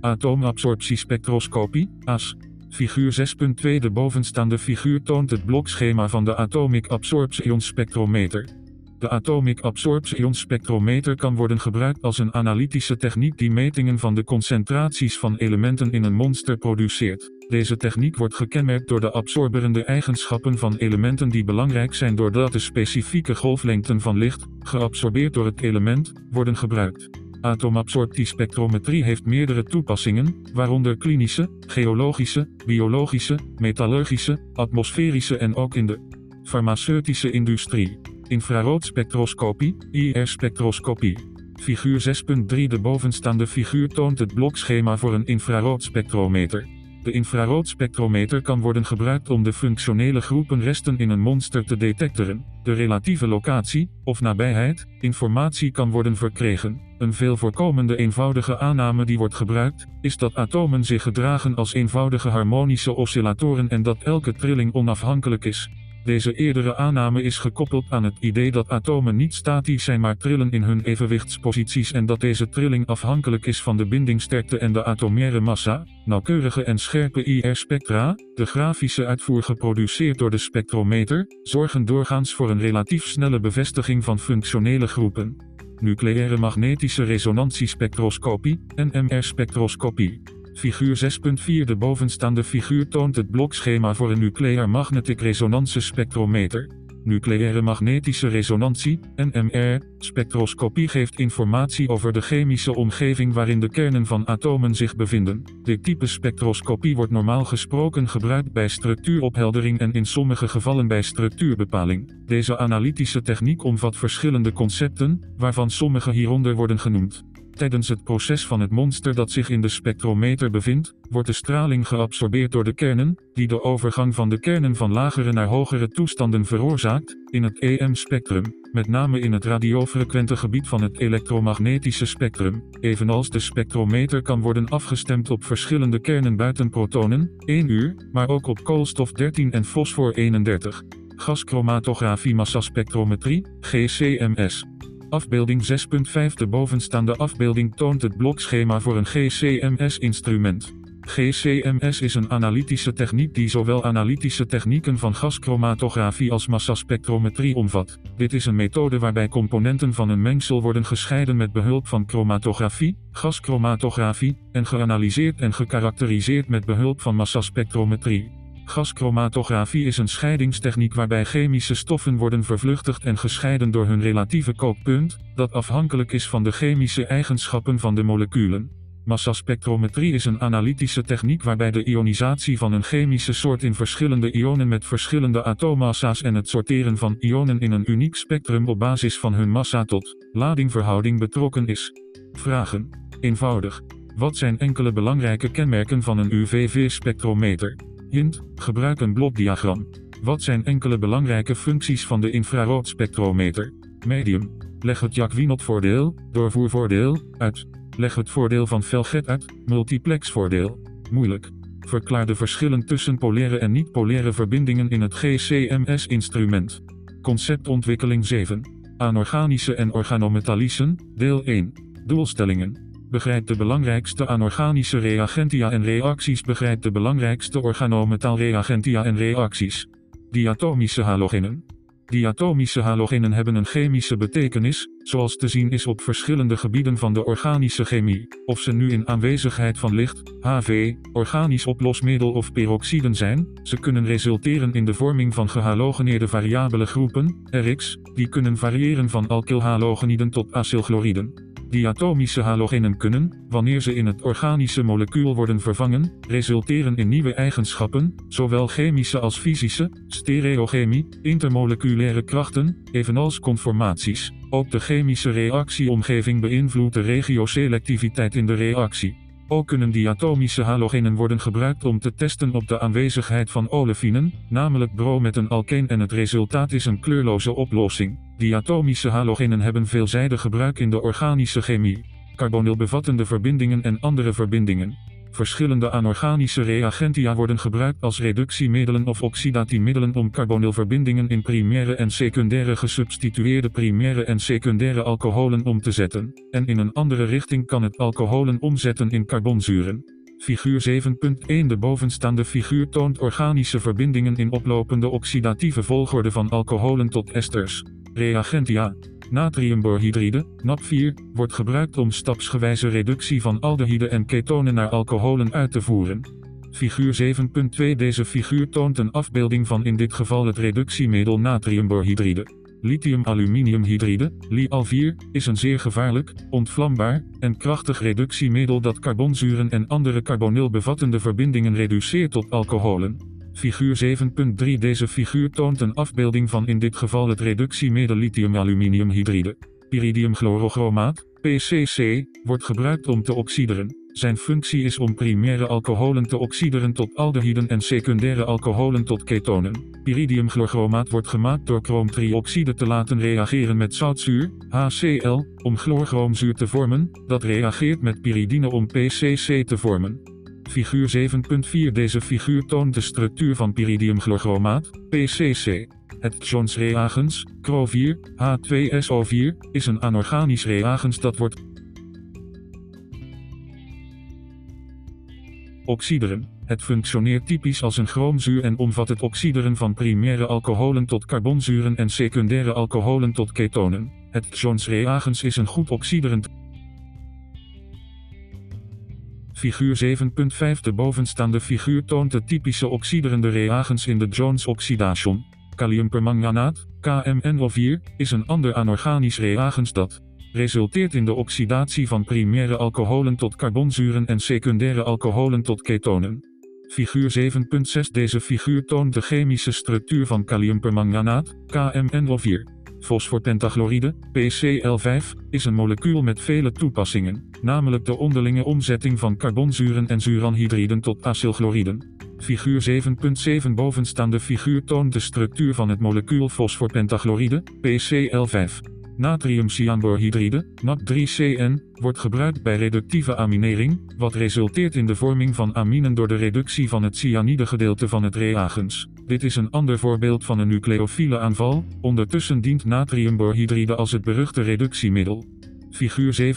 Atoomabsorptiespectroscopie, AS. Figuur 6.2 De bovenstaande figuur toont het blokschema van de Atomic Absorption Spectrometer. De Atomic Absorption Spectrometer kan worden gebruikt als een analytische techniek die metingen van de concentraties van elementen in een monster produceert. Deze techniek wordt gekenmerkt door de absorberende eigenschappen van elementen die belangrijk zijn doordat de specifieke golflengten van licht, geabsorbeerd door het element, worden gebruikt. Atoomabsorptiespectrometrie heeft meerdere toepassingen, waaronder klinische, geologische, biologische, metallurgische, atmosferische en ook in de farmaceutische industrie. Infraroodspectroscopie, IR-spectroscopie. Figuur 6.3 De bovenstaande figuur toont het blokschema voor een infraroodspectrometer. De infraroodspectrometer kan worden gebruikt om de functionele groepen resten in een monster te detecteren. De relatieve locatie, of nabijheid, informatie kan worden verkregen. Een veel voorkomende eenvoudige aanname die wordt gebruikt, is dat atomen zich gedragen als eenvoudige harmonische oscillatoren en dat elke trilling onafhankelijk is. Deze eerdere aanname is gekoppeld aan het idee dat atomen niet statisch zijn maar trillen in hun evenwichtsposities en dat deze trilling afhankelijk is van de bindingsterkte en de atomaire massa. Nauwkeurige en scherpe IR-spectra, de grafische uitvoer geproduceerd door de spectrometer, zorgen doorgaans voor een relatief snelle bevestiging van functionele groepen. Nucleaire magnetische resonantiespectroscopie, NMR-spectroscopie. Figuur 6.4 De bovenstaande figuur toont het blokschema voor een nuclear magnetic resonance spectrometer. Nucleaire magnetische resonantie, NMR, spectroscopie geeft informatie over de chemische omgeving waarin de kernen van atomen zich bevinden. Dit type spectroscopie wordt normaal gesproken gebruikt bij structuuropheldering en in sommige gevallen bij structuurbepaling. Deze analytische techniek omvat verschillende concepten, waarvan sommige hieronder worden genoemd. Tijdens het proces van het monster dat zich in de spectrometer bevindt, wordt de straling geabsorbeerd door de kernen, die de overgang van de kernen van lagere naar hogere toestanden veroorzaakt, in het EM-spectrum, met name in het radiofrequente gebied van het elektromagnetische spectrum, evenals de spectrometer kan worden afgestemd op verschillende kernen buiten protonen, 1 uur, maar ook op koolstof 13 en fosfor 31. Gaschromatografie massaspectrometrie, GCMS. Afbeelding 6.5 De bovenstaande afbeelding toont het blokschema voor een GCMS-instrument. GCMS is een analytische techniek die zowel analytische technieken van gaschromatografie als massaspectrometrie omvat. Dit is een methode waarbij componenten van een mengsel worden gescheiden met behulp van chromatografie, gaschromatografie, en geanalyseerd en gekarakteriseerd met behulp van massaspectrometrie. Gaschromatografie is een scheidingstechniek waarbij chemische stoffen worden vervluchtigd en gescheiden door hun relatieve kookpunt, dat afhankelijk is van de chemische eigenschappen van de moleculen. Massaspectrometrie is een analytische techniek waarbij de ionisatie van een chemische soort in verschillende ionen met verschillende atoommassa's en het sorteren van ionen in een uniek spectrum op basis van hun massa tot ladingverhouding betrokken is. Vragen. Eenvoudig. Wat zijn enkele belangrijke kenmerken van een UVV-spectrometer? Hint, gebruik een blokdiagram. Wat zijn enkele belangrijke functies van de infraroodspectrometer? Medium. Leg het Jacquinot-voordeel, doorvoervoordeel, uit. Leg het voordeel van Felget uit, multiplexvoordeel. Moeilijk. Verklaar de verschillen tussen polaire en niet-polaire verbindingen in het GCMS-instrument. Conceptontwikkeling 7. Anorganische en organometallicen, deel 1. Doelstellingen. Begrijp de belangrijkste anorganische reagentia en reacties. Begrijp de belangrijkste organometaalreagentia en reacties. Diatomische halogenen. Diatomische halogenen hebben een chemische betekenis, zoals te zien is op verschillende gebieden van de organische chemie, of ze nu in aanwezigheid van licht, HV, organisch oplosmiddel of peroxiden zijn, ze kunnen resulteren in de vorming van gehalogeneerde variabele groepen, RX, die kunnen variëren van alkylhalogeniden tot acylchloriden. Diatomische halogenen kunnen, wanneer ze in het organische molecuul worden vervangen, resulteren in nieuwe eigenschappen, zowel chemische als fysische, stereochemie, intermoleculaire krachten, evenals conformaties. Ook de chemische reactieomgeving beïnvloedt de regioselectiviteit in de reactie. Ook kunnen diatomische halogenen worden gebruikt om te testen op de aanwezigheid van olefinen, namelijk bro met een alkeen en het resultaat is een kleurloze oplossing. Diatomische halogenen hebben veelzijdig gebruik in de organische chemie, carbonylbevattende verbindingen en andere verbindingen. Verschillende anorganische reagentia worden gebruikt als reductiemiddelen of oxidatiemiddelen om carbonylverbindingen in primaire en secundaire gesubstitueerde primaire en secundaire alcoholen om te zetten, en in een andere richting kan het alcoholen omzetten in carbonzuren. Figuur 7.1 De bovenstaande figuur toont organische verbindingen in oplopende oxidatieve volgorde van alcoholen tot esters. Reagentia Natriumborhydride, NAP4, wordt gebruikt om stapsgewijze reductie van aldehyden en ketonen naar alcoholen uit te voeren. Figuur 7.2 Deze figuur toont een afbeelding van in dit geval het reductiemiddel natriumborhydride. Lithium-aluminiumhydride, Li-Al4, is een zeer gevaarlijk, ontvlambaar en krachtig reductiemiddel dat carbonzuren en andere carbonylbevattende verbindingen reduceert tot alcoholen. Figuur 7.3 Deze figuur toont een afbeelding van in dit geval het reductiemiddel lithium-aluminiumhydride. Pyridiumchlorochromaat, PCC, wordt gebruikt om te oxideren. Zijn functie is om primaire alcoholen te oxideren tot aldehyden en secundaire alcoholen tot ketonen. Pyridiumchlorochromaat wordt gemaakt door chroomtrioxide te laten reageren met zoutzuur, HCl, om chlorchroomzuur te vormen, dat reageert met pyridine om PCC te vormen. Figuur 7.4 Deze figuur toont de structuur van pyridiumchlorochromaat, PCC. Het Jones reagens, CRO4, H2SO4, is een anorganisch reagens dat wordt oxideren. Het functioneert typisch als een chroomzuur en omvat het oxideren van primaire alcoholen tot carbonzuren en secundaire alcoholen tot ketonen. Het Jones reagens is een goed oxiderend Figuur 7.5 De bovenstaande figuur toont de typische oxiderende reagens in de Jones-oxidation. Kaliumpermanganaat, KMNO4, is een ander anorganisch reagens dat resulteert in de oxidatie van primaire alcoholen tot carbonzuren en secundaire alcoholen tot ketonen. Figuur 7.6 Deze figuur toont de chemische structuur van kaliumpermanganaat, KMNO4. Fosforpentachloride, PCl5, is een molecuul met vele toepassingen, namelijk de onderlinge omzetting van carbonzuren en zuuranhydriden tot acylchloriden. Figuur 7.7 bovenstaande figuur toont de structuur van het molecuul fosforpentachloride, PCl5. Natriumcyanborhydride, NAC3CN, wordt gebruikt bij reductieve aminering, wat resulteert in de vorming van aminen door de reductie van het cyanide-gedeelte van het reagens. Dit is een ander voorbeeld van een nucleofiele aanval, ondertussen dient natriumborhydride als het beruchte reductiemiddel. Figuur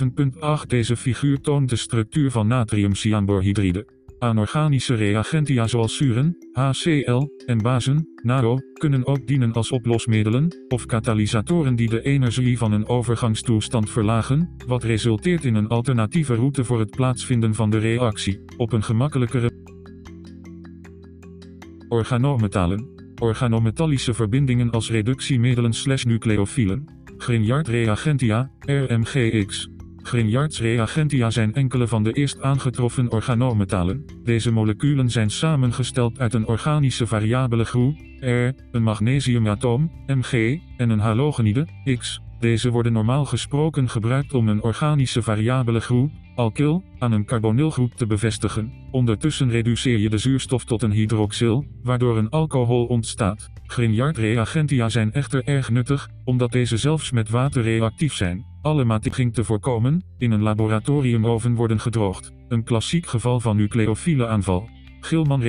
7.8 Deze figuur toont de structuur van natriumcyanborhydride. Anorganische reagentia zoals zuren, HCl en bazen, NaO, kunnen ook dienen als oplosmiddelen of katalysatoren die de energie van een overgangstoestand verlagen, wat resulteert in een alternatieve route voor het plaatsvinden van de reactie, op een gemakkelijkere organometalen. Organometallische verbindingen als reductiemiddelen slash nucleofielen. Grignard reagentia, RMGX. Grignards reagentia zijn enkele van de eerst aangetroffen organometalen. Deze moleculen zijn samengesteld uit een organische variabele groep, R, een magnesiumatoom, Mg, en een halogenide, X. Deze worden normaal gesproken gebruikt om een organische variabele groep, alkyl, aan een carbonylgroep te bevestigen. Ondertussen reduceer je de zuurstof tot een hydroxyl, waardoor een alcohol ontstaat. Grignard reagentia zijn echter erg nuttig, omdat deze zelfs met water reactief zijn. Alle matiging te voorkomen, in een laboratoriumoven worden gedroogd. Een klassiek geval van nucleofiele aanval. Gilman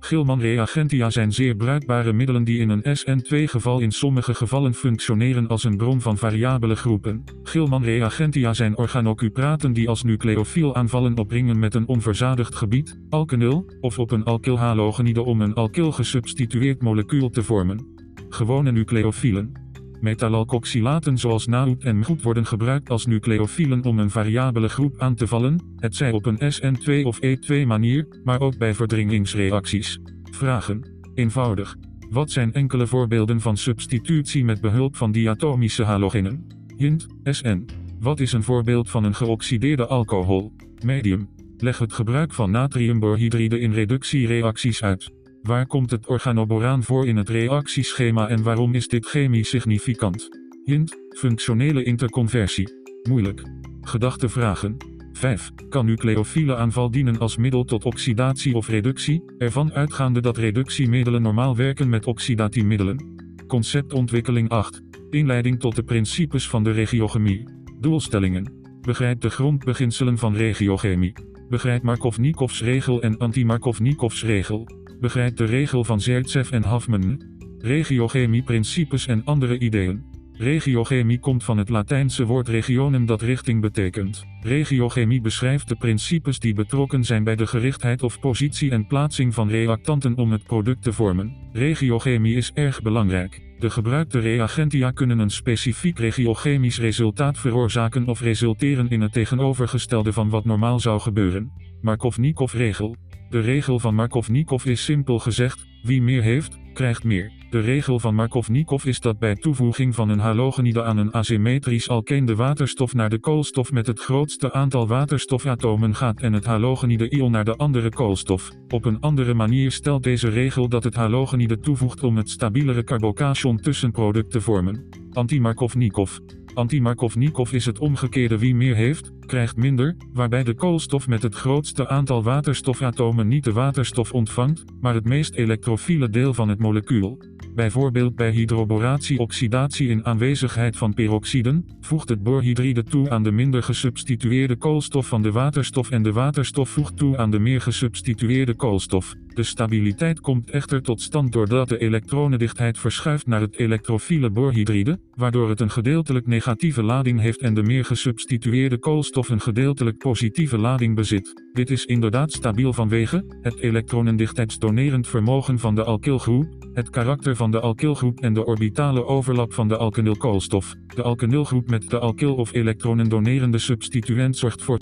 reagentia, Gilman reagentia zijn zeer bruikbare middelen die in een SN2-geval in sommige gevallen functioneren als een bron van variabele groepen. Gilman reagentia zijn organocupraten die als nucleofiel aanvallen op ringen met een onverzadigd gebied, alkenyl, of op een alkylhalogenide om een alkyl gesubstitueerd molecuul te vormen. Gewone nucleofielen. Metallalkoxylaten zoals NaOET en MGOET worden gebruikt als nucleofielen om een variabele groep aan te vallen, het zij op een SN2 of E2 manier, maar ook bij verdringingsreacties. Vragen. Eenvoudig. Wat zijn enkele voorbeelden van substitutie met behulp van diatomische halogenen? Hint, SN. Wat is een voorbeeld van een geoxideerde alcohol? Medium. Leg het gebruik van natriumborhydride in reductiereacties uit. Waar komt het organoboraan voor in het reactieschema en waarom is dit chemisch significant? Hint, functionele interconversie. Moeilijk. Gedachte vragen. 5. Kan nucleofiele aanval dienen als middel tot oxidatie of reductie, ervan uitgaande dat reductiemiddelen normaal werken met oxidatiemiddelen? Conceptontwikkeling 8. Inleiding tot de principes van de regiochemie. Doelstellingen. Begrijp de grondbeginselen van regiochemie. Begrijp Markov-Nikovs regel en anti-Markov-Nikovs regel. Begrijp de regel van Zertsev en Huffman. Regiochemie principes en andere ideeën. Regiochemie komt van het Latijnse woord regionen dat richting betekent. Regiochemie beschrijft de principes die betrokken zijn bij de gerichtheid of positie en plaatsing van reactanten om het product te vormen. Regiochemie is erg belangrijk. De gebruikte reagentia kunnen een specifiek regiochemisch resultaat veroorzaken of resulteren in het tegenovergestelde van wat normaal zou gebeuren. Markov-Nikov-regel. De regel van Markov-Nikov is simpel gezegd, wie meer heeft, krijgt meer. De regel van Markov-Nikov is dat bij toevoeging van een halogenide aan een asymmetrisch alkeen de waterstof naar de koolstof met het grootste aantal waterstofatomen gaat en het halogenide-ion naar de andere koolstof. Op een andere manier stelt deze regel dat het halogenide toevoegt om het stabielere carbocation tussenproduct te vormen. Anti-Markov-Nikov. Anti-Markov-Nikov is het omgekeerde wie meer heeft, krijgt minder, waarbij de koolstof met het grootste aantal waterstofatomen niet de waterstof ontvangt, maar het meest elektrofiele deel van het molecuul. Bijvoorbeeld bij hydroboratie-oxidatie in aanwezigheid van peroxiden, voegt het borhydride toe aan de minder gesubstitueerde koolstof van de waterstof en de waterstof voegt toe aan de meer gesubstitueerde koolstof. De stabiliteit komt echter tot stand doordat de elektronendichtheid verschuift naar het elektrofiele borhydride, waardoor het een gedeeltelijk negatieve lading heeft en de meer gesubstitueerde koolstof een gedeeltelijk positieve lading bezit. Dit is inderdaad stabiel vanwege het elektronendichtheidsdonerend vermogen van de alkylgroep, het karakter van de alkylgroep en de orbitale overlap van de alkynylkoolstof. De alkynylgroep met de alkyl of elektronendonerende substituent zorgt voor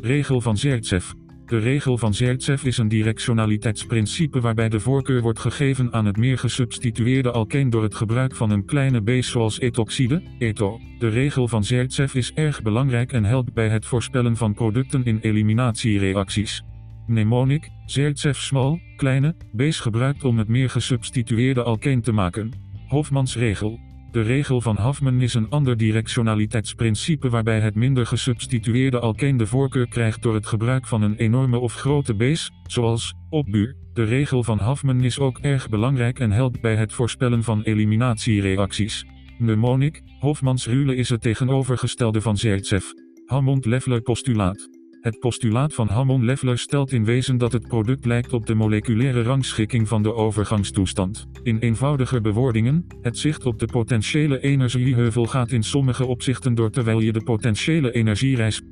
regel van Zertsev. De regel van Zertsev is een directionaliteitsprincipe waarbij de voorkeur wordt gegeven aan het meer gesubstitueerde alkeen door het gebruik van een kleine base zoals etoxide, eto. De regel van Zertsev is erg belangrijk en helpt bij het voorspellen van producten in eliminatiereacties. Mnemonic, Zaitsev smal, kleine, base gebruikt om het meer gesubstitueerde alkeen te maken. Hofmans regel. De regel van Huffman is een ander directionaliteitsprincipe waarbij het minder gesubstitueerde alkeen de voorkeur krijgt door het gebruik van een enorme of grote base, zoals opbuur. De regel van Huffman is ook erg belangrijk en helpt bij het voorspellen van eliminatiereacties. Mnemonic, Hofmans rule is het tegenovergestelde van Zaitsev. Hammond-Leffler postulaat. Het postulaat van Hammond-Leffler stelt in wezen dat het product lijkt op de moleculaire rangschikking van de overgangstoestand. In eenvoudiger bewoordingen, het zicht op de potentiële energieheuvel gaat in sommige opzichten door terwijl je de potentiële energiereis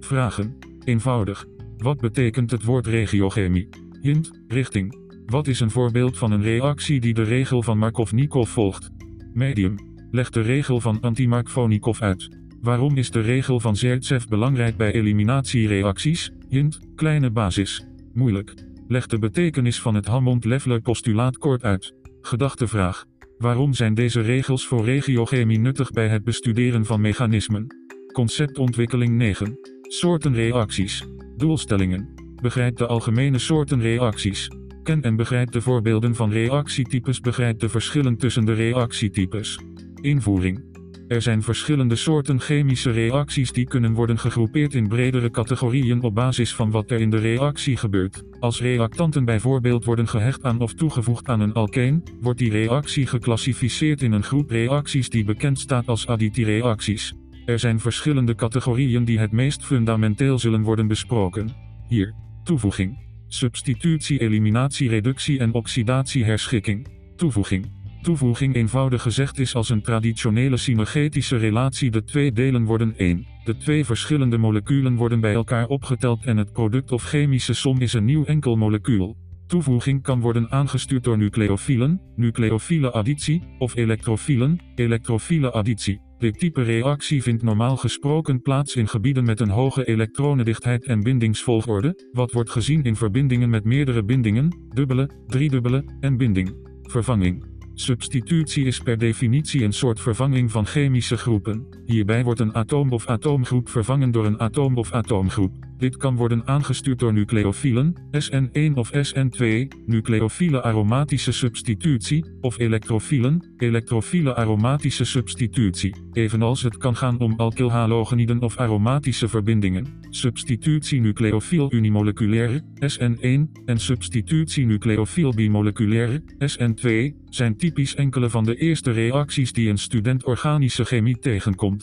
Vragen. Eenvoudig. Wat betekent het woord regiochemie? Hint, richting. Wat is een voorbeeld van een reactie die de regel van Markov-Nikov volgt? Medium. Leg de regel van Antimarkov uit. Waarom is de regel van Zaitsev belangrijk bij eliminatiereacties? Hint, kleine basis. Moeilijk. Leg de betekenis van het Hammond-Leffler postulaat kort uit. Gedachtevraag. Waarom zijn deze regels voor regiochemie nuttig bij het bestuderen van mechanismen? Conceptontwikkeling 9. Soorten reacties. Doelstellingen. Begrijp de algemene soorten reacties. Ken en begrijp de voorbeelden van reactietypes. Begrijp de verschillen tussen de reactietypes. Invoering. Er zijn verschillende soorten chemische reacties die kunnen worden gegroepeerd in bredere categorieën op basis van wat er in de reactie gebeurt. Als reactanten bijvoorbeeld worden gehecht aan of toegevoegd aan een alkeen, wordt die reactie geclassificeerd in een groep reacties die bekend staat als additiereacties. Er zijn verschillende categorieën die het meest fundamenteel zullen worden besproken. Hier, toevoeging. Substitutie, eliminatie, reductie en oxidatie, herschikking. Toevoeging. Toevoeging eenvoudig gezegd is als een traditionele synergetische relatie de twee delen worden één. De twee verschillende moleculen worden bij elkaar opgeteld en het product of chemische som is een nieuw enkel molecuul. Toevoeging kan worden aangestuurd door nucleofielen, nucleofiele additie, of elektrofielen, elektrofiele additie. Dit type reactie vindt normaal gesproken plaats in gebieden met een hoge elektronendichtheid en bindingsvolgorde, wat wordt gezien in verbindingen met meerdere bindingen, dubbele, driedubbele, en binding. Vervanging. Substitutie is per definitie een soort vervanging van chemische groepen. Hierbij wordt een atoom of atoomgroep vervangen door een atoom of atoomgroep. Dit kan worden aangestuurd door nucleofielen, SN1 of SN2, nucleofiele aromatische substitutie, of elektrofielen, elektrofiele aromatische substitutie. Evenals het kan gaan om alkylhalogeniden of aromatische verbindingen. Substitutie nucleofiel unimoleculaire, SN1, en substitutie nucleofiel bimoleculaire, SN2, zijn typisch enkele van de eerste reacties die een student organische chemie tegenkomt.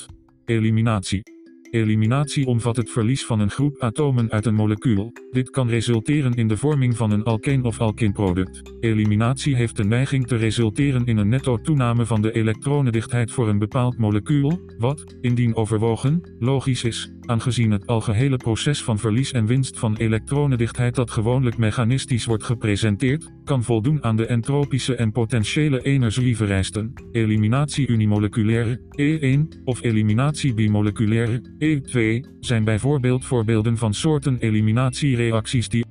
eliminati Eliminatie omvat het verlies van een groep atomen uit een molecuul. Dit kan resulteren in de vorming van een alkeen of alkeenproduct. Eliminatie heeft de neiging te resulteren in een netto toename van de elektronendichtheid voor een bepaald molecuul, wat, indien overwogen, logisch is, aangezien het algehele proces van verlies en winst van elektronendichtheid dat gewoonlijk mechanistisch wordt gepresenteerd, kan voldoen aan de entropische en potentiële energievereisten. Eliminatie unimoleculaire, E1, of eliminatie bimoleculaire, E2, zijn bijvoorbeeld voorbeelden van soorten eliminatiereacties die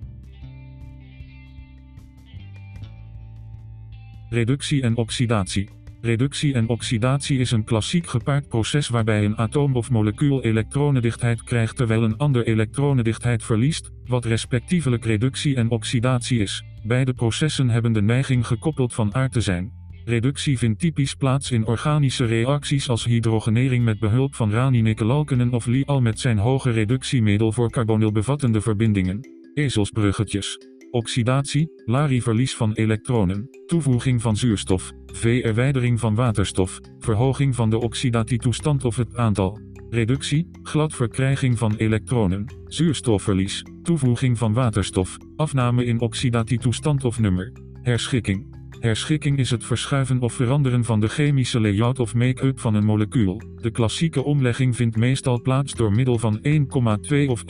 Reductie en oxidatie. Reductie en oxidatie is een klassiek gepaard proces waarbij een atoom of molecuul elektronendichtheid krijgt terwijl een ander elektronendichtheid verliest, wat respectievelijk reductie en oxidatie is. Beide processen hebben de neiging gekoppeld van aard te zijn. Reductie vindt typisch plaats in organische reacties als hydrogenering met behulp van rani-nikkelalkenen of Li-al met zijn hoge reductiemiddel voor carbonylbevattende verbindingen. Ezelsbruggetjes. Oxidatie, Lari-verlies van elektronen, toevoeging van zuurstof, V-erwijdering van waterstof, verhoging van de oxidatietoestand of het aantal. Reductie, gladverkrijging van elektronen, zuurstofverlies, toevoeging van waterstof, afname in oxidatietoestand of nummer. Herschikking. Herschikking is het verschuiven of veranderen van de chemische layout of make-up van een molecuul. De klassieke omlegging vindt meestal plaats door middel van 1,2 of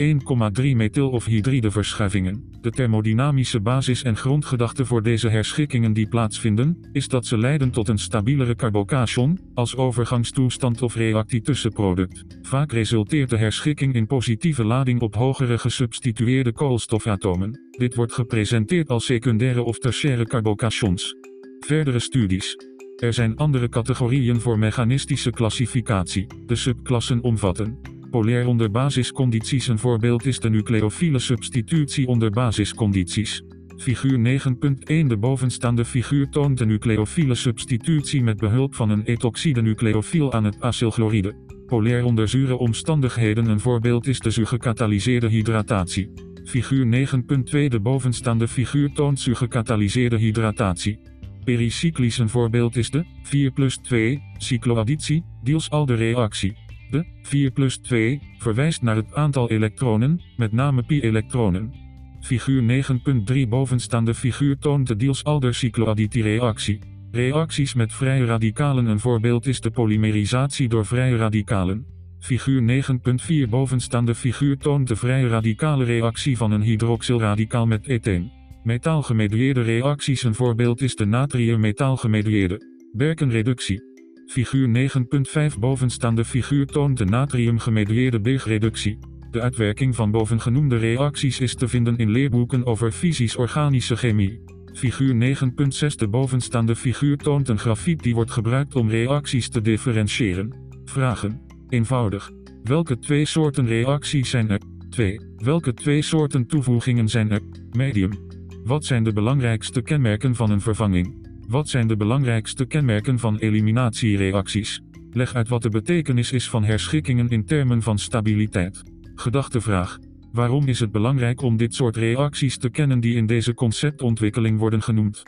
1,3 methyl of hydride verschuivingen. De thermodynamische basis en grondgedachte voor deze herschikkingen die plaatsvinden, is dat ze leiden tot een stabielere carbocation, als overgangstoestand of reactietussenproduct. Vaak resulteert de herschikking in positieve lading op hogere gesubstitueerde koolstofatomen. Dit wordt gepresenteerd als secundaire of tertiaire carbocations. Verdere studies. Er zijn andere categorieën voor mechanistische klassificatie. De subklassen omvatten polair onder basiscondities. Een voorbeeld is de nucleofiele substitutie onder basiscondities. Figuur 9.1 De bovenstaande figuur toont de nucleofiele substitutie met behulp van een ethoxide nucleofiel aan het acylchloride. Polair onder zure omstandigheden Een voorbeeld is de zuurgekatalyseerde hydratatie. Figuur 9.2 De bovenstaande figuur toont zuurgekatalyseerde hydratatie. Pericyclisch een voorbeeld is de 4 plus 2 cycloadditie, Diels-Alder reactie. De 4 plus 2 verwijst naar het aantal elektronen, met name pi-elektronen. Figuur 9.3 bovenstaande figuur toont de Diels-Alder cycloadditiereactie. Reacties met vrije radicalen Een voorbeeld is de polymerisatie door vrije radicalen. Figuur 9.4 bovenstaande figuur toont de vrije radicale reactie van een hydroxylradicaal met etheen. Metaalgemediëerde reacties Een voorbeeld is de natrium-metaalgemediëerde berkenreductie. Figuur 9.5 bovenstaande figuur toont de natrium-gemediëerde bergreductie. De uitwerking van bovengenoemde reacties is te vinden in leerboeken over fysisch-organische chemie. Figuur 9.6 De bovenstaande figuur toont een grafiek die wordt gebruikt om reacties te differentiëren. Vragen. Eenvoudig. Welke twee soorten reacties zijn er? 2. Welke twee soorten toevoegingen zijn er? Medium. Wat zijn de belangrijkste kenmerken van een vervanging? Wat zijn de belangrijkste kenmerken van eliminatiereacties? Leg uit wat de betekenis is van herschikkingen in termen van stabiliteit. Gedachtevraag. Waarom is het belangrijk om dit soort reacties te kennen die in deze conceptontwikkeling worden genoemd?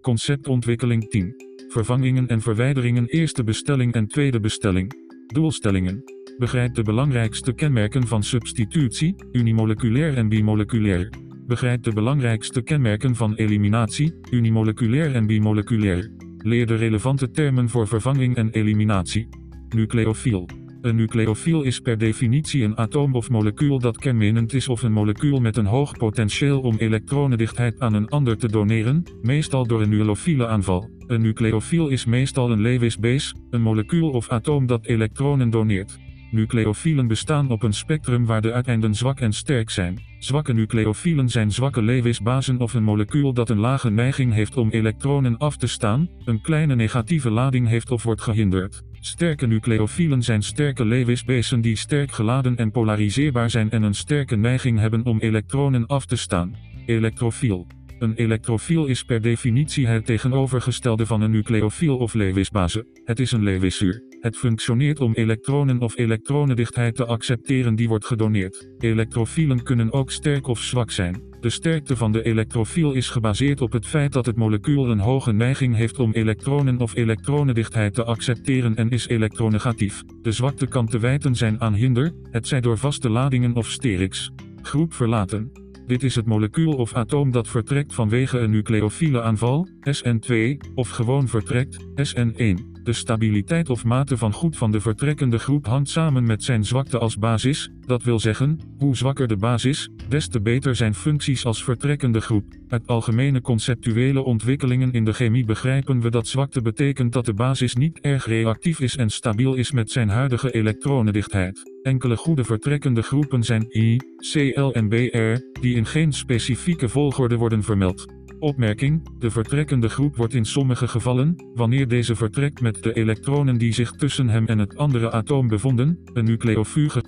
Conceptontwikkeling 10. Vervangingen en verwijderingen eerste bestelling en tweede bestelling. Doelstellingen. Begrijp de belangrijkste kenmerken van substitutie, unimoleculair en bimoleculair. Begrijp de belangrijkste kenmerken van eliminatie, unimoleculair en bimoleculair. Leer de relevante termen voor vervanging en eliminatie. Nucleofiel. Een nucleofiel is per definitie een atoom of molecuul dat kenmerkend is of een molecuul met een hoog potentieel om elektronendichtheid aan een ander te doneren, meestal door een nucleofiele aanval. Een nucleofiel is meestal een Lewis-base, een molecuul of atoom dat elektronen doneert. Nucleofielen bestaan op een spectrum waar de uiteinden zwak en sterk zijn. Zwakke nucleofielen zijn zwakke Lewis-basen of een molecuul dat een lage neiging heeft om elektronen af te staan, een kleine negatieve lading heeft of wordt gehinderd. Sterke nucleofielen zijn sterke Lewis-basen die sterk geladen en polariseerbaar zijn en een sterke neiging hebben om elektronen af te staan. Elektrofiel. Een elektrofiel is per definitie het tegenovergestelde van een nucleofiel of Lewis-base. Het is een Lewisuur. Het functioneert om elektronen of elektronendichtheid te accepteren die wordt gedoneerd. Elektrofielen kunnen ook sterk of zwak zijn. De sterkte van de elektrofiel is gebaseerd op het feit dat het molecuul een hoge neiging heeft om elektronen of elektronendichtheid te accepteren en is elektronegatief. De zwakte kan te wijten zijn aan hinder, het zij door vaste ladingen of sterix. Groep verlaten. Dit is het molecuul of atoom dat vertrekt vanwege een nucleofiele aanval, SN2, of gewoon vertrekt, SN1. De stabiliteit of mate van goed van de vertrekkende groep hangt samen met zijn zwakte als basis, dat wil zeggen, hoe zwakker de basis, des te beter zijn functies als vertrekkende groep. Uit algemene conceptuele ontwikkelingen in de chemie begrijpen we dat zwakte betekent dat de basis niet erg reactief is en stabiel is met zijn huidige elektronendichtheid. Enkele goede vertrekkende groepen zijn I, Cl en Br, die in geen specifieke volgorde worden vermeld. Opmerking: De vertrekkende groep wordt in sommige gevallen, wanneer deze vertrekt met de elektronen die zich tussen hem en het andere atoom bevonden, een nucleofuge.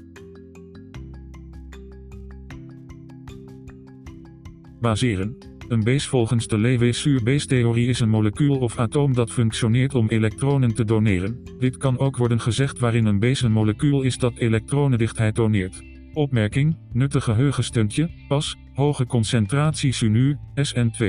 Baseren. Een base volgens de Lewis-zuur-base-theorie is een molecuul of atoom dat functioneert om elektronen te doneren. Dit kan ook worden gezegd waarin een base een molecuul is dat elektronendichtheid doneert. Opmerking, nuttige geheugenstuntje, pas, hoge concentratie sunuur, SN2.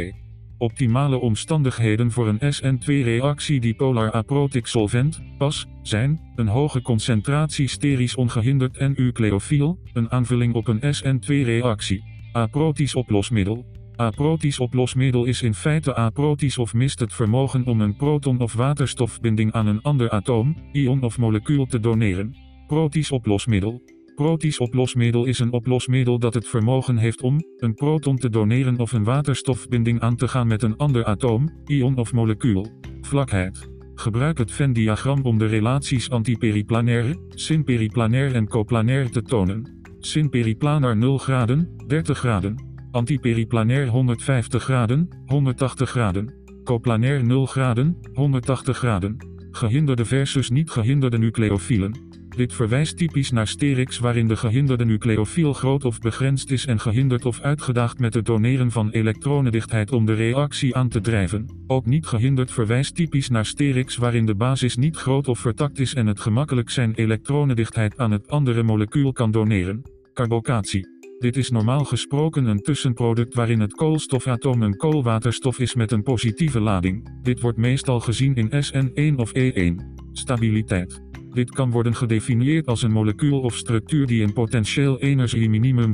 Optimale omstandigheden voor een SN2-reactie dipolar aprotic solvent, PAS, zijn, een hoge concentratie sterisch ongehinderd en nucleofiel, een aanvulling op een SN2-reactie. Aprotisch oplosmiddel. Aprotisch oplosmiddel is in feite aprotisch of mist het vermogen om een proton- of waterstofbinding aan een ander atoom, ion of molecuul te doneren. Protisch oplosmiddel. Protisch oplosmiddel is een oplosmiddel dat het vermogen heeft om een proton te doneren of een waterstofbinding aan te gaan met een ander atoom, ion of molecuul. Vlakheid. Gebruik het Venn-diagram om de relaties antiperiplanair, synperiplanair en coplanair te tonen. Synperiplanar 0 graden, 30 graden. Antiperiplanair 150 graden, 180 graden. Coplanair 0 graden, 180 graden. Gehinderde versus niet gehinderde nucleofielen. Dit verwijst typisch naar sterix waarin de gehinderde nucleofiel groot of begrensd is en gehinderd of uitgedaagd met het doneren van elektronendichtheid om de reactie aan te drijven. Ook niet gehinderd verwijst typisch naar sterix waarin de basis niet groot of vertakt is en het gemakkelijk zijn elektronendichtheid aan het andere molecuul kan doneren. Carbocatie. Dit is normaal gesproken een tussenproduct waarin het koolstofatoom een koolwaterstof is met een positieve lading. Dit wordt meestal gezien in SN1 of E1. Stabiliteit. Dit kan worden gedefinieerd als een molecuul of structuur die een potentieel minimum.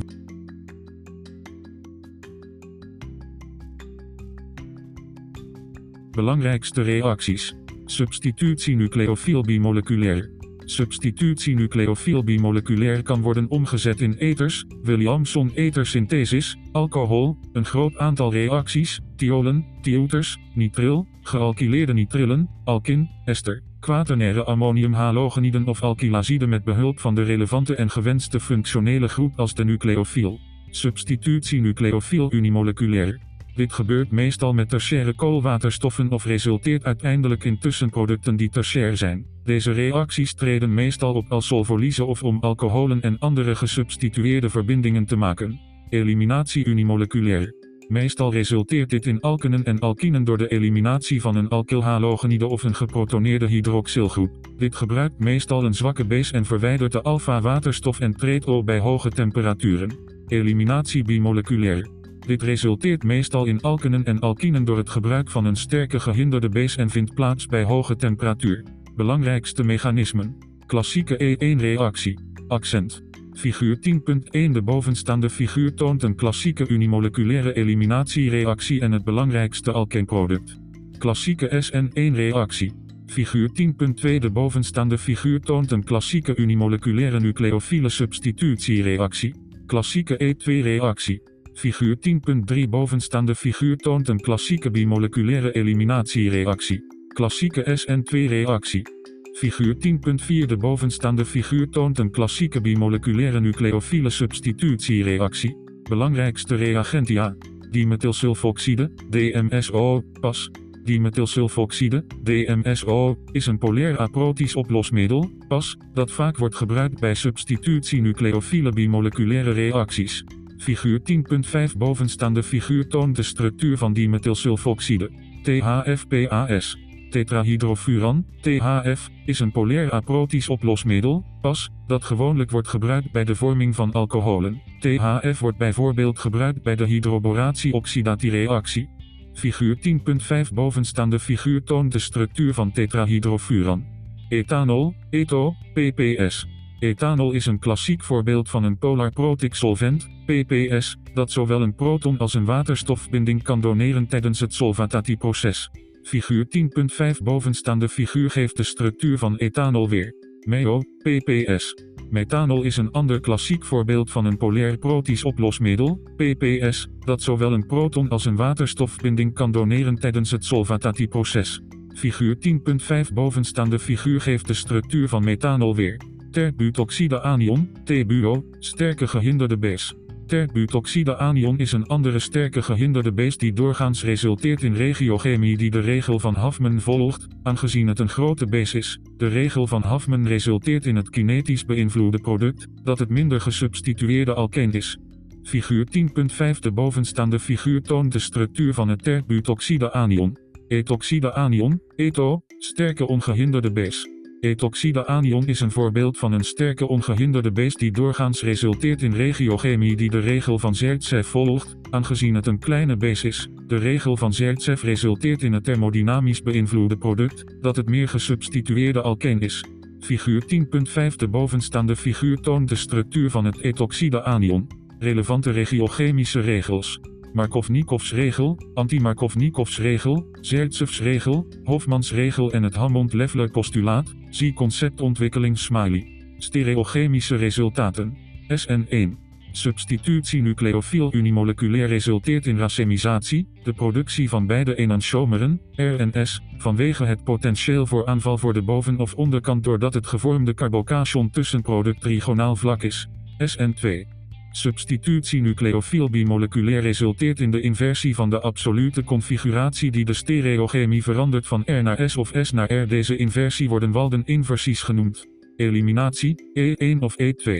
Belangrijkste reacties. Substitutie nucleofiel bimoleculair. Substitutie nucleofiel bimoleculair kan worden omgezet in ethers, Williamson-ethersynthesis, alcohol, een groot aantal reacties, thiolen, thioeters, nitril, gealkyleerde nitrillen, alkin, ester, quaternaire ammoniumhalogeniden of alkylazide met behulp van de relevante en gewenste functionele groep als de nucleofiel. Substitutie nucleofiel unimoleculair. Dit gebeurt meestal met tertiaire koolwaterstoffen of resulteert uiteindelijk in tussenproducten die tertiair zijn. Deze reacties treden meestal op als solvolyse of om alcoholen en andere gesubstitueerde verbindingen te maken. Eliminatie unimoleculair. Meestal resulteert dit in alkenen en alkinen door de eliminatie van een alkylhalogenide of een geprotoneerde hydroxylgroep. Dit gebruikt meestal een zwakke base en verwijdert de alfa-waterstof en treeto bij hoge temperaturen. Eliminatie bimoleculair. Dit resulteert meestal in alkenen en alkinen door het gebruik van een sterke gehinderde base en vindt plaats bij hoge temperatuur. Belangrijkste mechanismen. Klassieke E1-reactie. Accent. Figuur 10.1 De bovenstaande figuur toont een klassieke unimoleculaire eliminatiereactie en het belangrijkste alkeenproduct. Klassieke SN1-reactie. Figuur 10.2 De bovenstaande figuur toont een klassieke unimoleculaire nucleofiele substitutiereactie. Klassieke E2-reactie. Figuur 10.3 Bovenstaande figuur toont een klassieke bimoleculaire eliminatiereactie. Klassieke SN2-reactie. Figuur 10.4 De bovenstaande figuur toont een klassieke bimoleculaire nucleofiele substitutiereactie. Belangrijkste reagentia. Dimethylsulfoxide, DMSO, pas. Dimethylsulfoxide, DMSO, is een polair aprotisch oplosmiddel, pas, dat vaak wordt gebruikt bij substitutie nucleofiele bimoleculaire reacties. Figuur 10.5 Bovenstaande figuur toont de structuur van dimethylsulfoxide. THFPAS. Tetrahydrofuran, THF, is een polair aprotisch oplosmiddel, PAS, dat gewoonlijk wordt gebruikt bij de vorming van alcoholen. THF wordt bijvoorbeeld gebruikt bij de hydroboratie-oxidatiereactie. Figuur 10.5 Bovenstaande figuur toont de structuur van tetrahydrofuran. Ethanol, ETO, PPS. Ethanol is een klassiek voorbeeld van een polar protic solvent, PPS, dat zowel een proton als een waterstofbinding kan doneren tijdens het solvatatieproces. Figuur 10.5 Bovenstaande figuur geeft de structuur van ethanol weer. MEO, PPS. Methanol is een ander klassiek voorbeeld van een polair protisch oplosmiddel, PPS, dat zowel een proton als een waterstofbinding kan doneren tijdens het solvatatieproces. Figuur 10.5 Bovenstaande figuur geeft de structuur van methanol weer. Terbutoxide anion, TBUO, sterke gehinderde base. Terbutoxide anion is een andere sterke gehinderde base die doorgaans resulteert in regiochemie die de regel van Huffman volgt, aangezien het een grote base is. De regel van Huffman resulteert in het kinetisch beïnvloede product, dat het minder gesubstitueerde alkeen is. Figuur 10.5 De bovenstaande figuur toont de structuur van het terbutoxide anion. Etoxide anion, ETO, sterke ongehinderde base. Etoxide anion is een voorbeeld van een sterke ongehinderde base die doorgaans resulteert in regiochemie die de regel van Zertsev volgt, aangezien het een kleine base is. De regel van Zertsev resulteert in het thermodynamisch beïnvloede product, dat het meer gesubstitueerde alkeen is. Figuur 10.5 De bovenstaande figuur toont de structuur van het etoxide anion. Relevante regiochemische regels. Markovnikovs regel, anti-Markovnikovs regel, Zertsevs regel, Hofmans regel en het Hammond-Leffler postulaat, zie conceptontwikkeling Smiley. Stereochemische resultaten. SN1. Substitutie nucleofiel unimoleculair resulteert in racemisatie, de productie van beide enantiomeren, RNS, vanwege het potentieel voor aanval voor de boven- of onderkant doordat het gevormde carbocation tussenproduct trigonaal vlak is. SN2. Substitutie nucleofiel bimoleculair resulteert in de inversie van de absolute configuratie die de stereochemie verandert van R naar S of S naar R. Deze inversie worden Walden-inversies genoemd. Eliminatie, E1 of E2.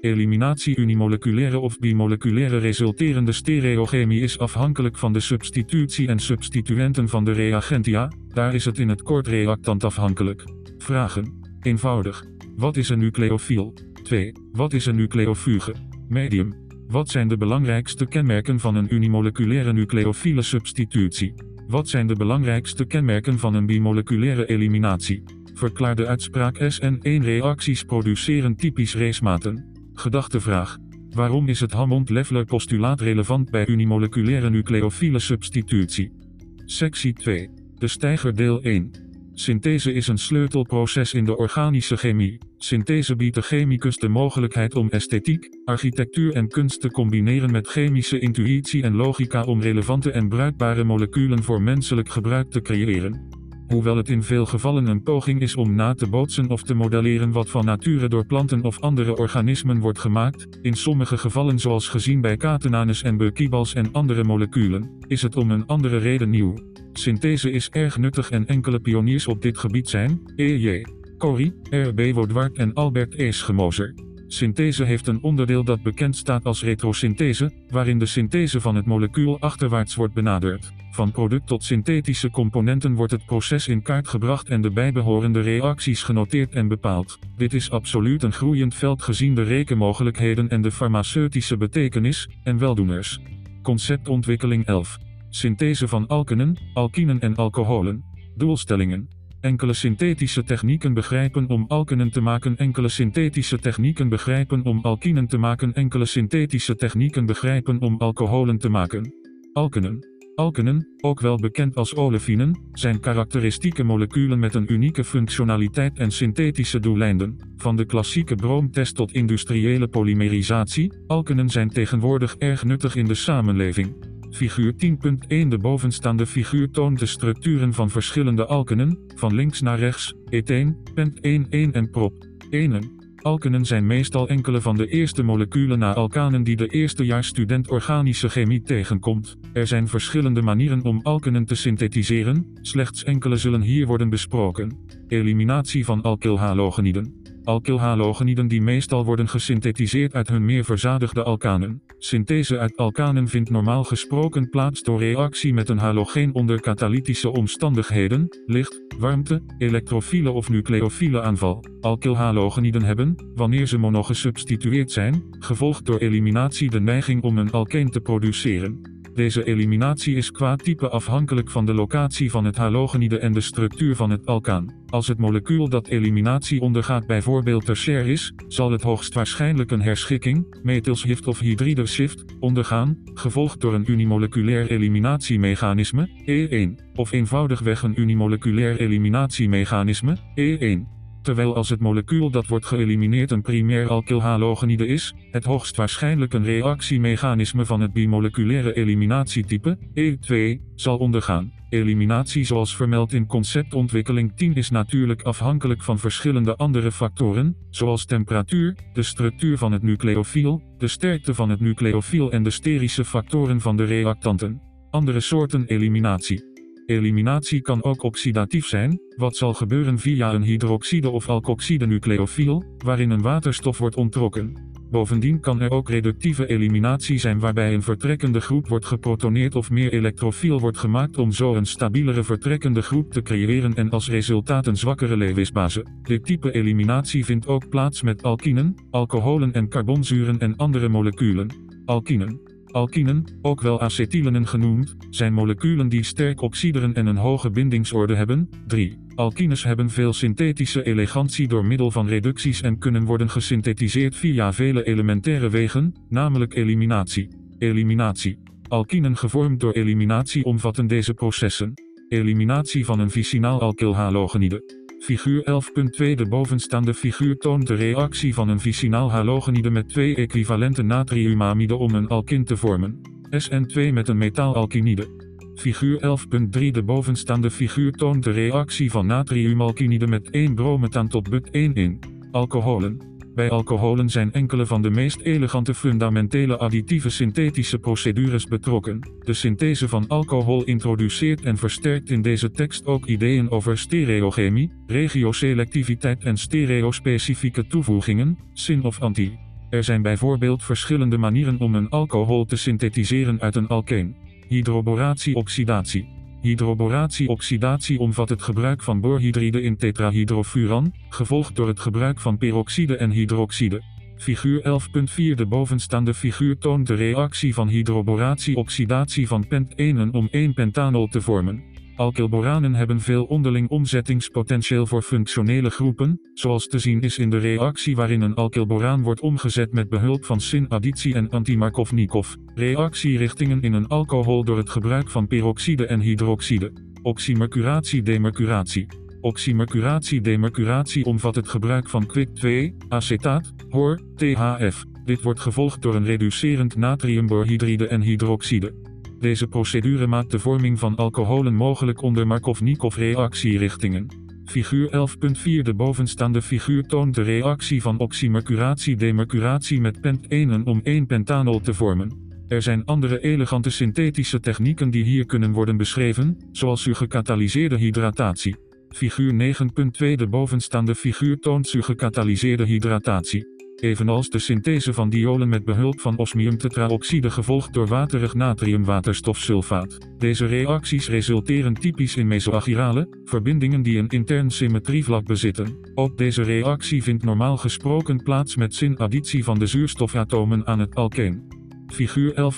Eliminatie unimoleculaire of bimoleculaire resulterende stereochemie is afhankelijk van de substitutie en substituenten van de reagentia, daar is het in het kort reactant afhankelijk. Vragen. Eenvoudig. Wat is een nucleofiel? 2. Wat is een nucleofuge? Medium. Wat zijn de belangrijkste kenmerken van een unimoleculaire nucleofiele substitutie? Wat zijn de belangrijkste kenmerken van een bimoleculaire eliminatie? Verklaar de uitspraak SN1-reacties produceren typisch racematen. Gedachtevraag. Waarom is het Hammond-Leffler-postulaat relevant bij unimoleculaire nucleofiele substitutie? Sectie 2. De stijger deel 1. Synthese is een sleutelproces in de organische chemie. Synthese biedt de chemicus de mogelijkheid om esthetiek, architectuur en kunst te combineren met chemische intuïtie en logica om relevante en bruikbare moleculen voor menselijk gebruik te creëren. Hoewel het in veel gevallen een poging is om na te bootsen of te modelleren wat van nature door planten of andere organismen wordt gemaakt, in sommige gevallen zoals gezien bij catenanus en buikibals en andere moleculen, is het om een andere reden nieuw. Synthese is erg nuttig en enkele pioniers op dit gebied zijn, E.J. Corrie, R.B. Woodward en Albert Eeschemoser. Synthese heeft een onderdeel dat bekend staat als retrosynthese, waarin de synthese van het molecuul achterwaarts wordt benaderd. Van product tot synthetische componenten wordt het proces in kaart gebracht en de bijbehorende reacties genoteerd en bepaald. Dit is absoluut een groeiend veld gezien de rekenmogelijkheden en de farmaceutische betekenis en weldoeners. Conceptontwikkeling 11. Synthese van alkenen, alkinen en alcoholen. Doelstellingen. Enkele synthetische technieken begrijpen om alkenen te maken. Enkele synthetische technieken begrijpen om alkinen te maken. Enkele synthetische technieken begrijpen om alcoholen te maken. Alkenen. Alkenen, ook wel bekend als olefinen, zijn karakteristieke moleculen met een unieke functionaliteit en synthetische doeleinden. Van de klassieke broomtest tot industriële polymerisatie, alkenen zijn tegenwoordig erg nuttig in de samenleving. Figuur 10.1 De bovenstaande figuur toont de structuren van verschillende alkenen, van links naar rechts, etheen, pent 1 en prop. 1. Alkenen zijn meestal enkele van de eerste moleculen na alkanen die de eerstejaarsstudent organische chemie tegenkomt. Er zijn verschillende manieren om alkenen te synthetiseren, slechts enkele zullen hier worden besproken. Eliminatie van alkylhalogeniden. Alkylhalogeniden die meestal worden gesynthetiseerd uit hun meer verzadigde alkanen. Synthese uit alkanen vindt normaal gesproken plaats door reactie met een halogeen onder katalytische omstandigheden, licht, warmte, elektrofiele of nucleofiele aanval. Alkylhalogeniden hebben, wanneer ze monogesubstitueerd zijn, gevolgd door eliminatie de neiging om een alkeen te produceren. Deze eliminatie is qua type afhankelijk van de locatie van het halogenide en de structuur van het alkaan. Als het molecuul dat eliminatie ondergaat bijvoorbeeld tertiair is, zal het hoogstwaarschijnlijk een herschikking, methylshift of hydride shift, ondergaan, gevolgd door een unimoleculair eliminatiemechanisme, E1, of eenvoudigweg een unimoleculair eliminatiemechanisme, E1 terwijl als het molecuul dat wordt geëlimineerd een primair alkylhalogenide is, het hoogstwaarschijnlijk een reactiemechanisme van het bimoleculaire eliminatietype, E2, zal ondergaan. Eliminatie zoals vermeld in conceptontwikkeling 10 is natuurlijk afhankelijk van verschillende andere factoren, zoals temperatuur, de structuur van het nucleofiel, de sterkte van het nucleofiel en de sterische factoren van de reactanten. Andere soorten eliminatie Eliminatie kan ook oxidatief zijn, wat zal gebeuren via een hydroxide of alkoxide nucleofiel, waarin een waterstof wordt onttrokken. Bovendien kan er ook reductieve eliminatie zijn waarbij een vertrekkende groep wordt geprotoneerd of meer elektrofiel wordt gemaakt om zo een stabielere vertrekkende groep te creëren en als resultaat een zwakkere Lewis-base. Dit type eliminatie vindt ook plaats met alkinen, alcoholen en carbonzuren en andere moleculen. Alkinen Alkinen, ook wel acetylenen genoemd, zijn moleculen die sterk oxideren en een hoge bindingsorde hebben. 3. Alkines hebben veel synthetische elegantie door middel van reducties en kunnen worden gesynthetiseerd via vele elementaire wegen, namelijk eliminatie. Eliminatie. Alkinen gevormd door eliminatie omvatten deze processen. Eliminatie van een vicinaal alkylhalogenide. Figuur 11.2 De bovenstaande figuur toont de reactie van een vicinaal halogenide met twee equivalente natriumamide om een alkin te vormen. SN2 met een metaalalkinide. Figuur 11.3 De bovenstaande figuur toont de reactie van natriumalkinide met 1 brometaan tot but 1 in. Alcoholen. Bij alcoholen zijn enkele van de meest elegante fundamentele additieve synthetische procedures betrokken. De synthese van alcohol introduceert en versterkt in deze tekst ook ideeën over stereochemie, regioselectiviteit en stereospecifieke toevoegingen, syn of anti. Er zijn bijvoorbeeld verschillende manieren om een alcohol te synthetiseren uit een alkeen. Hydroboratie-oxidatie. Hydroboratie-oxidatie omvat het gebruik van borhydride in tetrahydrofuran, gevolgd door het gebruik van peroxide en hydroxide. Figuur 11.4 De bovenstaande figuur toont de reactie van hydroboratie-oxidatie van pent-enen om 1 pentanol te vormen. Alkylboranen hebben veel onderling omzettingspotentieel voor functionele groepen, zoals te zien is in de reactie waarin een alkylboraan wordt omgezet met behulp van syn-additie en antimarkovnikov. Reactierichtingen in een alcohol door het gebruik van peroxide en hydroxide. Oxymercuratie-demercuratie. Oxymercuratie-demercuratie omvat het gebruik van kwik 2, acetaat, HOR, THF. Dit wordt gevolgd door een reducerend natriumborhydride en hydroxide. Deze procedure maakt de vorming van alcoholen mogelijk onder Markovnikov-reactierichtingen. Figuur 11.4 De bovenstaande figuur toont de reactie van oxymercuratie-demercuratie met pent-enen om 1 pentanol te vormen. Er zijn andere elegante synthetische technieken die hier kunnen worden beschreven, zoals sugekatalyseerde hydratatie. Figuur 9.2 De bovenstaande figuur toont sugekatalyseerde hydratatie evenals de synthese van diolen met behulp van osmiumtetraoxide gevolgd door waterig natriumwaterstofsulfaat. Deze reacties resulteren typisch in mesoagirale verbindingen die een intern symmetrievlak bezitten. Ook deze reactie vindt normaal gesproken plaats met zin-additie van de zuurstofatomen aan het alkeen. Figuur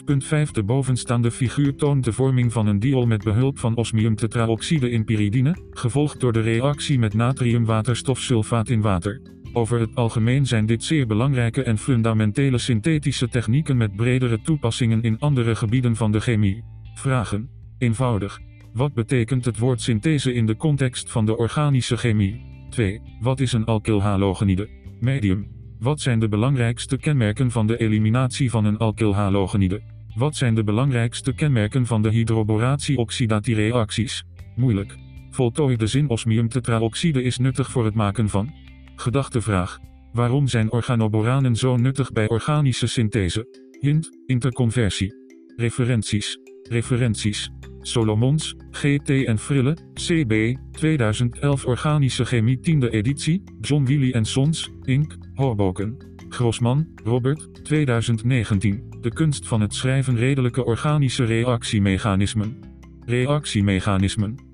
11.5 De bovenstaande figuur toont de vorming van een diol met behulp van osmiumtetraoxide in pyridine, gevolgd door de reactie met natriumwaterstofsulfaat in water. Over het algemeen zijn dit zeer belangrijke en fundamentele synthetische technieken met bredere toepassingen in andere gebieden van de chemie. Vragen. Eenvoudig. Wat betekent het woord synthese in de context van de organische chemie? 2. Wat is een alkylhalogenide? Medium. Wat zijn de belangrijkste kenmerken van de eliminatie van een alkylhalogenide? Wat zijn de belangrijkste kenmerken van de hydroboratie-oxidatiereacties? Moeilijk. Voltooi de zin osmiumtetraoxide is nuttig voor het maken van Gedachtevraag. Waarom zijn organoboranen zo nuttig bij organische synthese? Hint, interconversie. Referenties. Referenties. Solomons, GT en Frille, CB, 2011 Organische Chemie 10e editie, John Willy Sons, Inc., Hoboken. Grossman, Robert, 2019. De kunst van het schrijven redelijke organische reactiemechanismen. Reactiemechanismen.